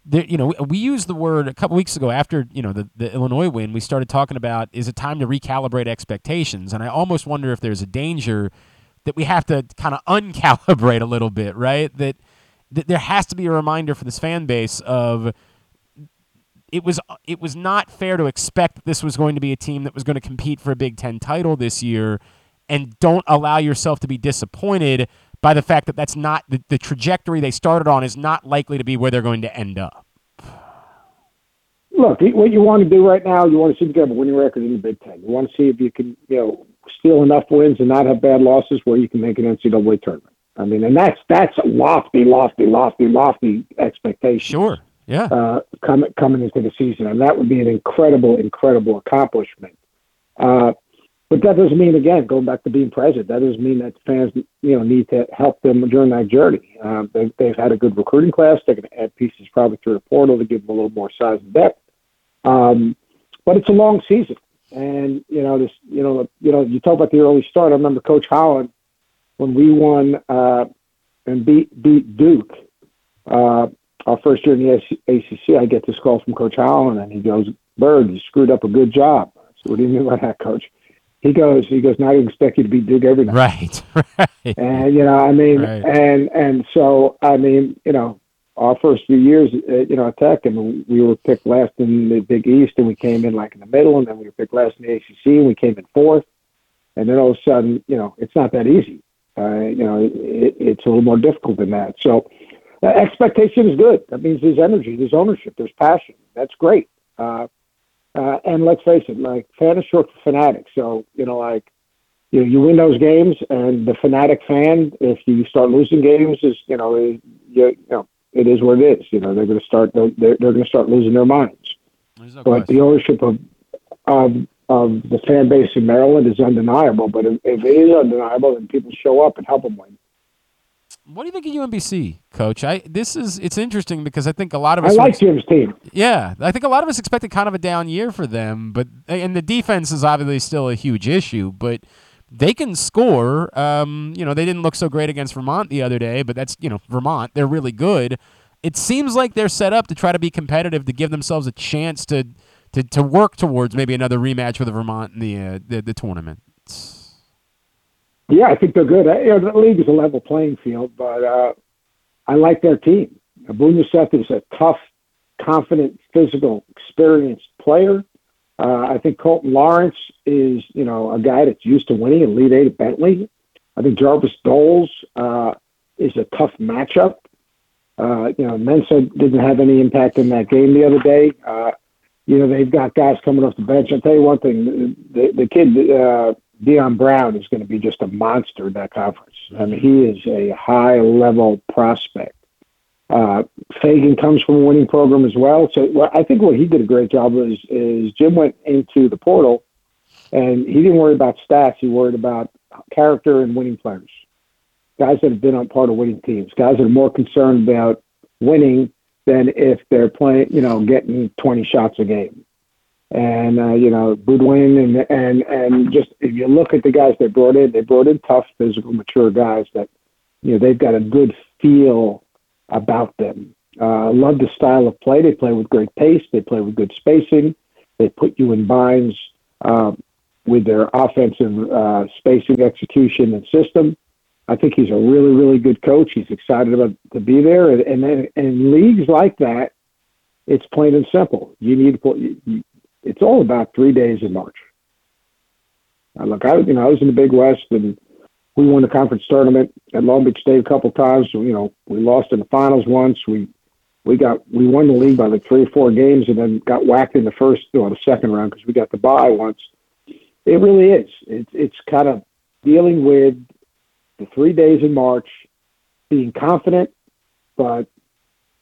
there, you know, we, used the word a couple weeks ago after you know the, the Illinois win. We started talking about is it time to recalibrate expectations, and I almost wonder if there's a danger that we have to kind of uncalibrate a little bit, right? That that there has to be a reminder for this fan base of it was it was not fair to expect this was going to be a team that was going to compete for a Big Ten title this year, and don't allow yourself to be disappointed by the fact that that's not the, the trajectory they started on is not likely to be where they're going to end up.
Look, what you want to do right now, you want to see if you can have a winning record in the Big Ten. You want to see if you can, you know, steal enough wins and not have bad losses where you can make an NCAA tournament. I mean, and that's that's a lofty, lofty, lofty, lofty expectation.
Sure. Yeah.
Uh, coming coming into the season, and that would be an incredible, incredible accomplishment. Uh, but that doesn't mean, again, going back to being president, that doesn't mean that fans, you know, need to help them during that journey. Um, they, they've had a good recruiting class. They're going to add pieces probably through the portal to give them a little more size and depth. Um, but it's a long season, and you know, this, you know, you know, you talk about the early start. I remember Coach Holland when we won uh, and beat beat Duke. Uh, our first year in the ACC, I get this call from Coach Holland, and he goes, "Bird, you screwed up a good job." I said, "What do you mean by that, Coach?" He goes, he goes, now I expect you to beat Duke every night.
Right, *laughs* right.
And you know, I mean,
Right.
and and so I mean, you know, our first few years, uh, you know, at Tech, and we were picked last in the Big East, and we came in like in the middle, and then we were picked last in the ACC, and we came in fourth, and then all of a sudden, you know, it's not that easy. Uh, you know, it, it's a little more difficult than that. So, uh, expectation is good. That means there's energy, there's ownership, there's passion. That's great. Uh, uh, and let's face it, like fan is short for fanatic. So you know, like you know, you win those games, and the fanatic fan, if you start losing games, is you know, you, you know, it is what it is. You know, they're going to start they're they're going to start losing their minds. but the ownership of of of the fan base in Maryland is undeniable. But if, if it is undeniable, then people show up and help them win.
What do you think of UMBC, Coach? I this is it's interesting because I think a lot of us.
I
like
Jim's team.
Yeah, I think a lot of us expected kind of a down year for them, but and the defense is obviously still a huge issue, but they can score. Um, you know, they didn't look so great against Vermont the other day, but that's you know Vermont. They're really good. It seems like they're set up to try to be competitive to give themselves a chance to to, to work towards maybe another rematch with Vermont in the uh, the, the tournament.
Yeah, I think they're good. You know, the league is a level playing field, but uh, I like their team. Youssef is a tough, confident, physical, experienced player. Uh, I think Colton Lawrence is, you know, a guy that's used to winning and lead eight at Bentley. I think Jarvis Doles uh, is a tough matchup. Uh, you know, Mensa didn't have any impact in that game the other day. Uh, you know, they've got guys coming off the bench. I'll tell you one thing: the the kid uh, Dion Brown is going to be just a monster in that conference. I mean, he is a high level prospect. Uh, Fagan comes from a winning program as well. So well, I think what he did a great job was is Jim went into the portal, and he didn't worry about stats. He worried about character and winning players, guys that have been on part of winning teams, guys that are more concerned about winning than if they're playing, you know, getting 20 shots a game. And uh, you know, Goodwin and and and just if you look at the guys they brought in, they brought in tough, physical, mature guys that you know they've got a good feel about them. Uh, love the style of play. They play with great pace. They play with good spacing. They put you in binds um, with their offensive uh, spacing, execution, and system. I think he's a really, really good coach. He's excited about to be there, and and, in leagues like that, it's plain and simple. You need to put. It's all about three days in March. Uh, look, I you know I was in the Big West and we won the conference tournament at Long Beach State a couple times. You know, we lost in the finals once. We we got we won the league by like three or four games, and then got whacked in the first or the second round because we got the bye once. It really is. It's it's kind of dealing with the three days in March, being confident, but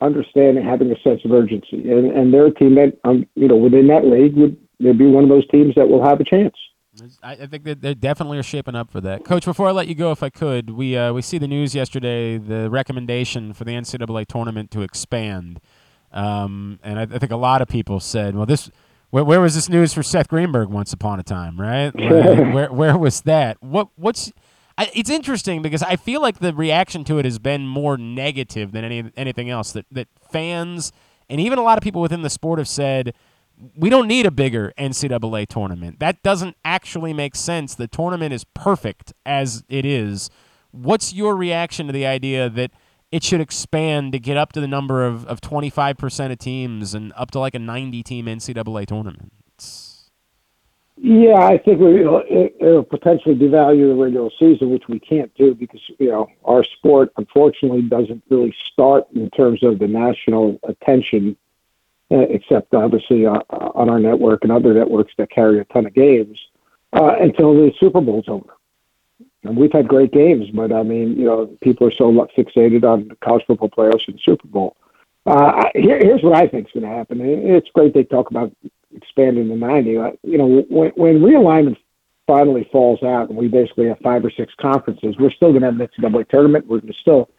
understanding, having a sense of urgency, and and they're a team that um you know within that league would they'd be one of those teams that will have a chance.
I, I think that they definitely are shaping up for that. Coach, before I let you go, if I could, we uh, we see the news yesterday, the recommendation for the NCAA tournament to expand, um, and I, I think a lot of people said, "Well, this." Where, where was this news for Seth Greenberg once upon a time, right? Like, *laughs* where where was that? What what's I, it's interesting because I feel like the reaction to it has been more negative than any anything else. That that fans and even a lot of people within the sport have said we don't need a bigger NCAA tournament. That doesn't actually make sense. The tournament is perfect as it is. What's your reaction to the idea that it should expand to get up to the number of, of 25% of teams and up to like a 90 team NCAA tournament?
Yeah, I think we, it, it'll potentially devalue the regular season, which we can't do because you know our sport unfortunately doesn't really start in terms of the national attention, uh, except obviously uh, on our network and other networks that carry a ton of games uh, until the Super Bowl's over. And we've had great games, but I mean, you know, people are so fixated on college football playoffs and Super Bowl. Uh, here, here's what I think is going to happen. It's great they talk about expanding the 90. Uh, You know, when, when realignment finally falls out and we basically have five or six conferences, we're still going to have an NCAA tournament. We're going to still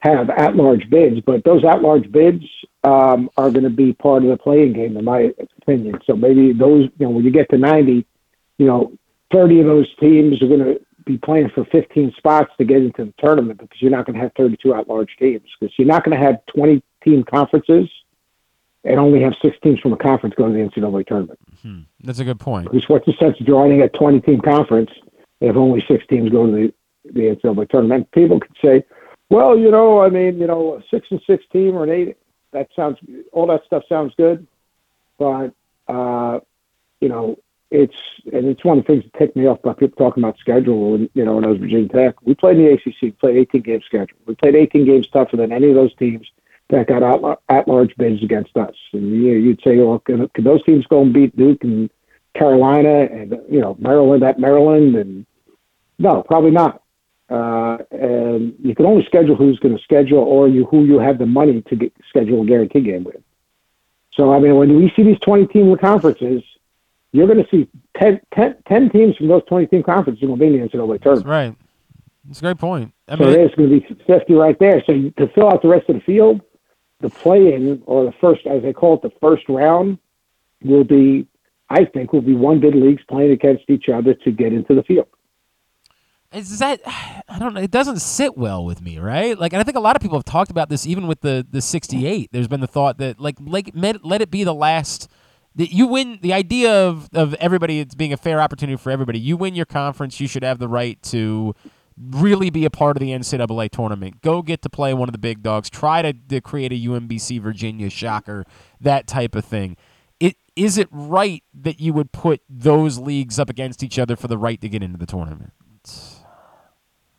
have at-large bids, but those at-large bids um, are going to be part of the playing game, in my opinion. So maybe those, you know, when you get to 90, you know, 30 of those teams are going to be playing for 15 spots to get into the tournament because you're not going to have 32 at-large teams because you're not going to have 20 team conferences and only have six teams from a conference go to the NCAA tournament.
Hmm. That's a good point.
Because what's the sense of joining a 20 team conference if only six teams go to the, the NCAA tournament? People could say, well, you know, I mean, you know, a six and six team or an eight, that sounds, all that stuff sounds good. But, uh, you know, it's, and it's one of the things that ticked me off about people talking about schedule. And, you know, when I was Virginia Tech, we played in the ACC, played 18 game schedule. We played 18 games tougher than any of those teams that got at, at large bids against us. And you know, you'd say, well, can, can those teams go and beat Duke and Carolina and you know Maryland at Maryland? And no, probably not. Uh, and you can only schedule who's going to schedule, or you who you have the money to get, schedule a guarantee game with. So I mean, when we see these twenty team conferences, you're going to see 10, 10, 10 teams from those twenty team conferences going to be in the NCAA tournament.
That's right. That's a great point. I
so
mean,
there's going to be 50 right there. So to fill out the rest of the field, the play-in or the first, as they call it, the first round will be, I think, will be one bid leagues playing against each other to get into the field.
is that I don't know. It doesn't sit well with me, right? Like, and I think a lot of people have talked about this, even with the the '68. There's been the thought that like like let, let it be the last. That you win the idea of of everybody it's being a fair opportunity for everybody. You win your conference, you should have the right to really be a part of the NCAA tournament. Go get to play one of the big dogs. Try to, to create a UMBC Virginia shocker, that type of thing. It is it right that you would put those leagues up against each other for the right to get into the tournament?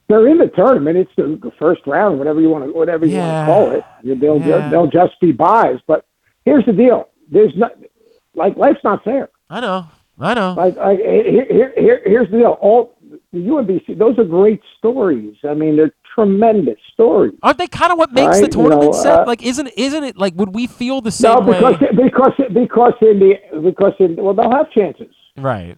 They're in the tournament. It's the first round, whatever you want to, whatever you
Yeah.
want to call it. They'll
Yeah.
they'll just be buys. But here's the deal: there's not like life's not fair.
I know. I know.
Like, like here, here, here, here's the deal. All the UMBC, those are great stories. I mean, they're tremendous stories.
Aren't they kind of what makes the
Right, you
tournament
know,
set?
uh,
like, isn't isn't it like would we feel the same
No,
way?
because because because in the because in well they'll have chances.
Right.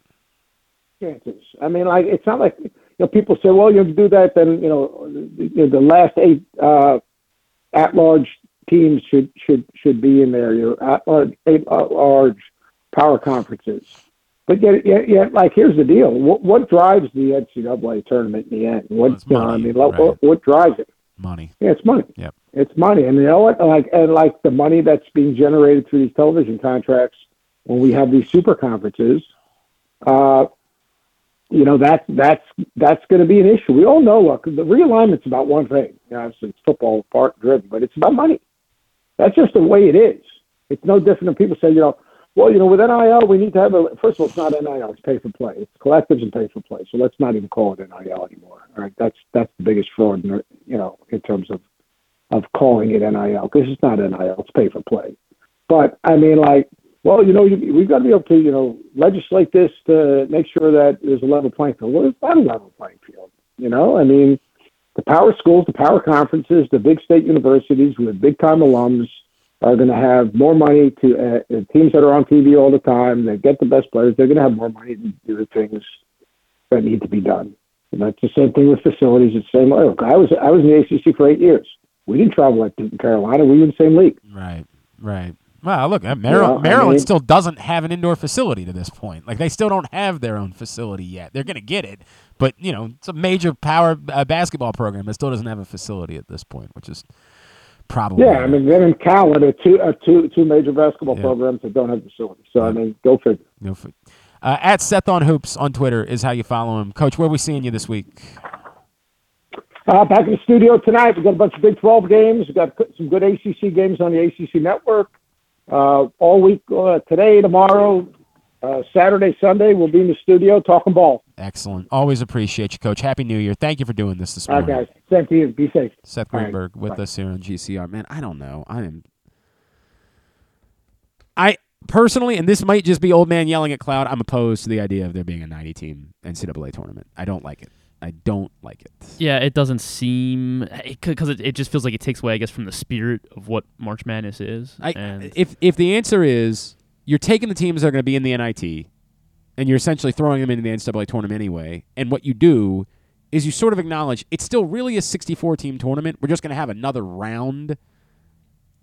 chances. I mean, like it's not like you know people say, well, you do that, then you know the, the last eight uh, at-large teams should should should be in there. Your at-large eight at-large power conferences. But yet, yet, yet, like here's the deal: what, what drives the NCAA tournament in the end? What you know, I mean, like, what, what drives it?
Money.
Yeah, it's money.
Yep.
It's money, and you know what? Like, and like the money that's being generated through these television contracts when we have these super conferences, uh, you know that's that's that's going to be an issue. We all know. Look, the realignment's about one thing. You know, obviously, it's football part driven, but it's about money. That's just the way it is. It's no different than people say, you know, well, you know, with NIL, we need to have a. First of all, it's not NIL; it's pay for play. It's collectives and pay for play. So let's not even call it NIL anymore. All right, that's that's the biggest fraud, in, you know, in terms of of calling it NIL because it's not NIL; it's pay for play. But I mean, like, well, you know, you, we've got to be able to, you know, legislate this to make sure that there's a level playing field. Well, it's not a level playing field. You know, I mean, the power schools, the power conferences, the big state universities with big time alums are going to have more money to uh, teams that are on TV all the time. They get the best players. They're going to have more money to do the things that need to be done. And that's the same thing with facilities. It's the same. Look, I was I was in the ACC for eight years. We didn't travel like Duke and Carolina. We were in the same league.
Right. Right. Well, look, uh, Maryland,
Yeah, I
Maryland
mean-
still doesn't have an indoor facility to this point. Like they still don't have their own facility yet. They're going to get it, but you know, it's a major power uh, basketball program that still doesn't have a facility at this point, which is probably
Yeah, I mean, then in Cal are the two are two two major basketball programs that don't have facilities. So I mean, go figure.
No f- uh, at Seth on Hoops on Twitter is how you follow him. Coach, where are we seeing you this week?
Uh, back in the studio tonight. We've got a bunch of Big 12 games. We've got some good ACC games on the ACC network. Uh, all week uh, today, tomorrow, uh, Saturday, Sunday, we'll be in the studio talking ball.
Excellent. Always appreciate you, Coach. Happy New Year. Thank you for doing this this
All right,
morning.
guys. Same to you. Be safe.
Seth
All right.
Greenberg with
Bye.
us here on GCR. Man, I don't know. I am. I personally, and this might just be old man yelling at cloud. I'm opposed to the idea of there being a 90 team NCAA tournament. I don't like it. I don't like it.
Yeah, it doesn't seem because it, it just feels like it takes away, I guess, from the spirit of what March Madness is.
I,
and
if if the answer is you're taking the teams that are going to be in the NIT, and you're essentially throwing them into the NCAA tournament anyway, and what you do is you sort of acknowledge it's still really a 64 team tournament. We're just going to have another round,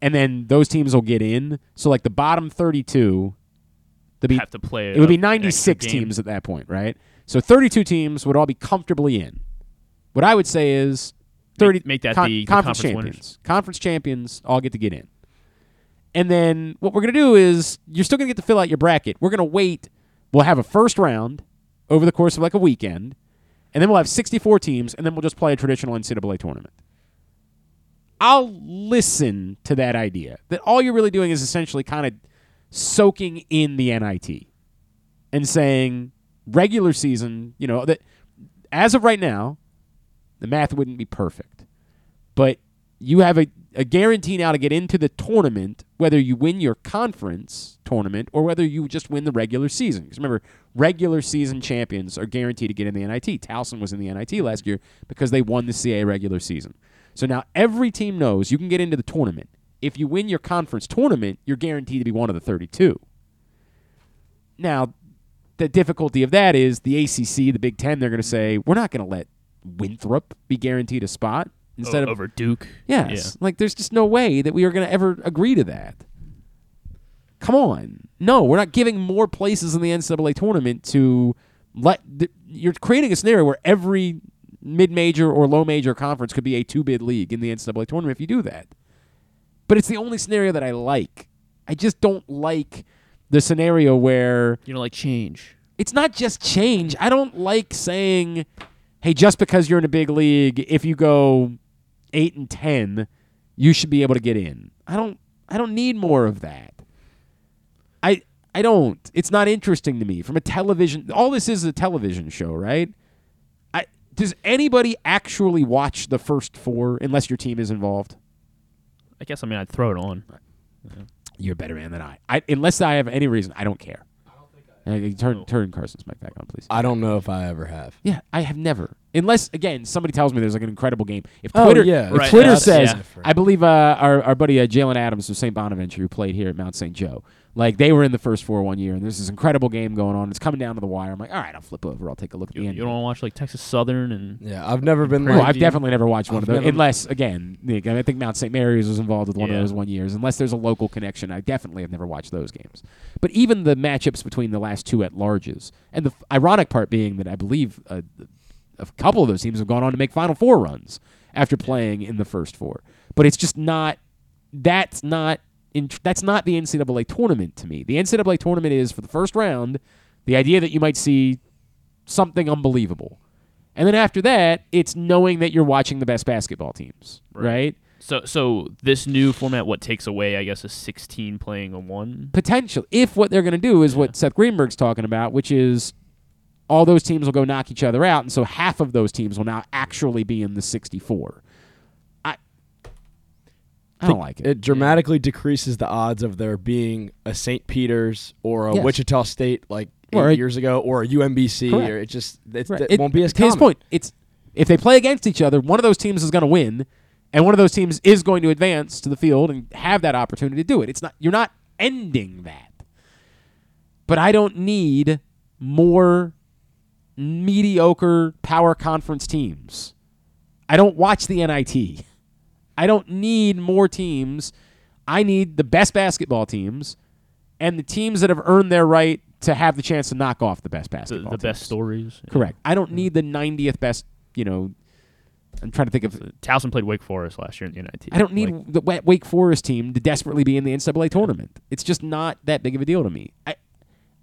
and then those teams will get in. So like the bottom 32, the be,
Have to play
It would be 96 teams at that point, right? So 32 teams would all be comfortably in. What I would say is 30
make that
con-
the- the
conference
conference winners.
champions. Conference champions all get to get in. And then what we're going to do is you're still going to get to fill out your bracket. We're going to wait. We'll have a first round over the course of like a weekend, and then we'll have 64 teams, and then we'll just play a traditional NCAA tournament. I'll listen to that idea. That all you're really doing is essentially kind of soaking in the NIT and saying regular season, you know, that as of right now, the math wouldn't be perfect. But you have a, a guarantee now to get into the tournament, whether you win your conference tournament or whether you just win the regular season. Because remember, regular season champions are guaranteed to get in the NIT. Towson was in the NIT last year because they won the CAA regular season. So now every team knows you can get into the tournament. If you win your conference tournament, you're guaranteed to be one of the 32. Now, the difficulty of that is the ACC, the Big Ten, they're going to say, we're not going to let Winthrop be guaranteed a spot instead of
over Duke.
Yes. Like there's just no way that we are going to ever agree to that. Come on. No, we're not giving more places in the NCAA tournament to let. th- you're creating a scenario where every mid major or low major conference could be a two bid league in the NCAA tournament if you do that. But it's the only scenario that I like. I just don't like the scenario where.
You know, like change.
It's not just change. I don't like saying, hey, just because you're in a big league, if you go eight and ten, you should be able to get in. I don't I don't need more of that. I I don't. It's not interesting to me. From a television all this is a television show, right? I does anybody actually watch the first four unless your team is involved?
I guess I mean I'd throw it on.
You're a better man than I. I unless I have any reason, I don't care. Uh, turn turn Carson's mic back on, please.
I don't know if I ever have.
Yeah, I have never. Unless again, somebody tells me there's like an incredible game. If
Oh,
Twitter,
yeah,
if
right,
Twitter
that's
says,
different.
I believe uh, our our buddy uh, Jaylen Adams of St. Bonaventure, who played here at Mount St. Joe, like they were in the first four one year, and there's this incredible game going on. It's coming down to the wire. I'm like, all right, I'll flip over. I'll take a look at the end.
you don't want to watch like Texas Southern and
Yeah, I've never been.
Well,
like-
I've definitely never watched one
I've
of those.
never-
Unless, again, Nick, I think Mount St. Mary's was involved with one
Yeah.
of those one years. Unless there's a local connection, I definitely have never watched those games. But even the matchups between the last two at larges, and the f- ironic part being that I believe uh, a couple of those teams have gone on to make Final Four runs after playing in the first four. But it's just not. That's not. In, that's not the NCAA tournament to me. The NCAA tournament is for the first round. The idea that you might see something unbelievable. And then after that, it's knowing that you're watching the best basketball teams, right?
So so this new format what takes away I guess a 16 playing a one.
Potential. If what they're going to do is what Seth Greenberg's talking about, which is all those teams will go knock each other out, and so half of those teams will now actually be in the 64. I I don't like it.
It dramatically decreases the odds of there being a St. Peter's or a
Yes.
Wichita State like eight
Or a-
years ago, or a UMBC,
Correct.
or it just it,
Right.
it
It-
won't be as
to his point, it's if they play against each other, one of those teams is going to win, and one of those teams is going to advance to the field and have that opportunity to do it. It's not you're not ending that. But I don't need more mediocre power conference teams. I don't watch the NIT. I don't need more teams. I need the best basketball teams and the teams that have earned their right to have the chance to knock off the best
The,
basketball.
the best stories.
Correct. I don't need the 90th best, you know. I'm trying to think of.
Uh, Towson played Wake Forest last year in the NIT.
I don't need
Like,
the Wake Forest team to desperately be in the NCAA tournament. It's just not that big of a deal to me. I,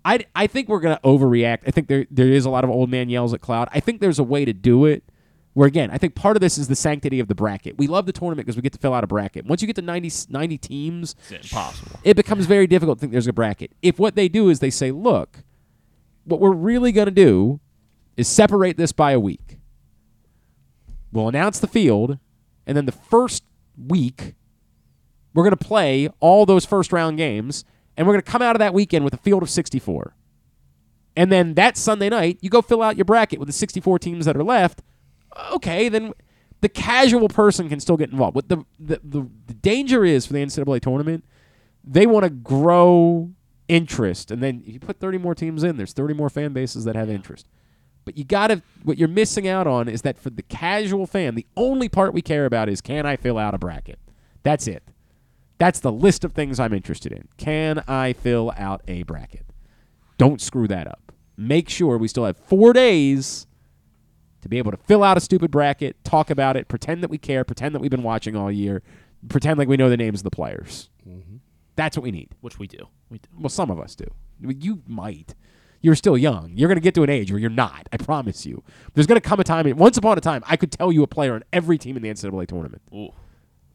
I, I think we're going to overreact. I think there there is a lot of old man yells at cloud. I think there's a way to do it. Where again, I think part of this is the sanctity of the bracket. We love the tournament because we get to fill out a bracket. Once you get to 90, 90 teams,
it's impossible.
it becomes very difficult to think there's a bracket. If what they do is they say, look, what we're really going to do is separate this by a week. We'll announce the field, and then the first week, we're going to play all those first round games, and we're going to come out of that weekend with a field of 64. And then that Sunday night, you go fill out your bracket with the 64 teams that are left. Uh, okay, then the casual person can still get involved. What the the, the, the danger is for the NCAA tournament, they want to grow interest, and then if you put 30 more teams in, there's 30 more fan bases that have interest. But you got to what you're missing out on is that for the casual fan, the only part we care about is can I fill out a bracket? That's it. That's the list of things I'm interested in. Can I fill out a bracket? Don't screw that up. Make sure we still have 4 days to be able to fill out a stupid bracket, talk about it, pretend that we care, pretend that we've been watching all year, pretend like we know the names of the players. Mm-hmm. That's what we need.
Which we do. We do.
Well, some of us do. You might. You're still young. You're going to get to an age where you're not. I promise you. There's going to come a time. Once upon a time, I could tell you a player on every team in the NCAA tournament.
Ooh.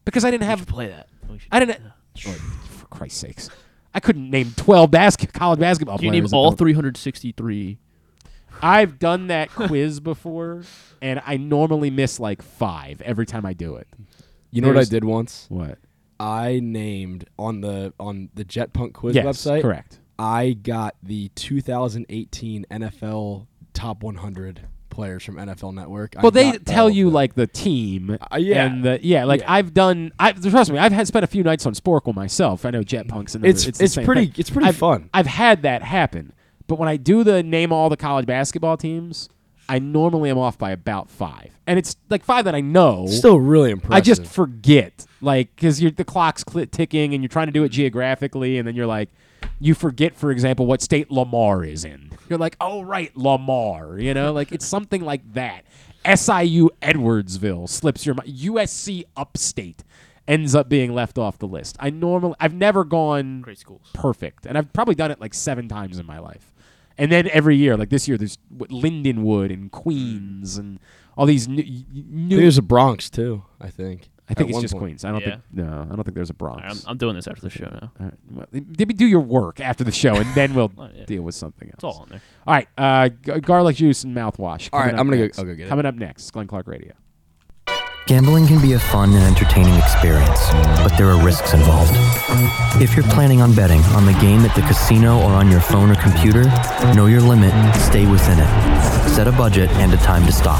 Because I didn't have
should play that. We should
I didn't. For Christ's sakes, I couldn't name 12 basket college basketball
Can you name
players.
all 363?
I've done that quiz before, and I normally miss like five every time I do it.
You know what I
There's-
did once?
What?
I named on the on the Jet Punk quiz
Yes,
website.
correct.
I got the 2018 NFL top 100 players from NFL Network.
Well, they tell you like the team.
Uh, yeah.
and the, yeah. Like I've done. I trust me. I've had spent a few nights on Sporcle myself. I know Jet Punk's another.
It's-
it's
it's pretty-
thing.
it's pretty
I've-
fun.
I've had that happen, but when I do the name all the college basketball teams, I normally am off by about five, and it's like five that I know.
Still really impressive.
I just forget, like, because the clock's cl- ticking, and you're trying to do it geographically, and then you're like, you forget, for example, what state Lamar is in. You're like, oh right, Lamar. You know, like it's something like that. SIU Edwardsville slips your mind. USC Upstate ends up being left off the list. I normally, I've never gone
Great schools.
perfect, and I've probably done it like seven times in my life. And then every year, like this year, there's what, Lindenwood and Queens and all these new. New
there's a Bronx too. I think.
I think
at
it's
one
just
point.
Queens. I don't
Yeah.
think no. I don't think there's a Bronx.
I'm, I'm doing this after the show now.
All right. Well, maybe do your work after the show, and then we'll *laughs*
Oh, yeah.
deal with something else.
It's all in there.
All right. Uh, g- garlic juice and mouthwash.
All right,
coming up
I'm gonna go-
next.
I'll go get it.
Coming up next, Glenn Clark Radio.
Gambling can be a fun and entertaining experience, but there are risks involved. If you're planning on betting on the game at the casino or on your phone or computer, know your limit, stay within it. Set a budget and a time to stop.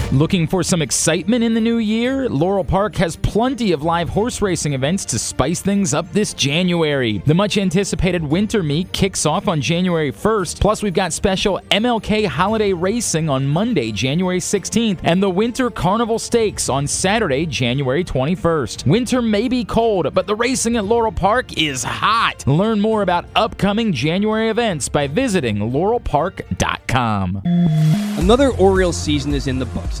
Looking for some excitement in the new year? Laurel Park has plenty of live horse racing events to spice things up this January. The much anticipated winter meet kicks off on January 1st, plus, we've got special MLK holiday racing on Monday, January 16th, and the Winter Carnival Stakes on Saturday, January 21st. Winter may be cold, but the racing at Laurel Park is hot. Learn more about upcoming January events by visiting laurelpark.com.
Another Orioles season is in the books,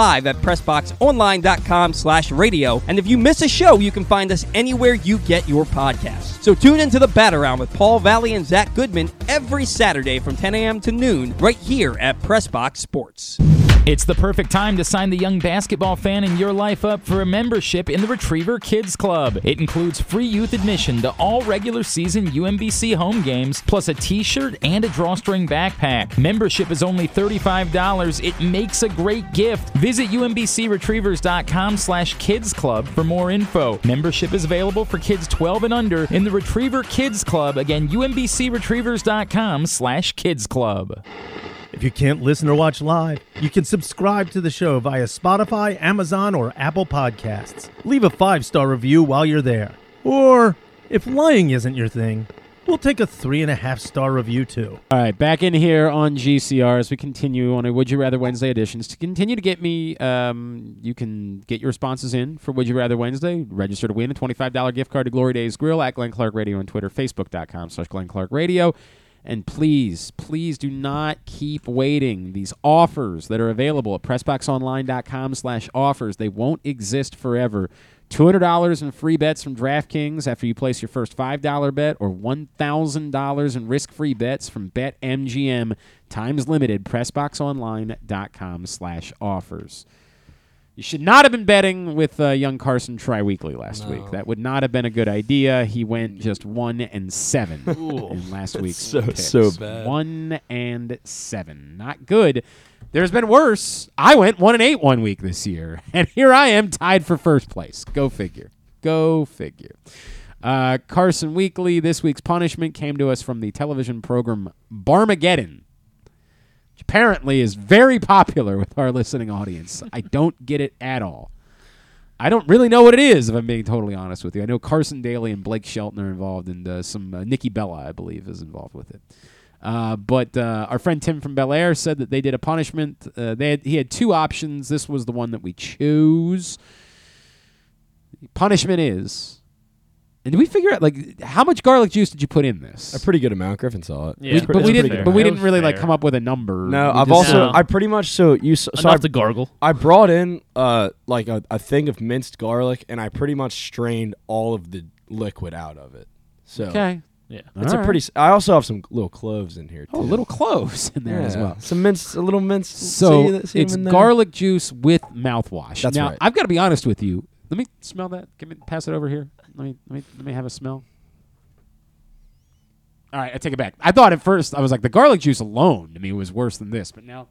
at pressboxonline.com slash radio. And if you miss a show, you can find us anywhere you get your podcasts. So tune into the Bat Around with Paul Valley and Zach Goodman every Saturday from 10 a.m. to noon right here at Pressbox Sports.
It's the perfect time to sign the young basketball fan in your life up for a membership in the Retriever Kids Club. It includes free youth admission to all regular season UMBC home games, plus a t shirt and a drawstring backpack. Membership is only $35. It makes a great gift. Visit Visit umbcretrievers.com slash kids club for more info. Membership is available for kids 12 and under in the Retriever Kids Club. Again, UMBCRetrievers.com slash kids club.
If you can't listen or watch live, you can subscribe to the show via Spotify, Amazon, or Apple Podcasts. Leave a five star review while you're there. Or, if lying isn't your thing, we'll take a three and a half star review too.
All right, back in here on GCR as we continue on a Would You Rather Wednesday editions. To continue to get me, um, you can get your responses in for Would You Rather Wednesday. Register to win a $25 gift card to Glory Days Grill at Glenn Clark Radio on Twitter, Facebook.com slash Glenn Clark Radio. And please, please do not keep waiting. These offers that are available at PressBoxOnline.com slash offers, they won't exist forever. $200 in free bets from DraftKings after you place your first $5 bet or $1,000 in risk-free bets from BetMGM. Times limited. PressBoxOnline.com slash offers. You should not have been betting with uh, young Carson tri-weekly last
No.
week. That would not have been a good idea. He went just one and seven in last week's
so-
picks.
so bad.
One and seven, not good. There's been worse. I went one and eight one week this year, *laughs* and here I am tied for first place. Go figure. Go figure. Uh, Carson Weekly. This week's punishment came to us from the television program Barmageddon apparently is very popular with our listening audience. I don't get it at all. I don't really know what it is, if I'm being totally honest with you. I know Carson Daly and Blake Shelton are involved, and uh, some uh, Nikki Bella, I believe, is involved with it. Uh, but uh, our friend Tim from Bel Air said that they did a punishment. Uh, they had, he had two options. This was the one that we chose. Punishment is. And did we figure out like how much garlic juice did you put in this?
A pretty good amount. Griffin saw it.
We-
It's
but
pre-
we
it's
didn't.
pretty
But
good.
we didn't really like come up with a number.
No,
We
I've
just-
also I pretty much so you so, so
Enough
I,
to gargle.
I brought in uh like a, a thing of minced garlic and I pretty much strained all of the liquid out of it. So
Okay.
Yeah.
it's
All
a pretty.
right.
s- I also have some little cloves in here too.
Oh, little cloves in there as
Yeah,
well.
Some minced, a little minced.
So
see that- see 'em
it's
in there?
garlic juice with mouthwash.
That's
now
right.
I've got to be honest with you. Let me smell that. Give me pass it over here. Let me let me let me have a smell. All right, I take it back. I thought at first I was like the garlic juice alone to me was worse than this, but now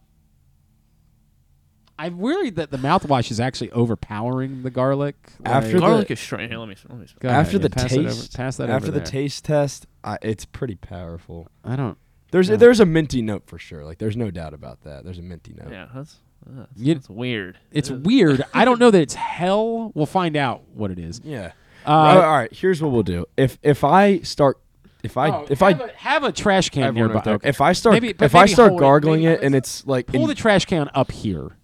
I'm worried that the mouthwash is actually overpowering the garlic.
After
Like-
Garlic is straight. Here, let me. Let me.
Go ahead,
after
yeah,
the
pass
taste,
it over, pass that
after
over
the
there.
taste test, I, it's pretty powerful.
I don't.
There's
yeah.
a, there's a minty note for sure. Like there's no doubt about that. There's a minty note.
Yeah, that's that's,
You-
that's weird.
It's
It is.
weird. I don't know that *laughs* it's hell. We'll find out what it is.
Yeah.
Uh,
all right. Here's what we'll do. If if I start, if I
Oh,
if
have
I
a, have a trash can
Everyone
nearby.
right.
Okay.
If I start,
Maybe- but
if I
maybe
start
hold it.
gargling
Maybe
it, and it's like,
pull
in-
the trash can up here.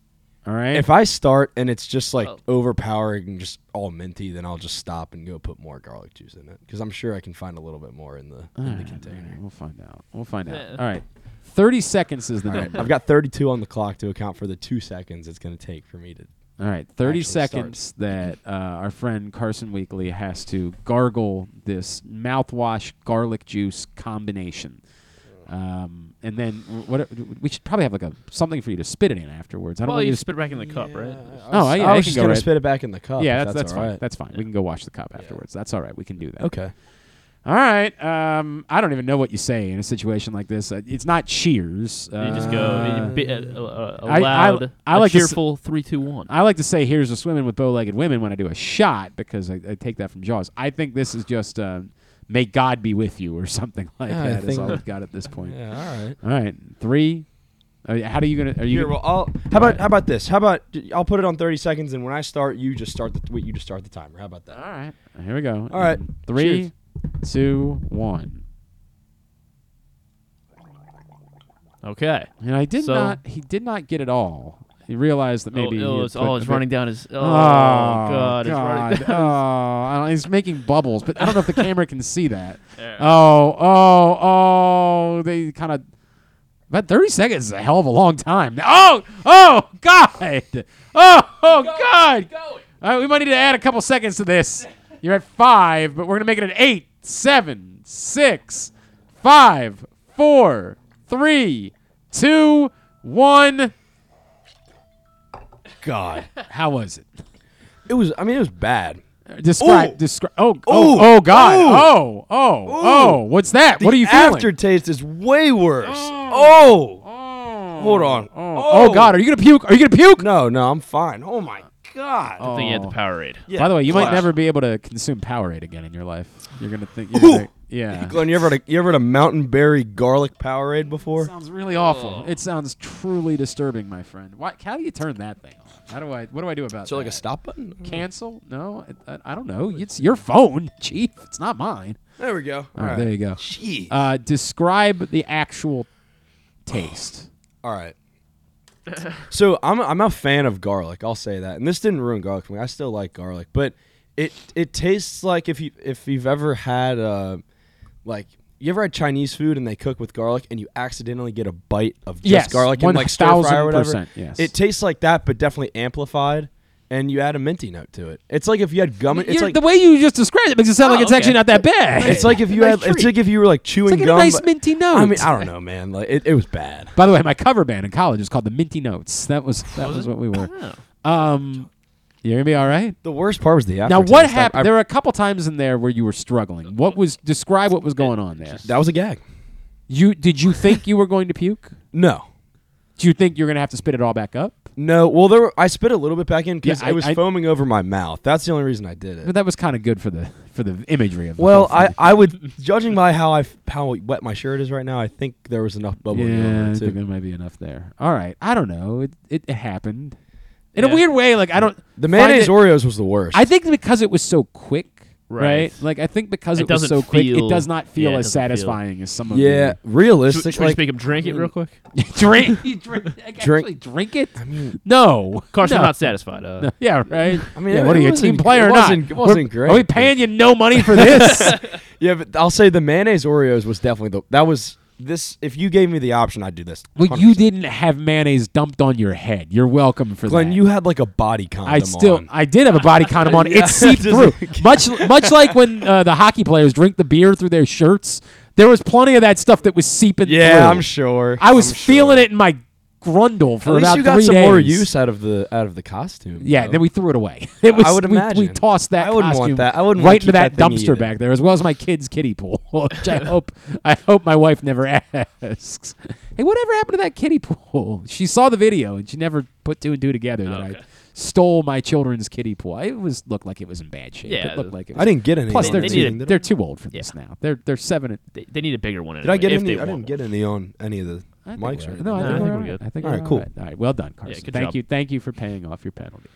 All right.
if I start and it's just like
Oh.
overpowering and just all minty, then I'll just stop and go put more garlic juice in it because I'm sure I can find a little bit more in the in the
Alright,
container.
alright, We'll find out. We'll find out.
Yeah.
All right. Thirty seconds is the
All right,
number.
I've got 32 on the clock to account for the two seconds it's going to take for me to.
All right, 30
actually start.
seconds that uh, our friend Carson Weekly has to gargle this mouthwash garlic juice combination. Um, and then what? We should probably have like a something for you to spit it in afterwards. I don't
Well,
want
you
you to
spit it back in the cup, right?
Oh, yeah,
I
it
was
can
just
go
gonna
right-
spit it back in the cup.
Yeah, that's
that's,
that's
all
fine.
right.
That's fine. We can go wash the cup afterwards. That's all right. We can do that.
Okay.
All right. Um, I don't even know what you say in a situation like this. Uh, it's not cheers.
You just go
Uh,
bi- uh, uh, a
I- I-
loud,
I
a
like to s-
cheerful three, two, one.
I like to say here's a swimming with bow-legged women when I do a shot because I, I take that from Jaws. I think this is just uh, "May God be with you" or *laughs* something like
Yeah, I
that. Is
think-
all we've got at this point.
Yeah, all right.
All right. Three. Uh, how are you gonna? Are you?
Here,
gonna-
well, I'll, how about how about this? How about I'll put it on 30 seconds, and when I start, you just start the wait, you just start the timer. How about that?
all right. Here we go.
All right.
Three, two, one.
Okay.
And I did
So-
not. He did not get it all. He realized that
oh,
maybe. oh,
it's, oh, it's running down his. Oh,
Oh,
God, it's running
God. *laughs* Oh, he's making bubbles, but I don't know if the camera can see that. *laughs* Oh, oh, oh! They kind of. But thirty seconds is a hell of a long time. Oh, oh, God! Oh, oh, God! All right, we might need to add a couple seconds to this. You're at five, but we're gonna make it an eight, seven, six, five, four, three, two, one.
God,
How was it?
it was. I mean, it was bad.
Describe. Describe. Oh, oh, oh, God. Oh, oh, oh. What's that? What are you feeling?
The aftertaste is way worse. Oh. Oh. oh. Hold on.
Oh, oh, God. Are you gonna puke? Are you gonna puke?
No, no, I'm fine. Oh my God.
Good thing you had the
Oh.
Powerade.
By the way, you might
Class.
never be able to consume Powerade again in your life. You're gonna think. You're gonna, yeah. *laughs*
Glenn, you ever had a, you ever had a mountain berry garlic Powerade before?
Sounds really awful. It sounds truly disturbing, my friend. Why? How do you turn that thing on? How do I? What do I do about
Is there like a
that?
stop button?
Cancel? No, I, I, I don't know. It's your phone, *laughs* Chief. It's not mine.
There we go.
All right, there you go.
Jeez.
Uh, describe the actual taste.
All right. *laughs* so I'm I'm a fan of garlic. I'll say that, and this didn't ruin garlic for me. I still like garlic, but it it tastes like if you if you've ever had uh like you ever had Chinese food and they cook with garlic and you accidentally get a bite of just
Yes,
garlic and like stir fry or whatever.
1000%, yes.
It tastes like that, but definitely amplified. And you add a minty note to it. It's like if you had gum. It's
You're-
like
the way you just described it makes it sound like
Oh,
it's actually not that bad.
It's like if you
Nice
had. It's like if you were like chewing It's
like a
gum.
nice
but-
minty note.
I mean, I don't know, man. Like it, it was bad.
By the way, my cover band in college is called the Minty Notes. That was that was, what we were. Um, you're gonna be all right.
The worst part was the
Now, what happened?
I-
there were a couple times in there where you were struggling. What was describe what was going on there?
That was a gag.
You did you think you were going to puke?
No.
Do you think you're gonna have to spit it all back up?
No, well, there were, I spit a little bit back in because
Yeah, I-
it was
I-
foaming over my mouth. That's the only reason I did it.
But that was kind of good for the for the imagery of. The
Well, I. I would, judging by how I how wet my shirt is right now, I think there was enough bubble.
yeah, I think there might be enough there. All right, I don't know. It it, it happened in
Yeah.
a weird way. Like I don't.
The mayonnaise
it-
Oreos was the worst.
I think because it was so quick. Right.
Right.
like I think because
It
it, was
doesn't
so quick, it
feel-
does not feel
yeah, it
as
doesn't feel-
satisfying as some of
Yeah,
the
realistic.
Should, should we
like,
just make him drink it real quick? *laughs*
drink. You drink, *laughs*
Drink-
actually drink it. no,
Of course,
no.
I'm not satisfied. Uh,
No. Yeah, right.
I mean,
yeah,
it-
what are
it
you, a
wasn't-
team player
it
or not?
wasn't- it wasn't
We're-
great,
Are we
but-
paying you no money for this? *laughs*
yeah, but I'll say the mayonnaise Oreos was definitely the that was this. If you gave me the option, I'd do this.
well, you didn't have mayonnaise dumped on your head. You're welcome for that.
Glenn,
that.
you had like a body condom.
I still,
on.
I did have a body *laughs* condom on.
Yeah,
it seeped through, much, much like when uh, the hockey players drink the beer through their shirts. There was plenty of that stuff that was seeping through.
Yeah, I'm sure.
I was
I'm
feeling it in my grundle for
At least
about
you got
three
some
days.
more use out of the out of the costume.
Yeah,
though.
then we threw it away. *laughs* It was,
I would
we, we tossed that
I wouldn't want
costume
that. I wouldn't
right
wanna
into that,
that
dumpster
either.
back there, as well as my kid's kiddie pool, *laughs* which I *laughs* hope I hope my wife never asks. Hey, whatever happened to that kiddie pool? She saw the video and she never put two and two together that I stole my children's kiddie pool. It was looked like it was in bad shape.
Yeah,
it looked like it
I didn't get any
Plus, they're
the
too,
thing,
they're too old for this now. They're they're seven. And,
They, they need a bigger one.
Did I get any? I didn't get any on any of the
I think
mics
we're-
or anything.
No, I
Nah,
think,
I
we're
think we're good.
I think
all right, cool.
All right, well done, Carson.
good
thank
job.
you, thank you for paying off your penalty.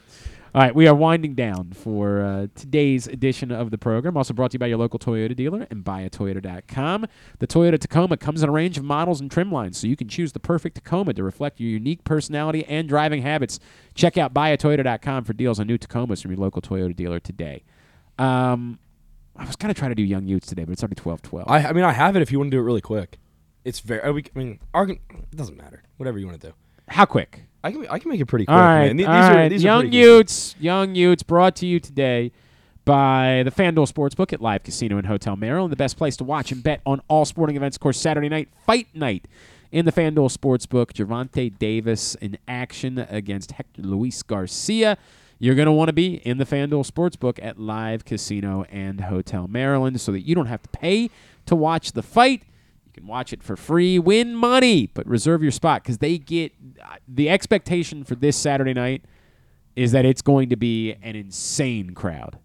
All right, we are winding down for uh, today's edition of the program. Also brought to you by your local Toyota dealer and buyatoyota.com. The Toyota Tacoma comes in a range of models and trim lines, so you can choose the perfect Tacoma to reflect your unique personality and driving habits. Check out buyatoyota.com for deals on new Tacomas from your local Toyota dealer today. Um, I was going to try to do Young Utes today, but it's already twelve twelve.
I, I mean, I have it if you want to do it really quick. It's very. I mean, argu- it doesn't matter. Whatever you want to do.
How quick?
I can. I can make it pretty quick.
All right,
man. These,
all
these are these
Young
pretty easy.
Utes, Young Utes, brought to you today by the FanDuel Sportsbook at Live Casino and Hotel Maryland, the best place to watch and bet on all sporting events. Of course, Saturday night fight night in the FanDuel Sportsbook. Gervonta Davis in action against Hector Luis Garcia. You're going to want to be in the FanDuel Sportsbook at Live Casino and Hotel Maryland so that you don't have to pay to watch the fight. You can watch it for free, win money, but reserve your spot because they get uh, the expectation for this Saturday night is that it's going to be an insane crowd.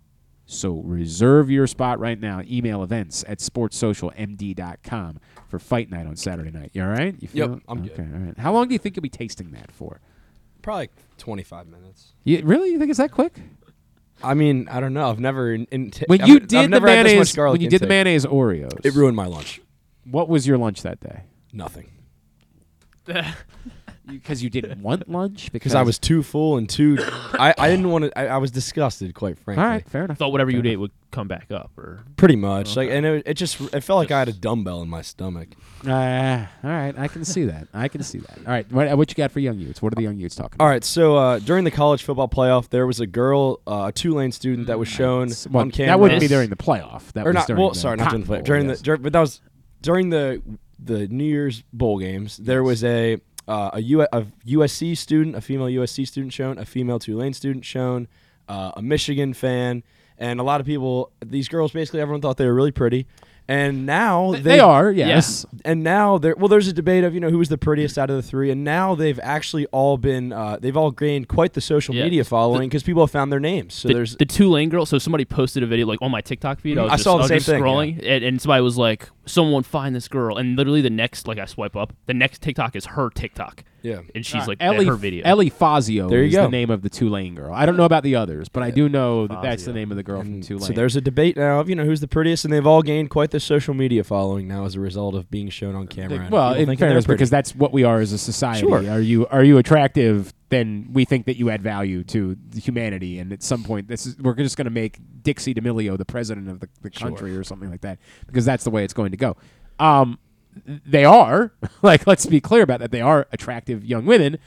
So reserve your spot right now. Email events at sportssocialmd.com for fight night on Saturday night. You all right? You
Yep, I'm
okay,
good.
All right. How long do you think you'll be tasting that for?
Probably 25 minutes.
You, really? You think it's that quick?
I mean, I don't know. I've never in, in t-
When
I've-
you
I've
did the
this much
mayonnaise, when you did the mayonnaise Oreos,
it ruined my lunch.
What was your lunch that day?
Nothing. *laughs*
Because you didn't want lunch *laughs*
Because I was too full and too. I, I didn't want to. I, I was disgusted, quite frankly.
all right. Fair enough.
Thought whatever
Fair
you
enough.
ate would come back up, or
Pretty much. Like, and it, it just it felt like I had a dumbbell in my stomach.
Uh, all right, I can see that. I can see that. All right, what, what you got for young Utes? What are the young Utes talking about?
All right, so uh, during the college football playoff, there was a girl, uh, a Tulane student that was shown
about? Well,
on camera.
that wouldn't be during the playoff. That
or
was
not.
during
well,
the
sorry, not during the
Cotton
playoff. During
Bowl,
the,
yes.
dur- but that was during the the New Year's bowl games. There was a uh, a, U, a USC student, a female USC student shown, a female Tulane student shown, uh, a Michigan fan, and a lot of people, these girls, basically everyone thought they were really pretty. And now
Th- they are, yes.
And now there, well, there's a debate of you know who was the prettiest out of the three, and now they've actually all been, uh, they've all gained quite the social
Yeah.
media following because people have found their names. So
the,
there's
the Tulane girl. So somebody posted a video like on my TikTok feed. I,
Mhm.
was
I
just,
saw the
was
same thing,
scrolling, and, and somebody was like, "Someone find this girl." And literally the next, like I swipe up, the next TikTok is her TikTok.
Yeah.
and she's
Uh,
like
Ellie,
her video.
Ellie Fazio
There you
is
go.
the name of the Tulane girl. I don't know about the others, but I do know that that's the name of the girl from Tulane.
So there's a debate now of you know who's the prettiest, and they've all gained quite the social media following now as a result of being shown on camera. and
well, in
thinking they're
fairness, because that's what we are as a society.
Sure.
Are you are you attractive? Then we think that you add value to the humanity, and at some point, this is we're just going to make Dixie D'Amelio the president of the, the
Sure.
country or something like that, because that's the way it's going to go. Um, they are *laughs* like let's be clear about that. They are attractive young women.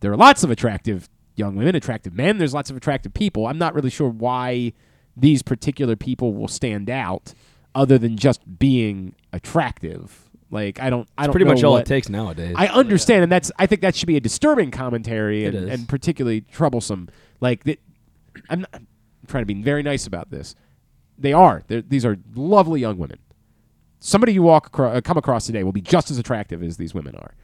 There are lots of attractive young women, attractive men. There's lots of attractive people. I'm not really sure why these particular people will stand out, other than just being attractive. Like I don't, I
It's
don't.
pretty much all it takes nowadays.
I understand, and that's. I think that should be a disturbing commentary and, and particularly troublesome. Like that, I'm, not, I'm trying to be very nice about this. They are. They're, these are lovely young women. Somebody you walk across, uh, come across today will be just as attractive as these women are.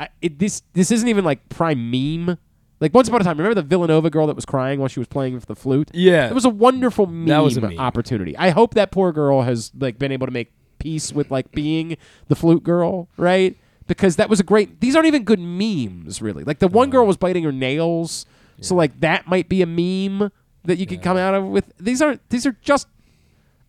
I, it, this this isn't even like prime meme. Like once upon a time, remember the Villanova girl that was crying while she was playing with the flute?
Yeah.
it was a wonderful meme,
That was a meme.
opportunity. I hope that poor girl has like been able to make peace with like being the flute girl, right? Because that was a great. These aren't even good memes, really. Like the one girl was biting her nails, so like that might be a meme that you could come out of with. These aren't. These are just.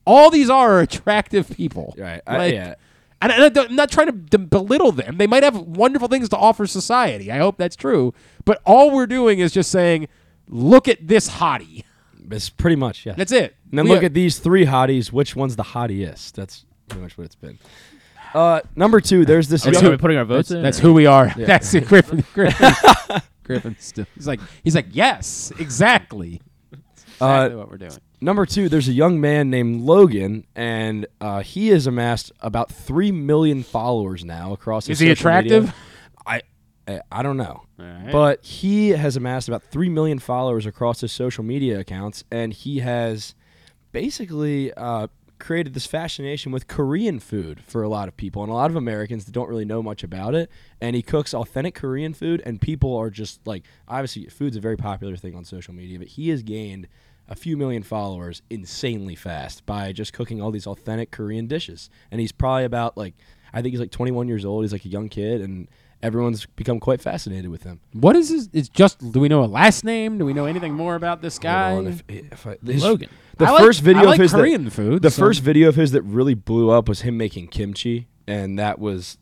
All these are attractive people,
Right. I-
Like,
yeah.
and, and I don't- I'm not trying to d- belittle them. They might have wonderful things to offer society. I hope that's true. But all we're doing is just saying, look at this hottie.
It's pretty much yeah.
That's it.
And then
We
look
are-
at these three hotties. Which one's the hottiest? That's pretty much what it's been. Uh, number two, there's this.
That's
young-
who- That's, in. that's who we are.
Yeah. *laughs*
That's it, Griffin. Griffin. *laughs* Griffin. Still, he's like, he's like, yes, exactly. Exactly
Uh,
what we're doing.
Number two, there's a young man named Logan, and uh, he has amassed about three million followers now across. his
Is he
social media.
attractive?
I, I I don't know,
right.
but he has amassed about three million followers across his social media accounts, and he has basically uh, created this fascination with Korean food for a lot of people and a lot of Americans that don't really know much about it. And he cooks authentic Korean food, and people are just like, obviously, food's a very popular thing on social media, but he has gained a few million followers insanely fast by just cooking all these authentic Korean dishes. And he's probably about like, I think he's like 21 years old. He's like a young kid, and everyone's become quite fascinated with him.
What is his? It's just. Do we know a last name? Do we know anything more about this guy?
if- if I- his-
Logan.
The
I like-
first video
I like
of his that-
Korean food.
The
so-
first video of his that really blew up was him making kimchi, and that was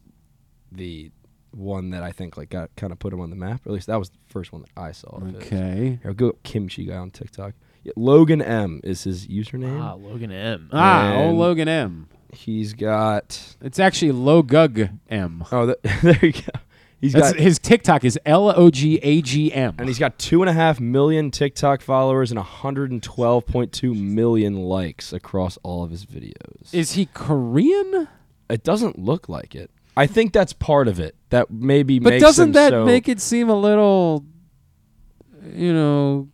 the one that I think like got kind of put him on the map. Or at least that was the first one that I saw.
Okay.
Here, go kimchi guy on TikTok. Logan M is his username.
Ah, Logan M.
Ah, oh
And
Logan M.
He's got.
It's actually Logug M.
Oh, th- *laughs* there you go. He's
That's-
got
his TikTok is L O G A G M.
and he's got two and a half million TikTok followers and 112.2 million likes across all of his videos.
Is he Korean?
It doesn't look like it. I think that's part of it. That maybe
But
makes
doesn't
him
that
so-
make it seem a little, you know,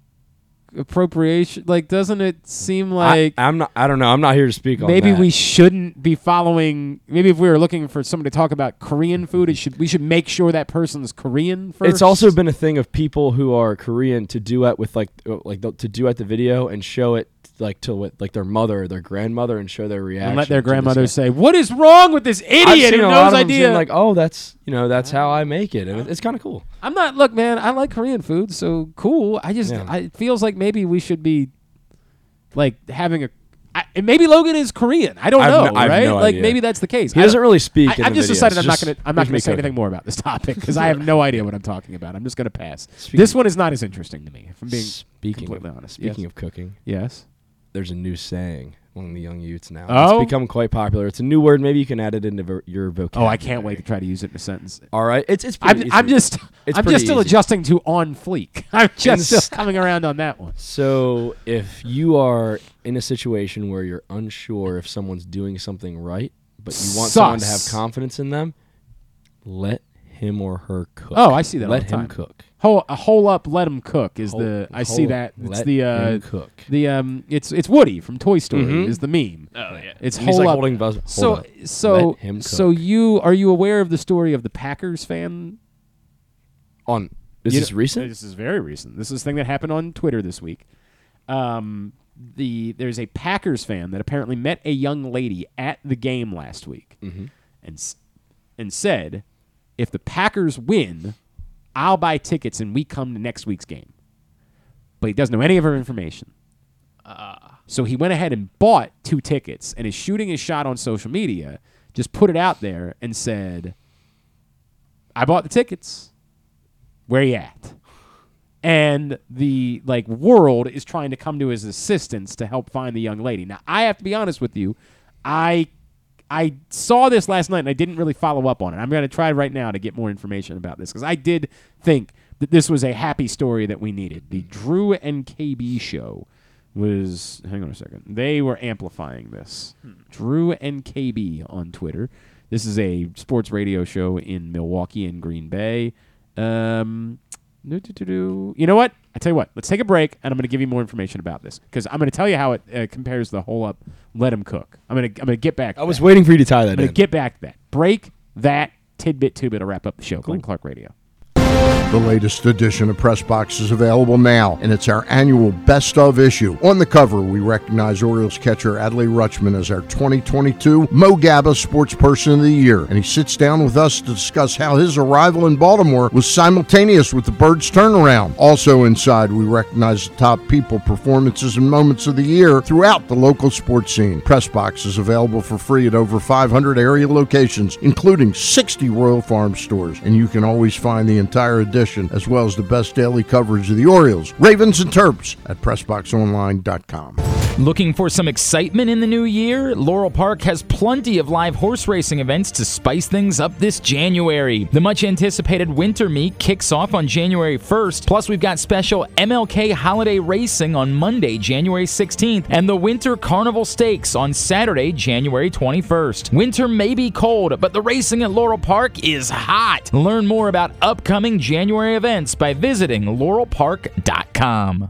appropriation? Like, doesn't it seem like
I, am not. I don't know. I'm not here to speak on
maybe
that.
we shouldn't be following? Maybe if we were looking for someone to talk about Korean food, it should we should make sure that person's Korean first.
It's also been a thing of people who are Korean to duet with like uh, like the, to duet the video and show it like to what like their mother or their grandmother and show their reaction
and let their
to
grandmother say, "What is wrong with this
I've
idiot who knows idea?"
saying, like, oh, that's you know that's how I make it, and it- it's kind of cool.
I'm not. Look, man, I like Korean food, so cool. I just,
Yeah.
I, it feels like maybe we should be, like, having a. I, and maybe Logan is Korean. I don't
I have
know,
no- have
right?
no
like
idea.
maybe that's the case.
He doesn't really speak
I, I've just
videos.
decided I'm not gonna. I'm not gonna say
cooking.
anything more about this topic because *laughs* I have no idea what I'm talking about. I'm just gonna pass.
Speaking-
this one is not as interesting to me. If I'm being
Speaking
completely
of,
honest.
Speaking
yes.
of cooking,
yes,
there's a new saying among the young youths now.
Oh?
It's become quite popular. It's a new word. Maybe you can add it into vo- your vocabulary. Oh.
I can't wait to try to use it in a sentence.
All right, it's it's.
I'm,
Pretty
I'm just.
It's
I'm just still
easy.
adjusting to on fleek. *laughs* I'm just still coming around on that one.
So, if you are in a situation where you're unsure if someone's doing something right, but you want someone to have confidence in them, let him or her cook.
Oh, I see that. all
Let
the
him
time.
cook.
Hole, a hole up, let him cook is
Hole-
the. I
hole
see
up,
that. It's
let
the uh,
him cook.
The um, it's it's Woody from Toy Story
Mhm.
is the meme.
Oh, yeah.
It's
he's,
hole
like,
up.
holding buzz- hold
so
up.
so
Let him
so
cook.
you are you aware of the story of the Packers fan?
On is
You
this
know-
recent?
This is very recent. This is a thing that happened on Twitter this week. Um, the there's a Packers fan that apparently met a young lady at the game last week,
Mhm.
and s- and said, if the Packers win, I'll buy tickets and we come to next week's game. But he doesn't know any of her information. So he went ahead and bought two tickets and is shooting his shot on social media. Just put it out there and said, "I bought the tickets. Where you at?" And the like world is trying to come to his assistance to help find the young lady. Now I have to be honest with you, I I saw this last night and I didn't really follow up on it. I'm going to try right now to get more information about this because I did think that this was a happy story that we needed. The Drew and KB show was hang on a second. They were amplifying this. Drew and KB on Twitter. This is a sports radio show in Milwaukee and Green Bay. Um, you know what? I tell you what. Let's take a break, and I'm going to give you more information about this because I'm going to tell you how it uh, compares the whole up. Let him cook. I'm going to I'm going to get back.
I was waiting for you to tie that
I'm going to get back to that. Break that tidbit two bit to wrap up the show. Glenn Clark Radio.
The latest edition of Press Box is available now, and it's our annual Best of issue. On the cover, we recognize Orioles catcher Adley Rutschman as our 2022 Mo Gaba Sports Person of the Year, and he sits down with us to discuss how his arrival in Baltimore was simultaneous with the Birds' turnaround. Also inside, we recognize the top people, performances, and moments of the year throughout the local sports scene. Press Box is available for free at over 500 area locations, including 60 Royal Farm stores, and you can always find the entire edition as well as the best daily coverage of the Orioles, Ravens, and Terps at PressBoxOnline.com.
Looking for some excitement in the new year? Laurel Park has plenty of live horse racing events to spice things up this January. The much anticipated winter meet kicks off on January 1st, plus, we've got special MLK holiday racing on Monday, January 16th, and the Winter Carnival Stakes on Saturday, January 21st. Winter may be cold, but the racing at Laurel Park is hot. Learn more about upcoming January events by visiting laurelpark.com.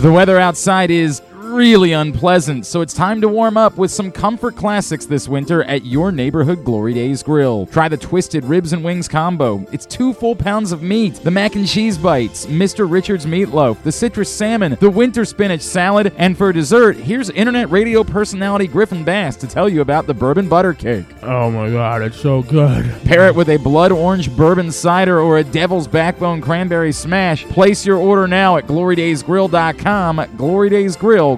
The weather outside is really unpleasant, so it's time to warm up with some comfort classics this winter at your neighborhood Glory Days Grill. Try the Twisted Ribs and Wings combo. It's two full pounds of meat, the mac and cheese bites, Mr. Richards meatloaf, the citrus salmon, the winter spinach salad, and for dessert, here's internet radio personality Griffin Bass to tell you about the bourbon butter cake.
Oh my god, it's so good.
Pair it with a blood orange bourbon cider or a devil's backbone cranberry smash. Place your order now at glorydaysgrill.com. Glory Days Grill,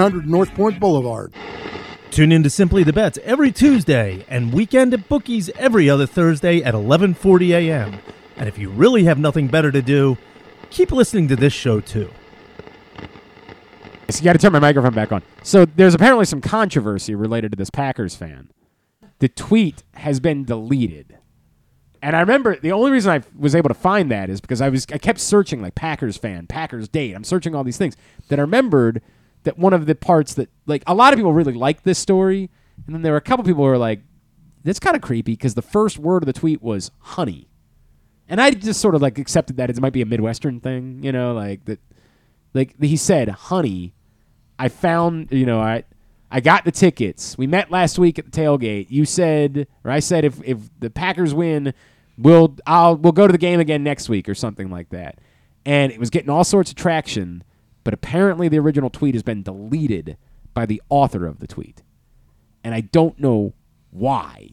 100 North Point Boulevard.
Tune in to Simply the Bets every Tuesday and Weekend at Bookies every other Thursday at 11:40 a.m. And if you really have nothing better to do, keep listening to this show too.
So you got to turn my microphone back on. So there's apparently some controversy related to this Packers fan. The tweet has been deleted. And I remember the only reason I was able to find that is because I was I kept searching like Packers fan, Packers date. I'm searching all these things. Then I remembered that one of the parts that like a lot of people really liked this story, and then there were a couple people who were like, "That's kind of creepy" because the first word of the tweet was "honey," and I just sort of like accepted that it might be a Midwestern thing, you know, like that. Like he said, "honey." I found, you know, I I got the tickets. We met last week at the tailgate. You said, or I said, if if the Packers win, we'll I'll we'll go to the game again next week or something like that. And it was getting all sorts of traction, but apparently the original tweet has been deleted by the author of the tweet, and I don't know why.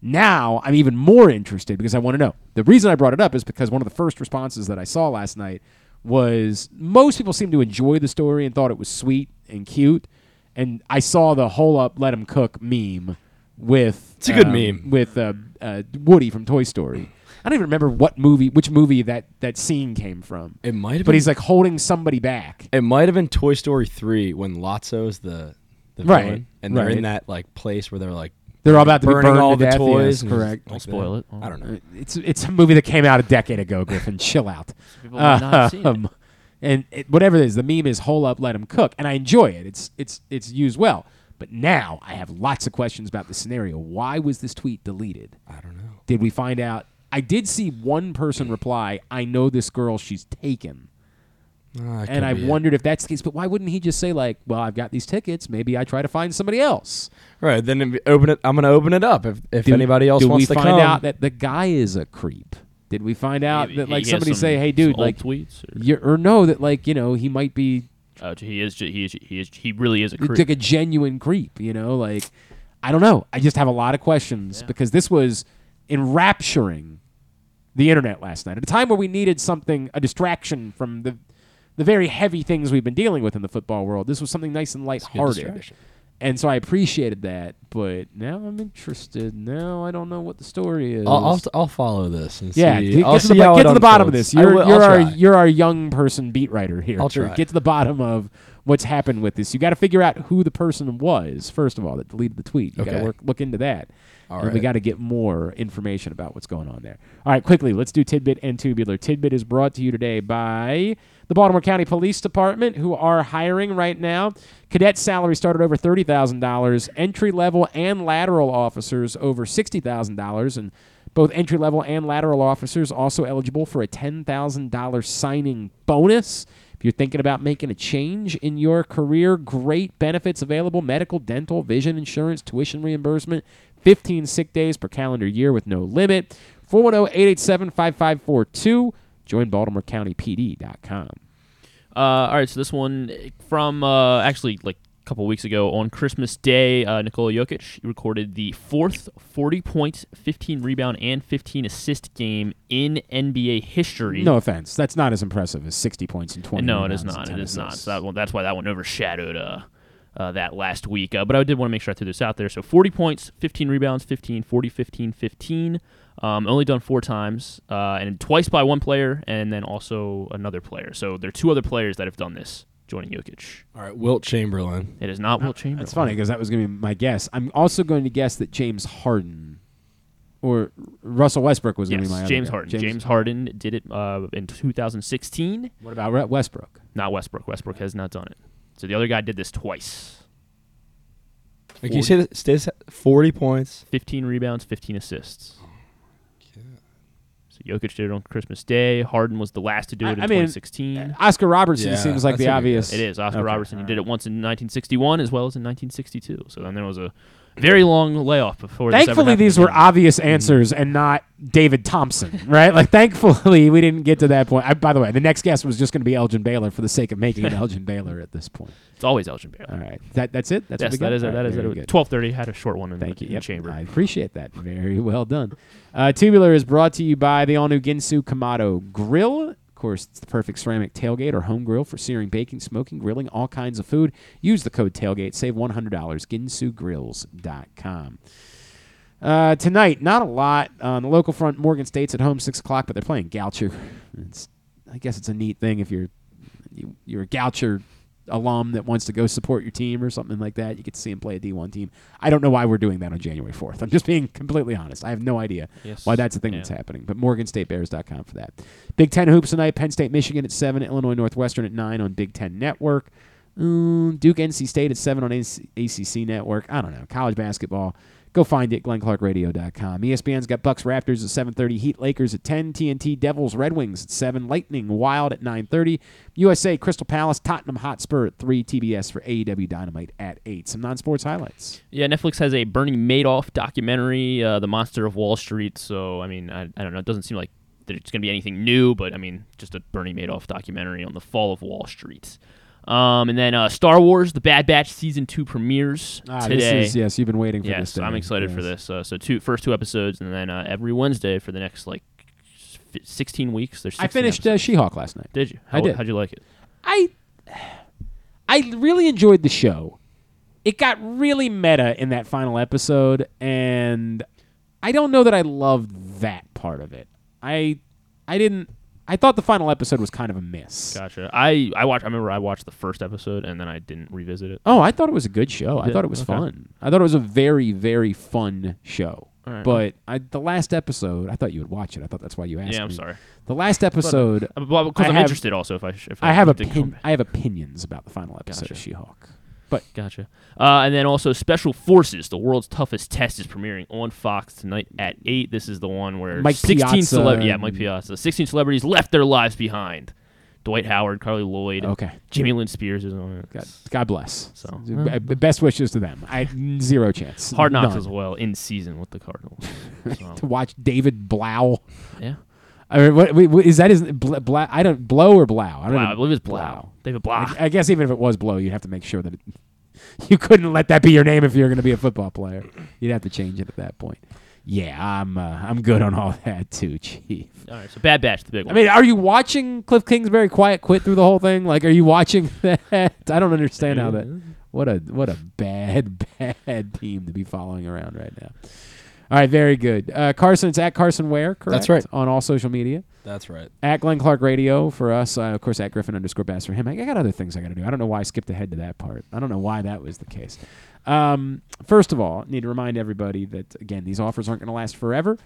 Now I'm even more interested because I want to know. The reason I brought it up is because one of the first responses that I saw last night was most people seemed to enjoy the story and thought it was sweet and cute. And I saw the whole up let him cook meme with
It's a good
um,
meme.
with uh, uh, Woody from Toy Story. I don't even remember what movie, which movie that that scene came from.
It might have
but
been-
he's like holding somebody back.
It might have been Toy Story three when Lotso's the the
Right,
villain, and they're in that like place where they're like
They're all about to be
burning all
to
the
death,
toys.
yes, correct.
like
Don't spoil
that.
it.
I don't know.
It's it's a movie that came out a decade ago, Griffin. *laughs* Chill out.
People might not have seen it.
Um, And it, whatever it is, the meme is "Hole up, let him cook," and I enjoy it. It's it's it's used well. But now I have lots of questions about the scenario. Why was this tweet deleted?
I don't know.
Did we find out? I did see one person reply, "I know this girl. She's taken."
Ah,
and I
be it.
wondered if that's the case. But why wouldn't he just say like, "Well, I've got these tickets. Maybe I try to find somebody else."
Right then, open it. I'm gonna open it up if if
Do-
anybody else
do
wants
we
to
find out that the guy is a creep? Did we find out
Maybe
that like somebody
some-
say, "Hey, dude,
old
like
tweets or-
you're, or no, that like you know he might be
Uh, he is. He is. He is. He really is a
It's
creep.
like a genuine creep, you know? Like, I don't know. I just have a lot of questions because this was enrapturing the internet last night at a time where we needed something, a distraction from the the very heavy things we've been dealing with in the football world. This was something nice and lighthearted.
distraction.
And so I appreciated that, but now I'm interested. Now I don't know what the story is.
I'll, I'll I'll follow this and
yeah,
see.
get,
I'll
to the,
see
bo-
how
get
it
to the bottom of this. You're,
will-
you're our you're our young person beat writer here.
I'll try.
Get to the bottom of what's happened with this. You got to figure out who the person was first of all that deleted the tweet. You got
Okay.
to look into that.
All
and we got to get more information about what's going on there. All right, quickly, let's do tidbit and tubular. Tidbit is brought to you today by the Baltimore County Police Department, who are hiring right now. Cadet salary started over thirty thousand dollars. Entry level and lateral officers over sixty thousand dollars, and both entry level and lateral officers also eligible for a ten thousand dollars signing bonus. If you're thinking about making a change in your career, great benefits available medical, dental, vision insurance, tuition reimbursement, 15 sick days per calendar year with no limit. 410 887 5542. Join BaltimoreCountyPD.com.
Uh, all right, so this one from uh, actually like a couple weeks ago on Christmas Day, uh, Nikola Jokic recorded the fourth 40 point, 15 rebound, and 15 assist game in NBA history.
No offense. That's not as impressive as 60 points in 20
No, it is not.
and
It
10
is not. So that one, that's why that one overshadowed uh, uh, that last week. Uh, but I did want to make sure I threw this out there. So 40 points, 15 rebounds, 15, 40, 15, 15. Um, only done four times, uh, and twice by one player, and then also another player. So there are two other players that have done this, joining Jokic.
All right, Wilt Chamberlain.
It is not Wilt Chamberlain.
That's funny because that was going to be my guess. I'm also going to guess that James Harden or Russell Westbrook was going to be my
James
guess.
Harden. James, Harden did it uh, in 2016.
What about Westbrook?
Not Westbrook. Westbrook has not done it. So the other guy did this twice.
Like you said, stays forty points,
15 rebounds, 15 assists. Oh so Jokic did it on Christmas Day. Harden was the last to do
I-
it in
I mean,
2016.
Uh, Oscar Robertson seems like the obvious.
It is Oscar
Okay,
Robertson. He did it once in 1961 as well as in 1962. So then there was a very long layoff before.
Thankfully, these were obvious answers and not David Thompson, *laughs* right? Like, thankfully, we didn't get to that point. I, by the way, the next guest was just going to be Elgin Baylor for the sake of making it *laughs* Elgin Baylor at this point.
It's always Elgin Baylor.
All right, that that's it. That's
yes,
what we got?
that is it. That
right,
is
very
it. 12:30 had a short one in,
Thank
the,
you.
in
Yep,
chamber.
I appreciate that. Very well done. Uh, Tubular is brought to you by the all new Ginsu Kamado Grill. Course, it's the perfect ceramic tailgate or home grill for searing, baking, smoking, grilling all kinds of food. Use the code tailgate, save $100. GinsuGrills.com. Uh, tonight, not a lot on the local front. Morgan State's at home, six o'clock, but they're playing Goucher. It's, I guess it's a neat thing if you're you, you're a Goucher alum that wants to go support your team or something like that, you get to see him play a D1 team. I don't know why we're doing that on January 4th. I'm just being completely honest. I have no idea
Yes.
why that's a thing
Yeah.
that's happening. But MorganStateBears.com for that. Big Ten hoops tonight. Penn State, Michigan at seven. Illinois Northwestern at nine on Big Ten Network. Mm, Duke, NC State at seven on AC- ACC Network. I don't know. College basketball. Go find it. GlennClarkRadio.com. ESPN's got Bucks Raptors at 7:30. Heat Lakers at 10. TNT Devils Red Wings at 7. Lightning Wild at 9:30. USA Crystal Palace Tottenham Hotspur at 3. TBS for AEW Dynamite at 8. Some non-sports highlights.
Yeah, Netflix has a Bernie Madoff documentary, uh, The Monster of Wall Street. So, I mean, I, I don't know. It doesn't seem like there's going to be anything new, but I mean, just a Bernie Madoff documentary on the fall of Wall Street. Um, and then uh, Star Wars: The Bad Batch season two premieres
Ah, this
today.
is- yes, you've been waiting for
yes,
this
I'm
day.
excited for this. Uh, so two first two episodes, and then uh, every Wednesday for the next like f- 16 weeks. There's 16
I finished uh. She-Hulk last night.
Did you?
I
How,
did.
How'd you like it?
I I really enjoyed the show. It got really meta in that final episode, and I don't know that I loved that part of it. I I didn't. I thought the final episode was kind of a miss.
Gotcha. I I watched. I remember I watched the first episode and then I didn't revisit it.
Oh, I thought it was a good show. I thought it was
okay.
fun. I thought it was a very, very fun show.
Right.
But I, the last episode, I thought you would watch it. I thought that's why you asked
Yeah, I'm
me.
sorry.
The last episode,
uh, well, 'cause
I
I'm
have-
interested also if I if
I
I
have opin- I have opinions about the final episode
Gotcha.
of She-Hulk. But
Gotcha. Uh, and then also Special Forces, the world's toughest test, is premiering on Fox tonight at eight. This is the one where
Mike
16
Piazza
cele- yeah, Mike Piazza. 16 celebrities left their lives behind. Dwight Howard, Carli Lloyd,
Okay.
Jamie Lynn Spears is on it.
God, God bless.
So
B- best wishes to them. I zero chance.
Hard Knocks
None.
as well in season with the Cardinals. *laughs* So,
to watch David Blau.
Yeah.
I mean, what, wait, is that? His Bla, Bla, I don't Blow or Blau. I don't
Blau,
even-
I believe it's Blau. David Blau.
I, I guess even if it was Blow, you'd have to make sure that it, *laughs* you couldn't let that be your name if you're going to be a football player. You'd have to change it at that point. Yeah, I'm uh, I'm good on all that too, *laughs* Chief.
all right, so Bad Batch, the big one.
I mean, are you watching Cliff Kingsbury quiet quit through the whole thing? Like, are you watching *laughs* that? I don't understand how that. What a what a bad bad team to be following around right now. All right, very good. Uh, Carson, it's at Carson Ware, correct?
That's right.
On all social media.
That's right.
At Glenn Clark Radio for us, uh, of course, at Griffin underscore Bass for him. I, I got other things I got to do. I don't know why I skipped ahead to that part. I don't know why that was the case. Um, first of all, need to remind everybody that again, these offers aren't going to last forever.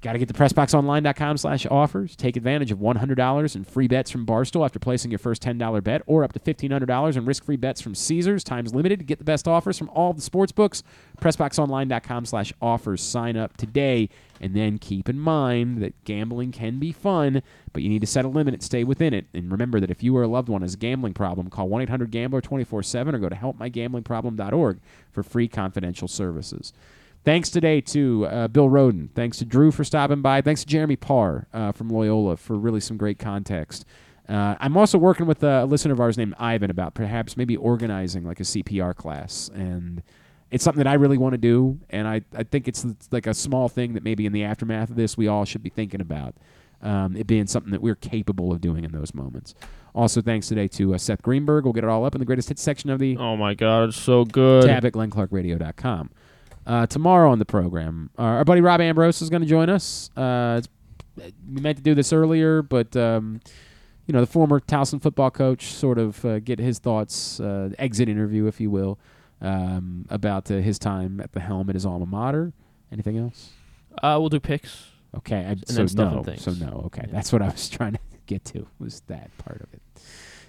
Got to get to PressBoxOnline.com slash offers. Take advantage of $100 in free bets from Barstool after placing your first $10 bet or up to $1,500 in risk-free bets from Caesars. Time's limited. Get the best offers from all the sports books. PressBoxOnline.com slash offers. Sign up today. And then keep in mind that gambling can be fun, but you need to set a limit and stay within it. And remember that if you or a loved one has a gambling problem, call 1-800-GAMBLER 24-7 or go to helpmygamblingproblem.org for free confidential services. Thanks today to uh, Bill Rhoden. Thanks to Drew for stopping by. Thanks to Jeremy Parr uh, from Loyola for really some great context. Uh, I'm also working with a listener of ours named Ivan about perhaps maybe organizing like a CPR class. And it's something that I really want to do. And I, I think it's, like a small thing that maybe in the aftermath of this we all should be thinking about. Um, it being something that we're capable of doing in those moments. Also, thanks today to uh, Seth Greenberg. We'll get it all up in the greatest hits section of the
Oh my God, it's so good.
tab at glennclarkradio.com. Uh, tomorrow on the program, uh, our buddy Rob Ambrose is going to join us. Uh, it's, we meant to do this earlier, but um, you know the former Towson football coach sort of uh, get his thoughts, uh, exit interview, if you will, um, about uh, his time at the helm at his alma mater. Anything else?
Uh, we'll do picks.
Okay, I,
And
so no, so no. Okay, that's what I was *laughs* trying to get to was that part of it.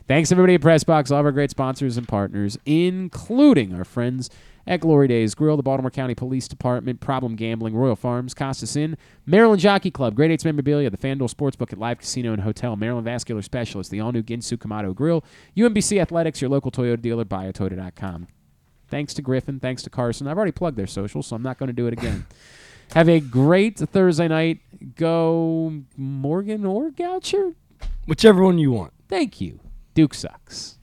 Thanks everybody at Pressbox, all of our great sponsors and partners, including our friends at Glory Days Grill, the Baltimore County Police Department, Problem Gambling, Royal Farms, Costas Inn, Maryland Jockey Club, Great Eights Memorabilia, the FanDuel Sportsbook at Live Casino and Hotel, Maryland Vascular Specialist, the all-new Ginsu Kamado Grill, UMBC Athletics, your local Toyota dealer, buyatoyota.com. Thanks to Griffin, thanks to Carson. I've already plugged their socials, so I'm not going to do it again. *laughs* Have a great Thursday night. Go Morgan or Goucher?
Whichever one you want.
Thank you. Duke sucks.